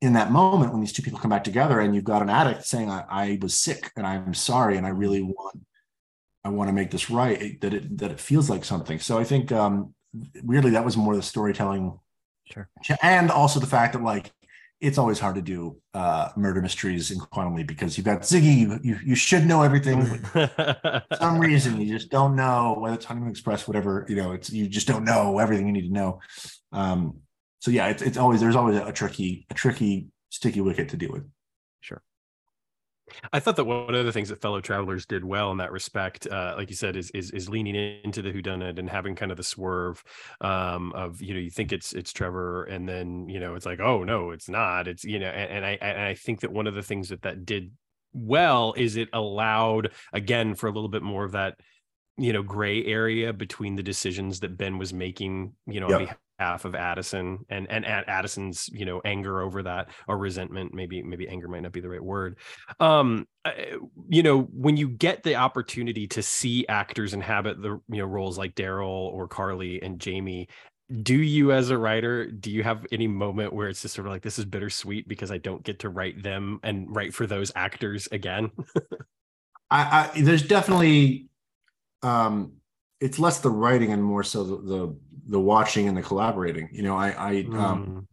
Speaker 3: in that moment when these two people come back together and you've got an addict saying, I, I was sick and I'm sorry and I really want I want to make this right, that it that it feels like something. So I think um weirdly that was more the storytelling.
Speaker 2: Sure.
Speaker 3: And also the fact that like it's always hard to do uh, murder mysteries in Quantum Leap because you've got Ziggy, you, you, you should know everything. for some reason, you just don't know whether it's Honeymoon Express, whatever, you know, it's, you just don't know everything you need to know. Um, so yeah, it's it's always there's always a tricky a tricky sticky wicket to deal with.
Speaker 1: Sure. I thought that one of the things that fellow travelers did well in that respect, uh, like you said, is is is leaning into the whodunit and having kind of the swerve um, of you know you think it's it's Trevor and then you know it's like oh no it's not it's you know and, and I and I think that one of the things that that did well is it allowed again for a little bit more of that you know gray area between the decisions that Ben was making you know yep. on behalf of Addison and and Addison's you know anger over that or resentment maybe maybe anger might not be the right word. Um you know when you get the opportunity to see actors inhabit the you know roles like Daryl or Carly and Jamie do you as a writer do you have any moment where it's just sort of like this is bittersweet because I don't get to write them and write for those actors again?
Speaker 3: I, I there's definitely um it's less the writing and more so the the, the watching and the collaborating you know i i mm. um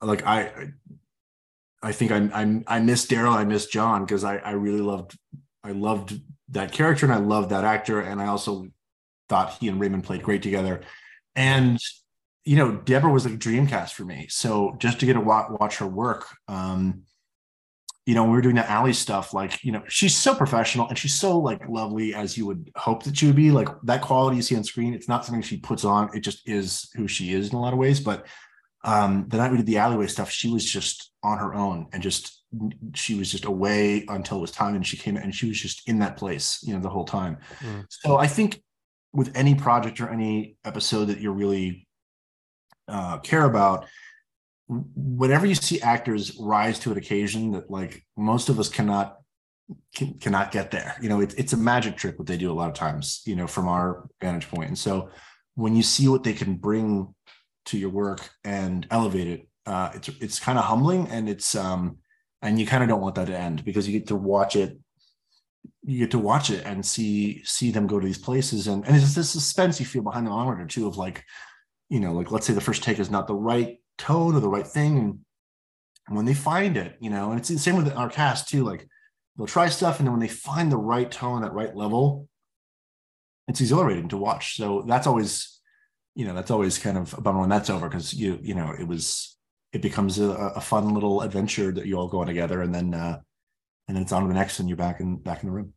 Speaker 3: like i i think i i, I miss daryl i miss john because i i really loved i loved that character and i loved that actor. And i also thought he and raymond played great together. And you know deborah was like a dream cast for me. So just to get to watch, watch her work um you know, we were doing the alley stuff, like, you know, she's so professional and she's so like lovely as you would hope that she would be. Like that quality you see on screen, it's not something she puts on, it just is who she is in a lot of ways. But um the night we did the alleyway stuff, she was just on her own and just she was just away until it was time and she came and she was just in that place, you know, the whole time. Mm. So I think with any project or any episode that you really uh, care about, whenever you see actors rise to an occasion that like most of us cannot can, cannot get there you know it, it's a magic trick what they do a lot of times you know from our vantage point. And so when you see what they can bring to your work and elevate it uh, it's it's kind of humbling and it's um and you kind of don't want that to end because you get to watch it you get to watch it and see see them go to these places. And and it's this suspense you feel behind the monitor too of like you know like let's say the first take is not the right tone or the right thing. And when they find it, you know, and it's the same with our cast too. Like they'll try stuff, and then when they find the right tone, that right level, it's exhilarating to watch. So that's always, you know, that's always kind of a bummer when that's over because you, you know, it was, it becomes a, a, fun little adventure that you all go on together, and then, uh, and then it's on to the next, and you're back in back in the room.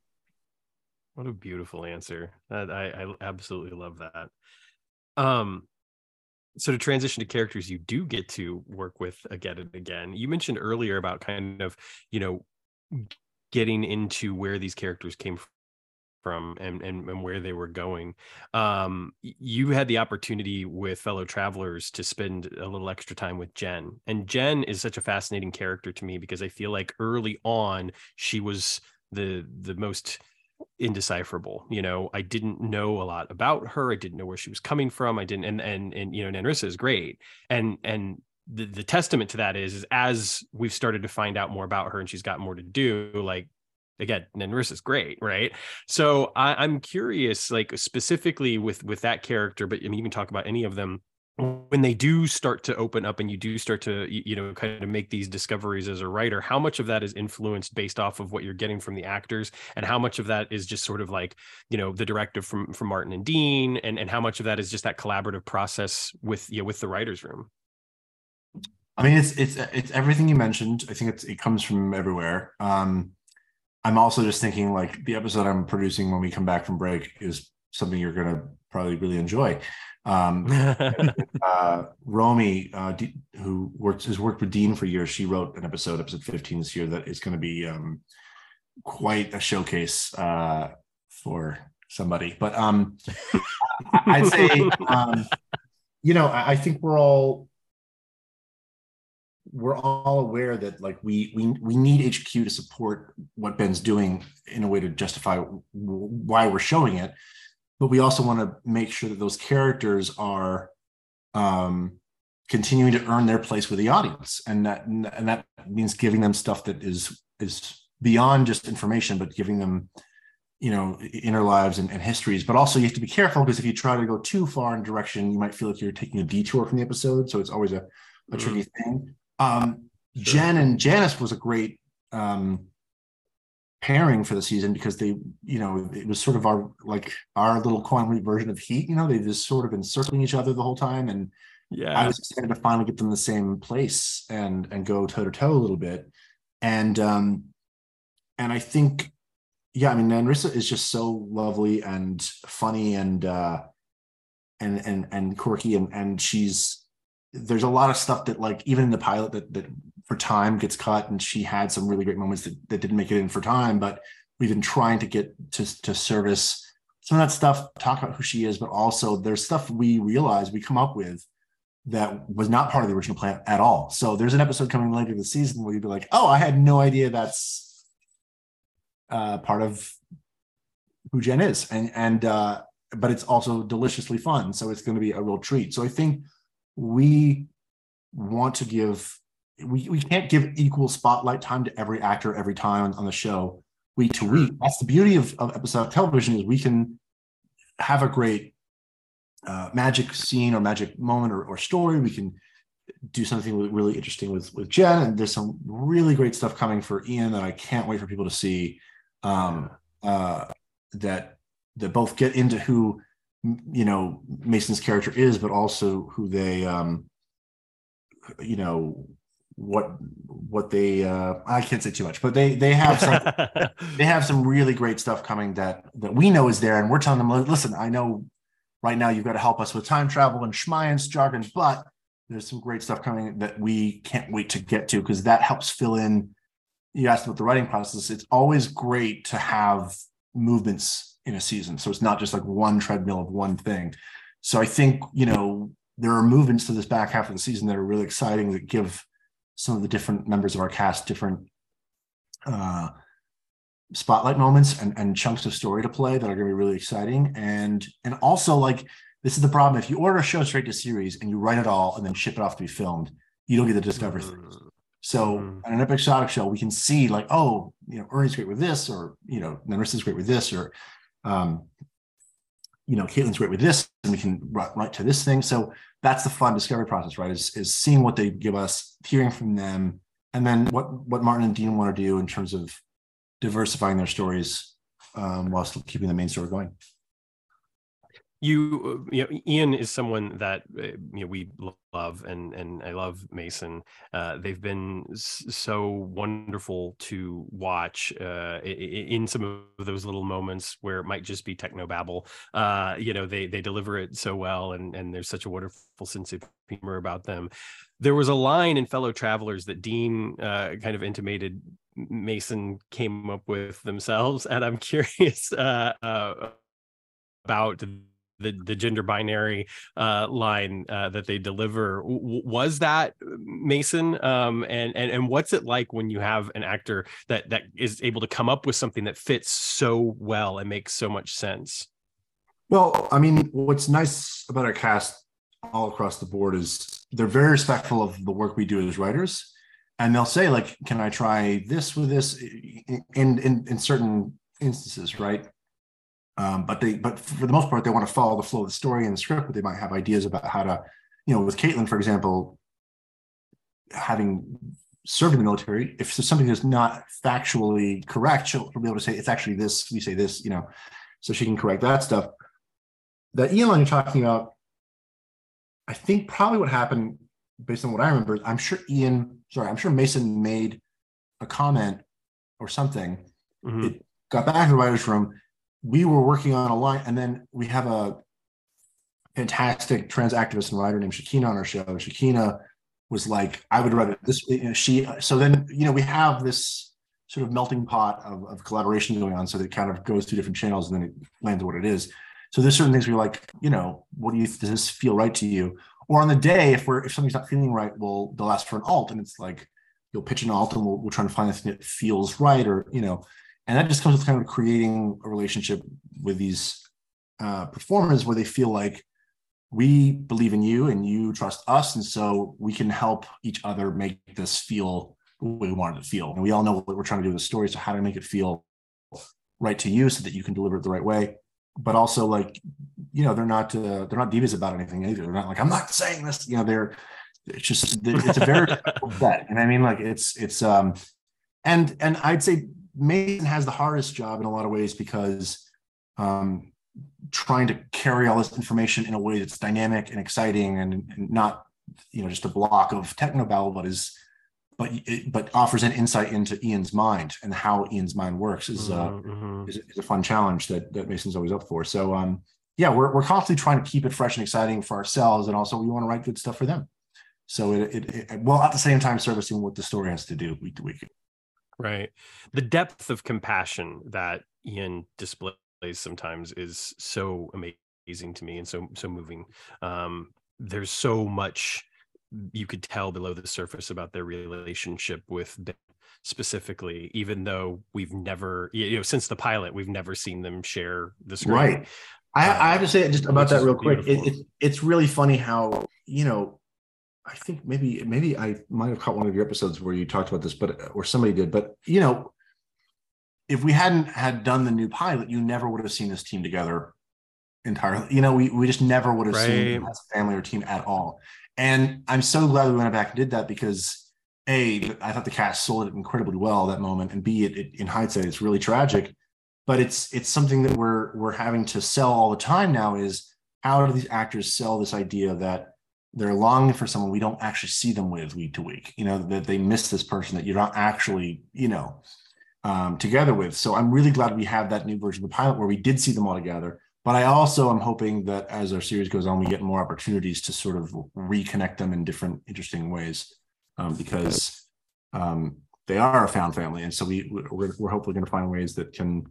Speaker 1: What a beautiful answer. I, I absolutely love that. Um, so to transition to characters you do get to work with again and again you mentioned earlier about kind of you know getting into where these characters came from and, and, and where they were going. Um, you had the opportunity with fellow travelers to spend a little extra time with Jen. And Jen is such a fascinating character to me because I feel like early on she was the the most indecipherable. You know, I didn't know a lot about her. I didn't know where she was coming from. I didn't, and and and you know, Nanrisa is great, and and the the testament to that is, is as we've started to find out more about her and she's got more to do, like again, Nanrisa is great, right? So I, I'm curious, like specifically with with that character, but I mean, even talk about any of them when they do start to open up and you do start to you know kind of make these discoveries as a writer how much of that is influenced based off of what you're getting from the actors? And how much of that is just sort of like you know the directive from from martin and dean and and how much of that is just that collaborative process with you know, with the writers room?
Speaker 3: I mean it's it's it's everything you mentioned. I think it's it comes from everywhere. Um i'm also just thinking like the episode i'm producing when we come back from break is something you're going to probably really enjoy um, uh, Romy, uh, D- who works has worked with Dean for years, she wrote an episode, episode 15 this year, that is going to be um, quite a showcase uh, for somebody. But um, I'd say, um, you know, I, I think we're all we're all aware that like we we we need HQ to support what Ben's doing in a way to justify why we're showing it but we also want to make sure that those characters are um, continuing to earn their place with the audience, and that and that means giving them stuff that is is beyond just information, but giving them you know inner lives and, and histories. But also, you have to be careful because if you try to go too far in direction, you might feel like you're taking a detour from the episode. So it's always a, a mm-hmm. tricky thing. Um, sure. Jen and Janice was a great um, pairing for the season because they, you know, it was sort of our like our little coin version of Heat. You know, they just sort of encircling each other the whole time, and
Speaker 1: yeah,
Speaker 3: I was excited to finally get them in the same place and and go toe to toe a little bit, and um, and I think, yeah, I mean, Nanrisa is just so lovely and funny and uh, and and and quirky and and she's there's a lot of stuff that like even in the pilot that that for time gets cut and she had some really great moments that, that didn't make it in for time but we've been trying to get to to service some of that stuff talk about who she is but also there's stuff we realize we come up with that was not part of the original plan at all. So there's an episode coming later this season where you'd be like oh i had no idea that's uh part of who jen is. And and uh but it's also deliciously fun so it's going to be a real treat. So i think we want to give we, we can't give equal spotlight time to every actor every time on the show week to week. That's the beauty of, of episodic television is we can have a great uh, magic scene or magic moment or, or story. We can do something really interesting with with jen and there's some really great stuff coming for ian that i can't wait for people to see um uh that that both get into who you know Mason's character is, but also who they um you know what what they uh I can't say too much, but they they have some they have some really great stuff coming that that we know is there, and we're telling them, listen, I know right now you've got to help us with time travel and Schmeien's jargon, but there's some great stuff coming that we can't wait to get to because that helps fill in. You asked about the writing process. It's always great to have movements in a season. So it's not just like one treadmill of one thing. So I think, you know, there are movements to this back half of the season that are really exciting that give some of the different members of our cast different uh, spotlight moments and, and chunks of story to play that are going to be really exciting. And and also like this is the problem. If you order a show straight to series and you write it all and then ship it off to be filmed, you don't get to discover mm-hmm. things. So mm-hmm. on an episodic show, we can see like, oh, you know, Ernie's great with this, or you know, Nanrisa's great with this, or um, you know, Caitlin's great with this, and we can write, to this thing. So that's the fun discovery process, right? Is is seeing what they give us, hearing from them, and then what what Martin and Dean want to do in terms of diversifying their stories um, while still keeping the main story going
Speaker 1: you you know ian is someone that uh, you know we love and and i love mason. Uh, they've been so wonderful to watch uh, in some of those little moments where it might just be techno babble uh, you know they they deliver it so well and and there's such a wonderful sense of humor about them. There was a line in fellow travelers that dean uh, kind of intimated mason came up with themselves and i'm curious uh, about the the gender binary uh, line uh, that they deliver. W- was that uh, Mason um, and and and what's it like when you have an actor that that is able to come up with something that fits so well and makes so much sense?
Speaker 3: Well i mean what's nice about our cast all across the board is they're very respectful of the work we do as writers. And they'll say like can i try this with this? In in, in certain instances right um, but they, but for the most part, they want to follow the flow of the story and the script, but they might have ideas about how to, you know, with Caitlin, for example, having served in the military, if something is not factually correct, she'll, she'll, be able to say it's actually this. We say this, you know, so she can correct that stuff. The Elon you're talking about, I think probably what happened, based on what I remember, I'm sure Ian, sorry, I'm sure Mason made a comment or something. Mm-hmm. It got back to the writers' room we were working on a line, and then we have a fantastic trans activist and writer named Shakina on our show. Shakina was like, I would write it this way. You know, she, so then, you know, we have this sort of melting pot of, of collaboration going on. So that it kind of goes through different channels and then it lands what it is. So there's certain things you're like, you know, what do you, does this feel right to you? Or on the day, if we're, if something's not feeling right, we'll, they'll ask for an alt and it's like, you'll pitch an alt and we'll, we'll try to find the thing that feels right or, you know, and that just comes with kind of creating a relationship with these uh, performers where they feel like we believe in you and you trust us. And so we can help each other make this feel the way we want it to feel. And we all know what we're trying to do with the story. So how do we make it feel right to you so that you can deliver it the right way. But also like you know they're not uh, they're not devious about anything either. They're not like i'm not saying this. You know they're it's just it's a very bet. And i mean like it's it's um and and i'd say Mason has the hardest job in a lot of ways because um, trying to carry all this information in a way that's dynamic and exciting and, and not you know just a block of technobabble but is but it, but offers an insight into Ian's mind and how Ian's mind works is uh, mm-hmm. mm-hmm. is, is, a fun challenge that that Mason's always up for. So um yeah, we're we're constantly trying to keep it fresh and exciting for ourselves, and also we want to write good stuff for them. So it, it, it well at the same time servicing what the story has to do week to week.
Speaker 1: Right, the depth of compassion that Ian displays sometimes is so amazing to me and so so moving. Um, there's so much you could tell below the surface about their relationship with ben specifically even though we've never you know since the pilot we've never seen them share the screen.
Speaker 3: Right. I, I have to say just about that real quick it, it, it's really funny how you know i think maybe maybe i might have caught one of your episodes where you talked about this but or somebody did but you know if we hadn't had done the new pilot you never would have seen this team together entirely you know we, we just never would have right. seen them as a family or team at all and I'm so glad we went back and did that because a, I thought the cast sold it incredibly well that moment, and b, it, it, in hindsight, it's really tragic. But it's it's something that we're we're having to sell all the time now. Is how do these actors sell this idea that they're longing for someone we don't actually see them with week to week? You know that they miss this person that you're not actually you know um, together with. So I'm really glad we have that new version of the pilot where we did see them all together but I also am hoping that as our series goes on, we get more opportunities to sort of reconnect them in different interesting ways um, because um, they are a found family, and so we we're, we're hopefully going to find ways that can,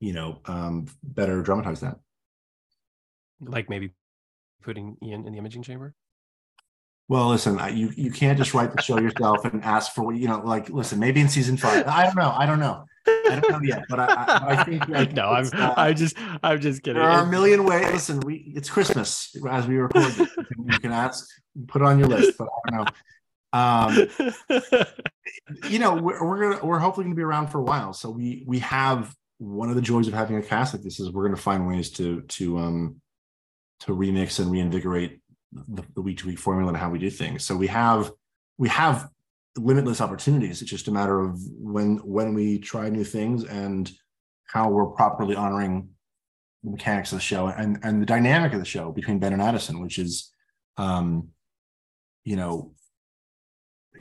Speaker 3: you know, um, better dramatize that.
Speaker 1: Like maybe putting Ian in the imaging chamber.
Speaker 3: Well, listen, you you can't just write the show yourself and ask for what you know. Like, listen, maybe in season five. I don't know. I don't know. I don't know yet, but I, I, I think like,
Speaker 1: no, I'm uh, I'm just I'm just kidding.
Speaker 3: There are a million ways. Listen, we it's Christmas as we record. This. You, can, you can ask, put on your list, but I don't know. Um, you know, we're, we're gonna we're hopefully gonna be around for a while. So we we have one of the joys of having a cast like this is we're gonna find ways to to um to remix and reinvigorate the, week to week formula and how we do things. So we have we have limitless opportunities. It's just a matter of when when we try new things and how we're properly honoring the mechanics of the show and and the dynamic of the show between Ben and Addison, which is, um, you know,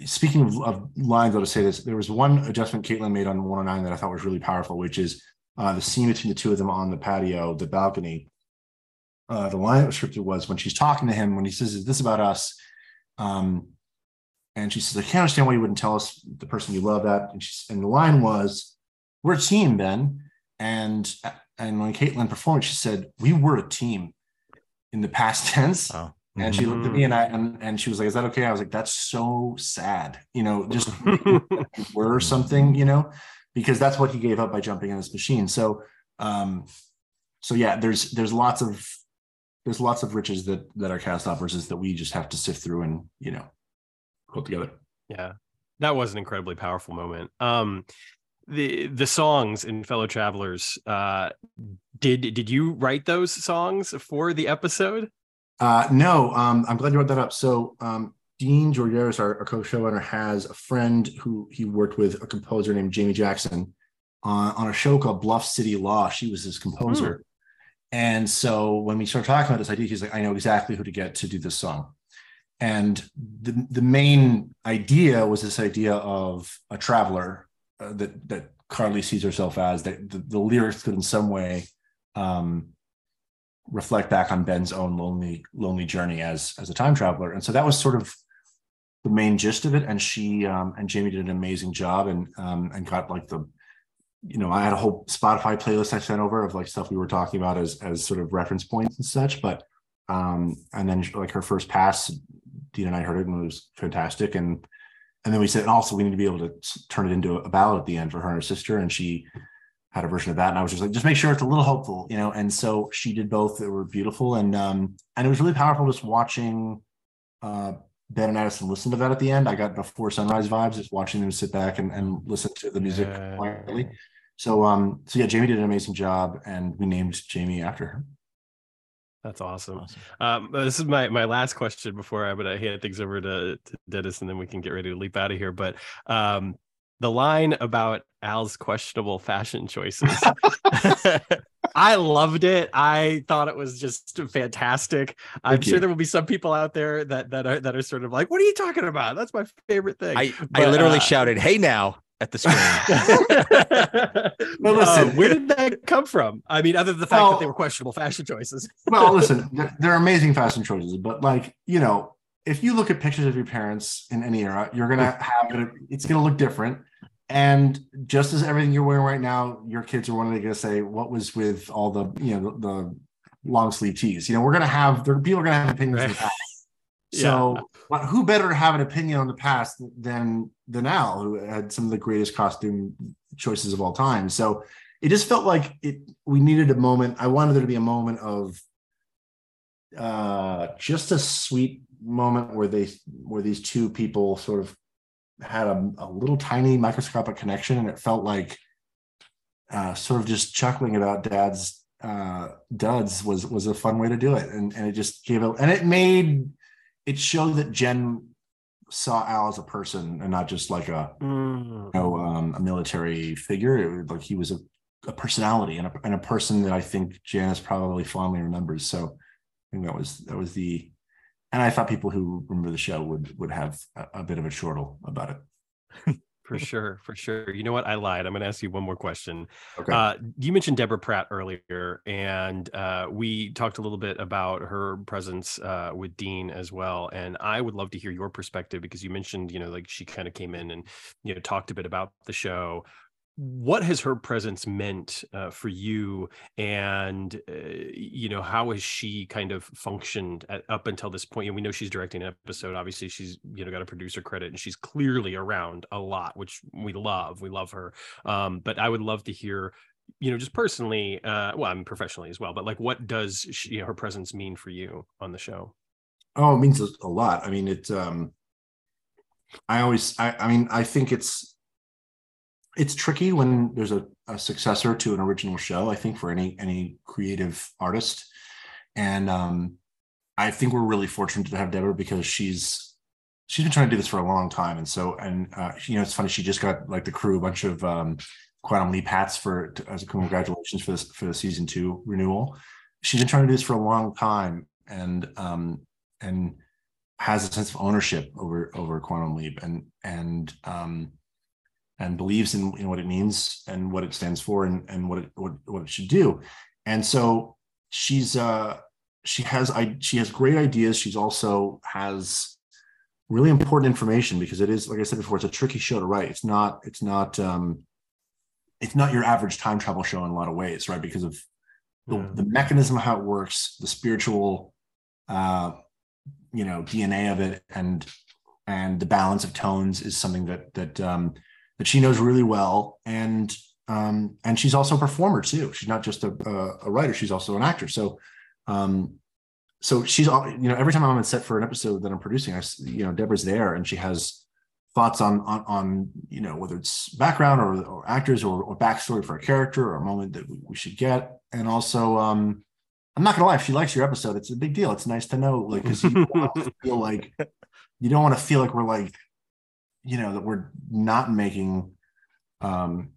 Speaker 3: speaking of, of lines, I'll just say this: there was one adjustment Caitlin made on 109 that I thought was really powerful, which is uh, the scene between the two of them on the patio, the balcony. Uh, the line that was scripted was when she's talking to him when he says, "Is this about us?" Um, and she says, I can't understand why you wouldn't tell us the person you love that. And, she, and the line was, We're a team, Ben. And and when Caitlin performed, she said, We were a team in the past tense. Oh. And she looked at me and I and, and she was like, Is that okay? I was like, That's so sad. You know, just were something, you know, because that's what he gave up by jumping in this machine. So um, so yeah, there's there's lots of there's lots of riches that that our cast offers is that we just have to sift through and you know put together.
Speaker 1: Yeah, that was an incredibly powerful moment. Um, the the songs in Fellow Travelers, uh, did did you write those songs for the episode?
Speaker 3: Uh, no, um, I'm glad you brought that up. So um, Dean Georgaris, our, our co-showrunner, has a friend who he worked with, a composer named Jamie Jackson, on, on a show called Bluff City Law. She was his composer. Hmm. And so when we started talking about this idea, he's like, I know exactly who to get to do this song. And the, the main idea was this idea of a traveler uh, that that Carly sees herself as that the, the lyrics could in some way um, reflect back on Ben's own lonely lonely journey as as a time traveler. And so that was sort of the main gist of it. And she um, and Jamie did an amazing job and um, and got like the you know I had a whole Spotify playlist I sent over of like stuff we were talking about as as sort of reference points and such but um and then like her first pass Dean and I heard it and it was fantastic. And and then we said, and also we need to be able to turn it into a ballad at the end for her and her sister. And she had a version of that. And I was just like, just make sure it's a little hopeful, you know. And so she did both. They were beautiful. And um, and it was really powerful just watching uh Ben and Addison listen to that at the end. I got before sunrise vibes, just watching them sit back and, and listen to the music yeah. quietly. So um, so yeah, Jamie did an amazing job and we named Jamie after her.
Speaker 1: That's awesome. awesome. Um, this is my my last question before I'm gonna hand things over to, to Dennis, and then we can get ready to leap out of here. But um, the line about Al's questionable fashion choices. I loved it. I thought it was just fantastic. I'm
Speaker 3: Thank
Speaker 1: sure
Speaker 3: you.
Speaker 1: there will be some people out there that that are that are sort of like, "What are you talking about? That's my favorite thing."
Speaker 2: I, I literally
Speaker 1: uh,
Speaker 2: shouted, "Hey now!" At the screen.
Speaker 3: Well, listen,
Speaker 1: Uh, where did that come from? I mean, other than the fact
Speaker 3: Well-
Speaker 1: that they were questionable fashion choices.
Speaker 3: well, listen, they're, they're amazing fashion choices, but like you know, if you look at pictures of your parents in any era, you're gonna have it. It's gonna look different. And just as everything you're wearing right now, your kids are one day gonna say, "What was with all the you know the, the long sleeve tees?" You know, we're gonna have there people are gonna have opinions. in
Speaker 1: Right.
Speaker 3: past. So, what- who better to have an opinion on the past than than Al, who had some of the greatest costume choices of all time? So, it just felt like it. We needed a moment. I wanted there to be a moment of uh just a sweet moment where they where these two people sort of had a, a little tiny microscopic connection and it felt like uh sort of just chuckling about dad's uh duds was was a fun way to do it and and it just gave it and it made it showed that jen saw al as a person and not just like a
Speaker 1: Mm.
Speaker 3: you know um, a military figure it like he was a, a personality and a, and a person that i think janis probably fondly remembers so I think that was that was the, and I thought people who remember the show would would have a, a bit of a chortle about it.
Speaker 1: For sure, for sure. You know what? I lied. I'm going to ask you one more question.
Speaker 3: Okay.
Speaker 1: Uh, you mentioned Deborah Pratt earlier, and uh, we talked a little bit about her presence uh, with Dean as well. And I would love to hear your perspective because you mentioned, you know, like she kind of came in and you know talked a bit about the show. What has her presence meant uh, for you, and uh, you know how has she kind of functioned at, up until this point? You we know she's directing an episode. Obviously, she's you know got a producer credit, and she's clearly around a lot, which we love. We love her. Um, but I would love to hear, you know, just personally, uh, well, i'm professionally as well. But like, what does she, her presence mean for you on the show?
Speaker 3: oh, it means a, a lot. I mean, it. Um, I always, I, I mean, I think it's it's tricky when there's a, a successor to an original show. I think for any any creative artist, and um, I think we're really fortunate to have Deborah because she's she's been trying to do this for a long time, and so and uh, you know it's funny she just got like the crew a bunch of um, Quantum Leap hats for as a congratulations for this for the season two renewal. She's been trying to do this for a long time, and um, and has a sense of ownership over over Quantum Leap, and and um, and believes in, in what it means and what it stands for and, and what it what, what it should do. And so she's uh she has I she has great ideas. She's also has really important information because it is like I said before, it's a tricky show to write. It's not it's not um it's not your average time travel show in a lot of ways, right? Because of the,
Speaker 1: Yeah.
Speaker 3: the mechanism of how it works, the spiritual uh you know DNA of it and and the balance of tones is something that that um that she knows really well. And um and she's also a performer too. She's not just a, a, a writer she's also an actor so um so she's all you know every time i'm on set for an episode that i'm producing i you know deborah's there and she has thoughts on on, on you know whether it's background or, or actors or, or backstory for a character or a moment that we, we should get. And also um i'm not gonna lie if she likes your episode it's a big deal. It's nice to know like because you don't feel like you don't want to feel like we're like you know that we're not making um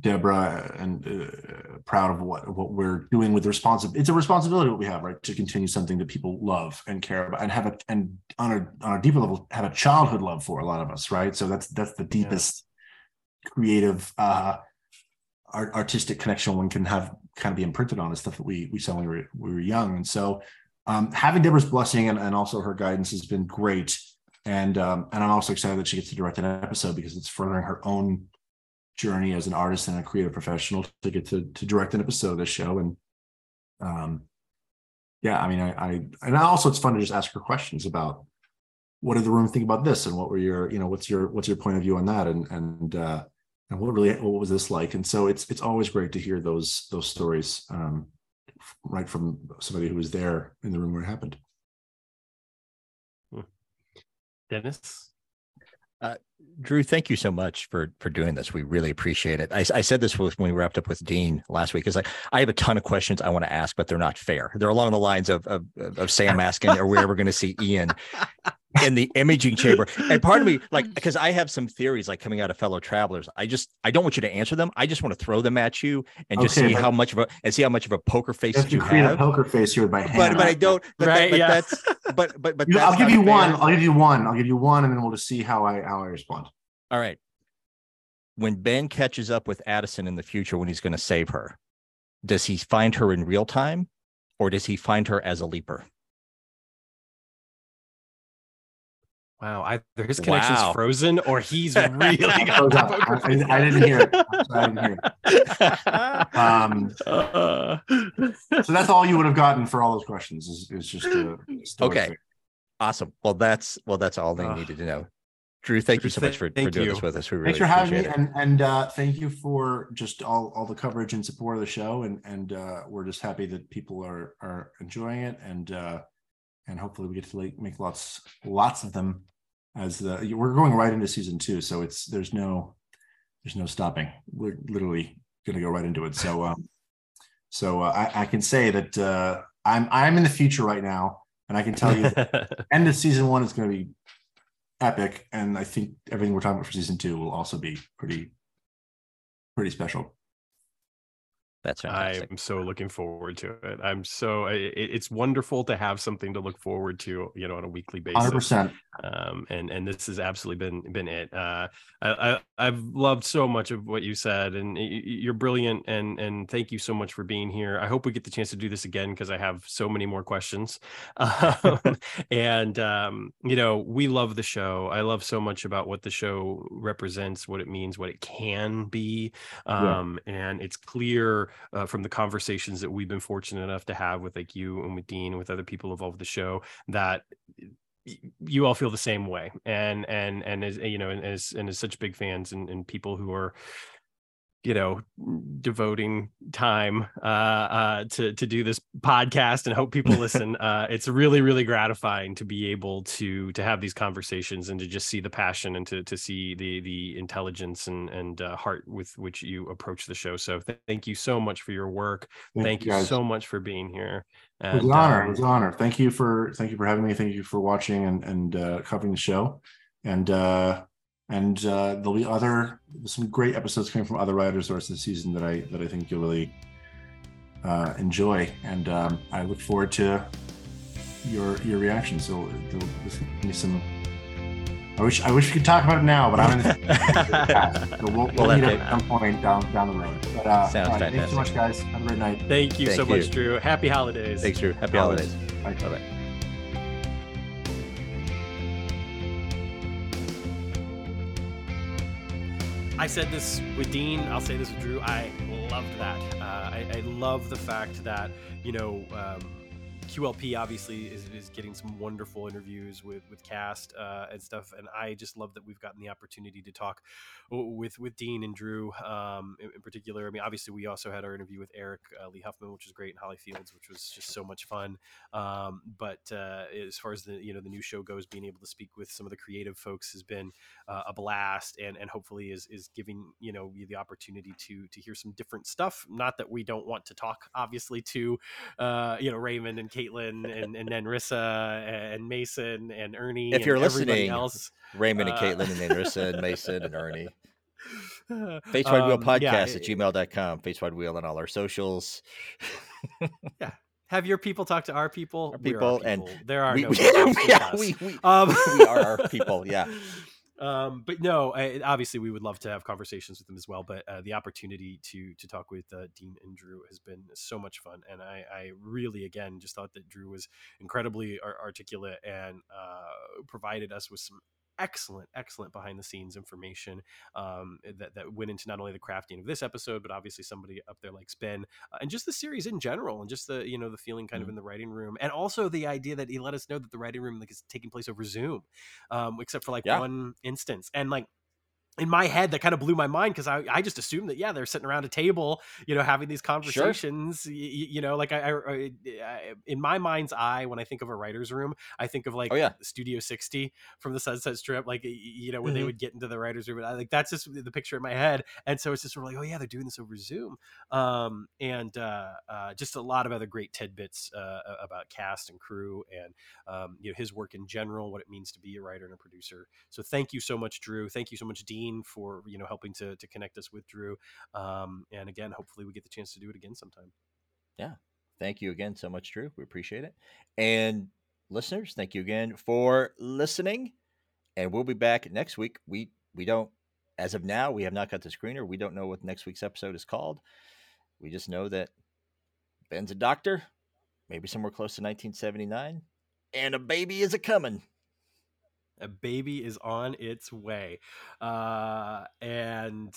Speaker 3: Deborah and uh, proud of what what we're doing with responsibility. It's a responsibility what we have, right, to continue something that people love and care about, and have a and on a on a deeper level have a childhood love for a lot of us, right? So that's that's the deepest creative uh art, artistic connection one can have kind of be imprinted on is stuff that we we saw when we were, we were young, and so um, having Deborah's blessing and, and also her guidance has been great. And um, and I'm also excited that she gets to direct an episode because it's furthering her own journey as an artist and a creative professional to get to to direct an episode of this show. And um, yeah, I mean, I, I and also it's fun to just ask her questions about what did the room think about this and what were your you know what's your what's your point of view on that and and uh, and what really what was this like? And so it's it's always great to hear those those stories um, right from somebody who was there in the room where it happened.
Speaker 1: Dennis.
Speaker 2: Uh, Drew, thank you so much for for doing this. We really appreciate it. I, I said this when we wrapped up with Dean last week. Is like I have a ton of questions I want to ask, but they're not fair. They're along the lines of of, of Sam asking, "Are we ever going to see Ian?" in the imaging chamber. And part of me, like, because I have some theories like coming out of fellow travelers. I just I don't want you to answer them. I just want to throw them at you and just
Speaker 3: Okay,
Speaker 2: see how much of a and see how much of a poker face
Speaker 3: If
Speaker 2: that
Speaker 3: you
Speaker 2: you
Speaker 3: create a
Speaker 2: have.
Speaker 3: poker face here with my hand.
Speaker 2: But but I don't. But, that-
Speaker 1: Right,
Speaker 2: but
Speaker 1: yeah.
Speaker 2: that's but but but
Speaker 3: You-
Speaker 2: that's
Speaker 3: I'll give
Speaker 2: not
Speaker 3: you one. I'll give you one. I'll give you one, and then we'll just see how I how I respond.
Speaker 2: All right. When Ben catches up with Addison in the future, when he's going to save her, does he find her in real time, or does he find her as a leaper?
Speaker 1: Wow, either his connection's
Speaker 2: Wow.
Speaker 1: frozen or he's really got the
Speaker 3: God,
Speaker 1: poker
Speaker 3: I. I- I didn't hear it. I didn't hear it. Um,
Speaker 1: Uh,
Speaker 3: so that's all you would have gotten for all those questions. Is, is just a story
Speaker 2: Okay.
Speaker 3: thing.
Speaker 2: Awesome. Well, that's well, that's all they
Speaker 1: Ugh.
Speaker 2: needed to know. Drew, thank
Speaker 1: Drew,
Speaker 2: you so much for, for doing
Speaker 1: you.
Speaker 2: this with us. We really
Speaker 3: Thanks for having me,
Speaker 2: it.
Speaker 3: and and uh, thank you for just all all the coverage and support of the show. And and uh, we're just happy that people are are enjoying it, and uh, and hopefully we get to like, make lots lots of them. As the we're going right into season two, so it's there's no there's no stopping. We're literally going to go right into it. So um, so uh, I, I can say that uh, I'm I'm in the future right now, and I can tell you end of season one is going to be epic, and I think everything we're talking about for season two will also be pretty, pretty special.
Speaker 2: That's fantastic.
Speaker 1: I'm so looking forward to it. I'm so it, it's wonderful to have something to look forward to, you know, on a weekly
Speaker 3: Hundred
Speaker 1: basis.
Speaker 3: percent.
Speaker 1: um, and and this has absolutely been been it. Uh, I, I I've loved so much of what you said, and y- y- you're brilliant, and and thank you so much for being here. I hope we get the chance to do this again because I have so many more questions. Um, and um, you know, we love the show. I love so much about what the show represents, what it means, what it can be,
Speaker 3: Yeah.
Speaker 1: um, and it's clear uh, from the conversations that we've been fortunate enough to have with like you and with Dean and with other people involved with the show that you all feel the same way. And and and as you know and as and as such big fans and, and people who are you know devoting time uh uh to to do this podcast and hope people listen uh it's really really gratifying to be able to to have these conversations and to just see the passion and to to see the the intelligence and and uh, heart with which you approach the show so th- thank you so much for your work thank you
Speaker 3: guys.
Speaker 1: so much for being here
Speaker 3: It was an honor.
Speaker 1: um,
Speaker 3: It was an honor. Thank you for thank you for having me. Thank you for watching and and uh, covering the show. And uh, and uh, there'll be other some great episodes coming from other writers the rest of the season that I that I think you'll really uh, enjoy. And um, I look forward to your your reaction. So there'll, be some. I wish I wish we could talk about it now, but I'm in. The, so we'll, we'll
Speaker 2: Well,
Speaker 3: meet at some point down down the road. But uh,
Speaker 2: Sounds
Speaker 3: all right, Thanks so much, guys. Have a great night.
Speaker 1: thank you
Speaker 2: Thank
Speaker 1: so
Speaker 2: you.
Speaker 1: much drew happy holidays
Speaker 2: Thanks, Drew. Happy
Speaker 3: Holidays.
Speaker 2: holidays.
Speaker 3: Bye.
Speaker 2: Bye
Speaker 1: I said this with Dean. I'll say this with Drew. I loved that. Uh, I, I love the fact that you know um, QLP obviously is, is getting some wonderful interviews with with cast uh, and stuff, and I just love that we've gotten the opportunity to talk with with Dean and Drew um, in, in particular. I mean, obviously we also had our interview with Eric uh, Lee Huffman, which was great, and Holly Fields, which was just so much fun. Um, but uh, as far as the you know the new show goes, being able to speak with some of the creative folks has been uh, a blast and and hopefully is is giving you know you the opportunity to to hear some different stuff not that we don't want to talk obviously to uh you know raymond and caitlin and and Nanrisa and mason and ernie
Speaker 2: If
Speaker 1: and
Speaker 2: you're listening,
Speaker 1: else
Speaker 2: Raymond and
Speaker 1: Uh,
Speaker 2: Caitlin and Nanrisa and Mason and Ernie. Fate's Wide Wheel
Speaker 1: Um,
Speaker 2: Podcast
Speaker 1: yeah,
Speaker 2: at gmail.com. Fate's Wide Wheel on all our socials. Yeah.
Speaker 1: Have your people talk to our people
Speaker 2: Our
Speaker 1: We're
Speaker 2: people, and
Speaker 1: there are
Speaker 2: we,
Speaker 1: no
Speaker 2: we,
Speaker 1: people,
Speaker 2: yeah, we, we,
Speaker 1: um,
Speaker 2: we are our people. Yeah.
Speaker 1: Um, but no, I, obviously we would love to have conversations with them as well. But uh, the opportunity to to talk with uh, Dean and Drew has been so much fun, and I, I really again just thought that Drew was incredibly ar- articulate and uh, provided us with some excellent, excellent behind the scenes information um, that that went into not only the crafting of this episode, but obviously somebody up there likes Ben uh, and just the series in general, and just the you know the feeling kind of in the writing room, and also the idea that he let us know that the writing room like is taking place over Zoom, um, except for like
Speaker 2: Yeah.
Speaker 1: one instance, and like in my head that kind of blew my mind because I, I just assumed that yeah they're sitting around a table you know having these conversations sure. you, you, know like I, I, I, in my mind's eye when I think of a writer's room I think of like
Speaker 2: oh, yeah.
Speaker 1: Studio 60 from the Sunset Strip like you know when mm-hmm. they would get into the writer's room I, like that's just the picture in my head and so it's just sort of like oh yeah they're doing this over Zoom um, and uh, uh, just a lot of other great tidbits uh, about cast and crew and um, you know his work in general what it means to be a writer and a producer so thank you so much Drew thank you so much Dean for you know helping to to connect us with Drew. Um, and again, hopefully we get the chance to do it again sometime.
Speaker 2: Yeah, thank you again so much, Drew. We appreciate it. And listeners, thank you again for listening. And we'll be back next week. We we don't as of now we have not got the screener. We don't know what next week's episode is called. We just know that Ben's a doctor, maybe somewhere close to 1979, and a baby is a coming.
Speaker 1: A baby is on its way. Uh, and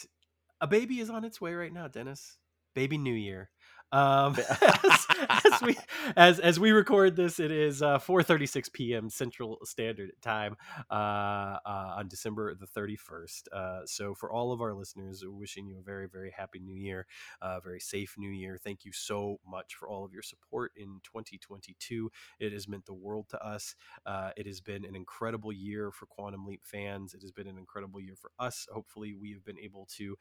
Speaker 1: a baby is on its way right now, Dennis. Baby New Year. Um, as, as, we as as we record this, it is uh, 4:36 p.m. Central Standard Time uh, uh, on December the 31st. Uh, so, for all of our listeners, wishing you a very very happy New Year, uh, very safe New Year. Thank you so much for all of your support in 2022. It has meant the world to us. Uh, it has been an incredible year for Quantum Leap fans. It has been an incredible year for us. Hopefully, we have been able to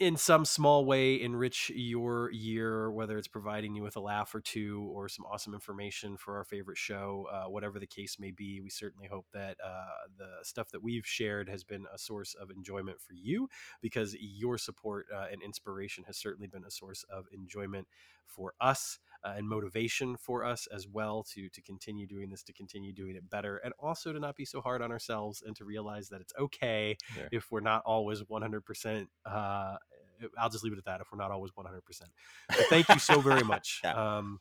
Speaker 1: in some small way enrich your year, whether it's providing you with a laugh or two or some awesome information for our favorite show, uh, whatever the case may be. We certainly hope that uh, the stuff that we've shared has been a source of enjoyment for you because your support uh, and inspiration has certainly been a source of enjoyment for us. Uh, and motivation for us as well to to continue doing this, to continue doing it better, and also to not be so hard on ourselves and to realize that it's okay yeah. if we're not always 100% uh, I'll just leave it at that if we're not always 100%. But thank you so very much. yeah. um,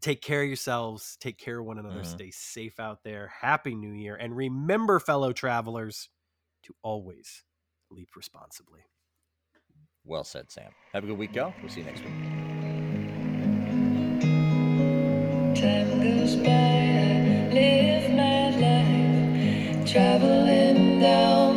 Speaker 1: take care of yourselves, take care of one another, mm-hmm. stay safe out there. Happy New Year. And remember, fellow travelers, to always leap responsibly.
Speaker 2: Well said, Sam. Have a good week, y'all. We'll see you next week. Traveling down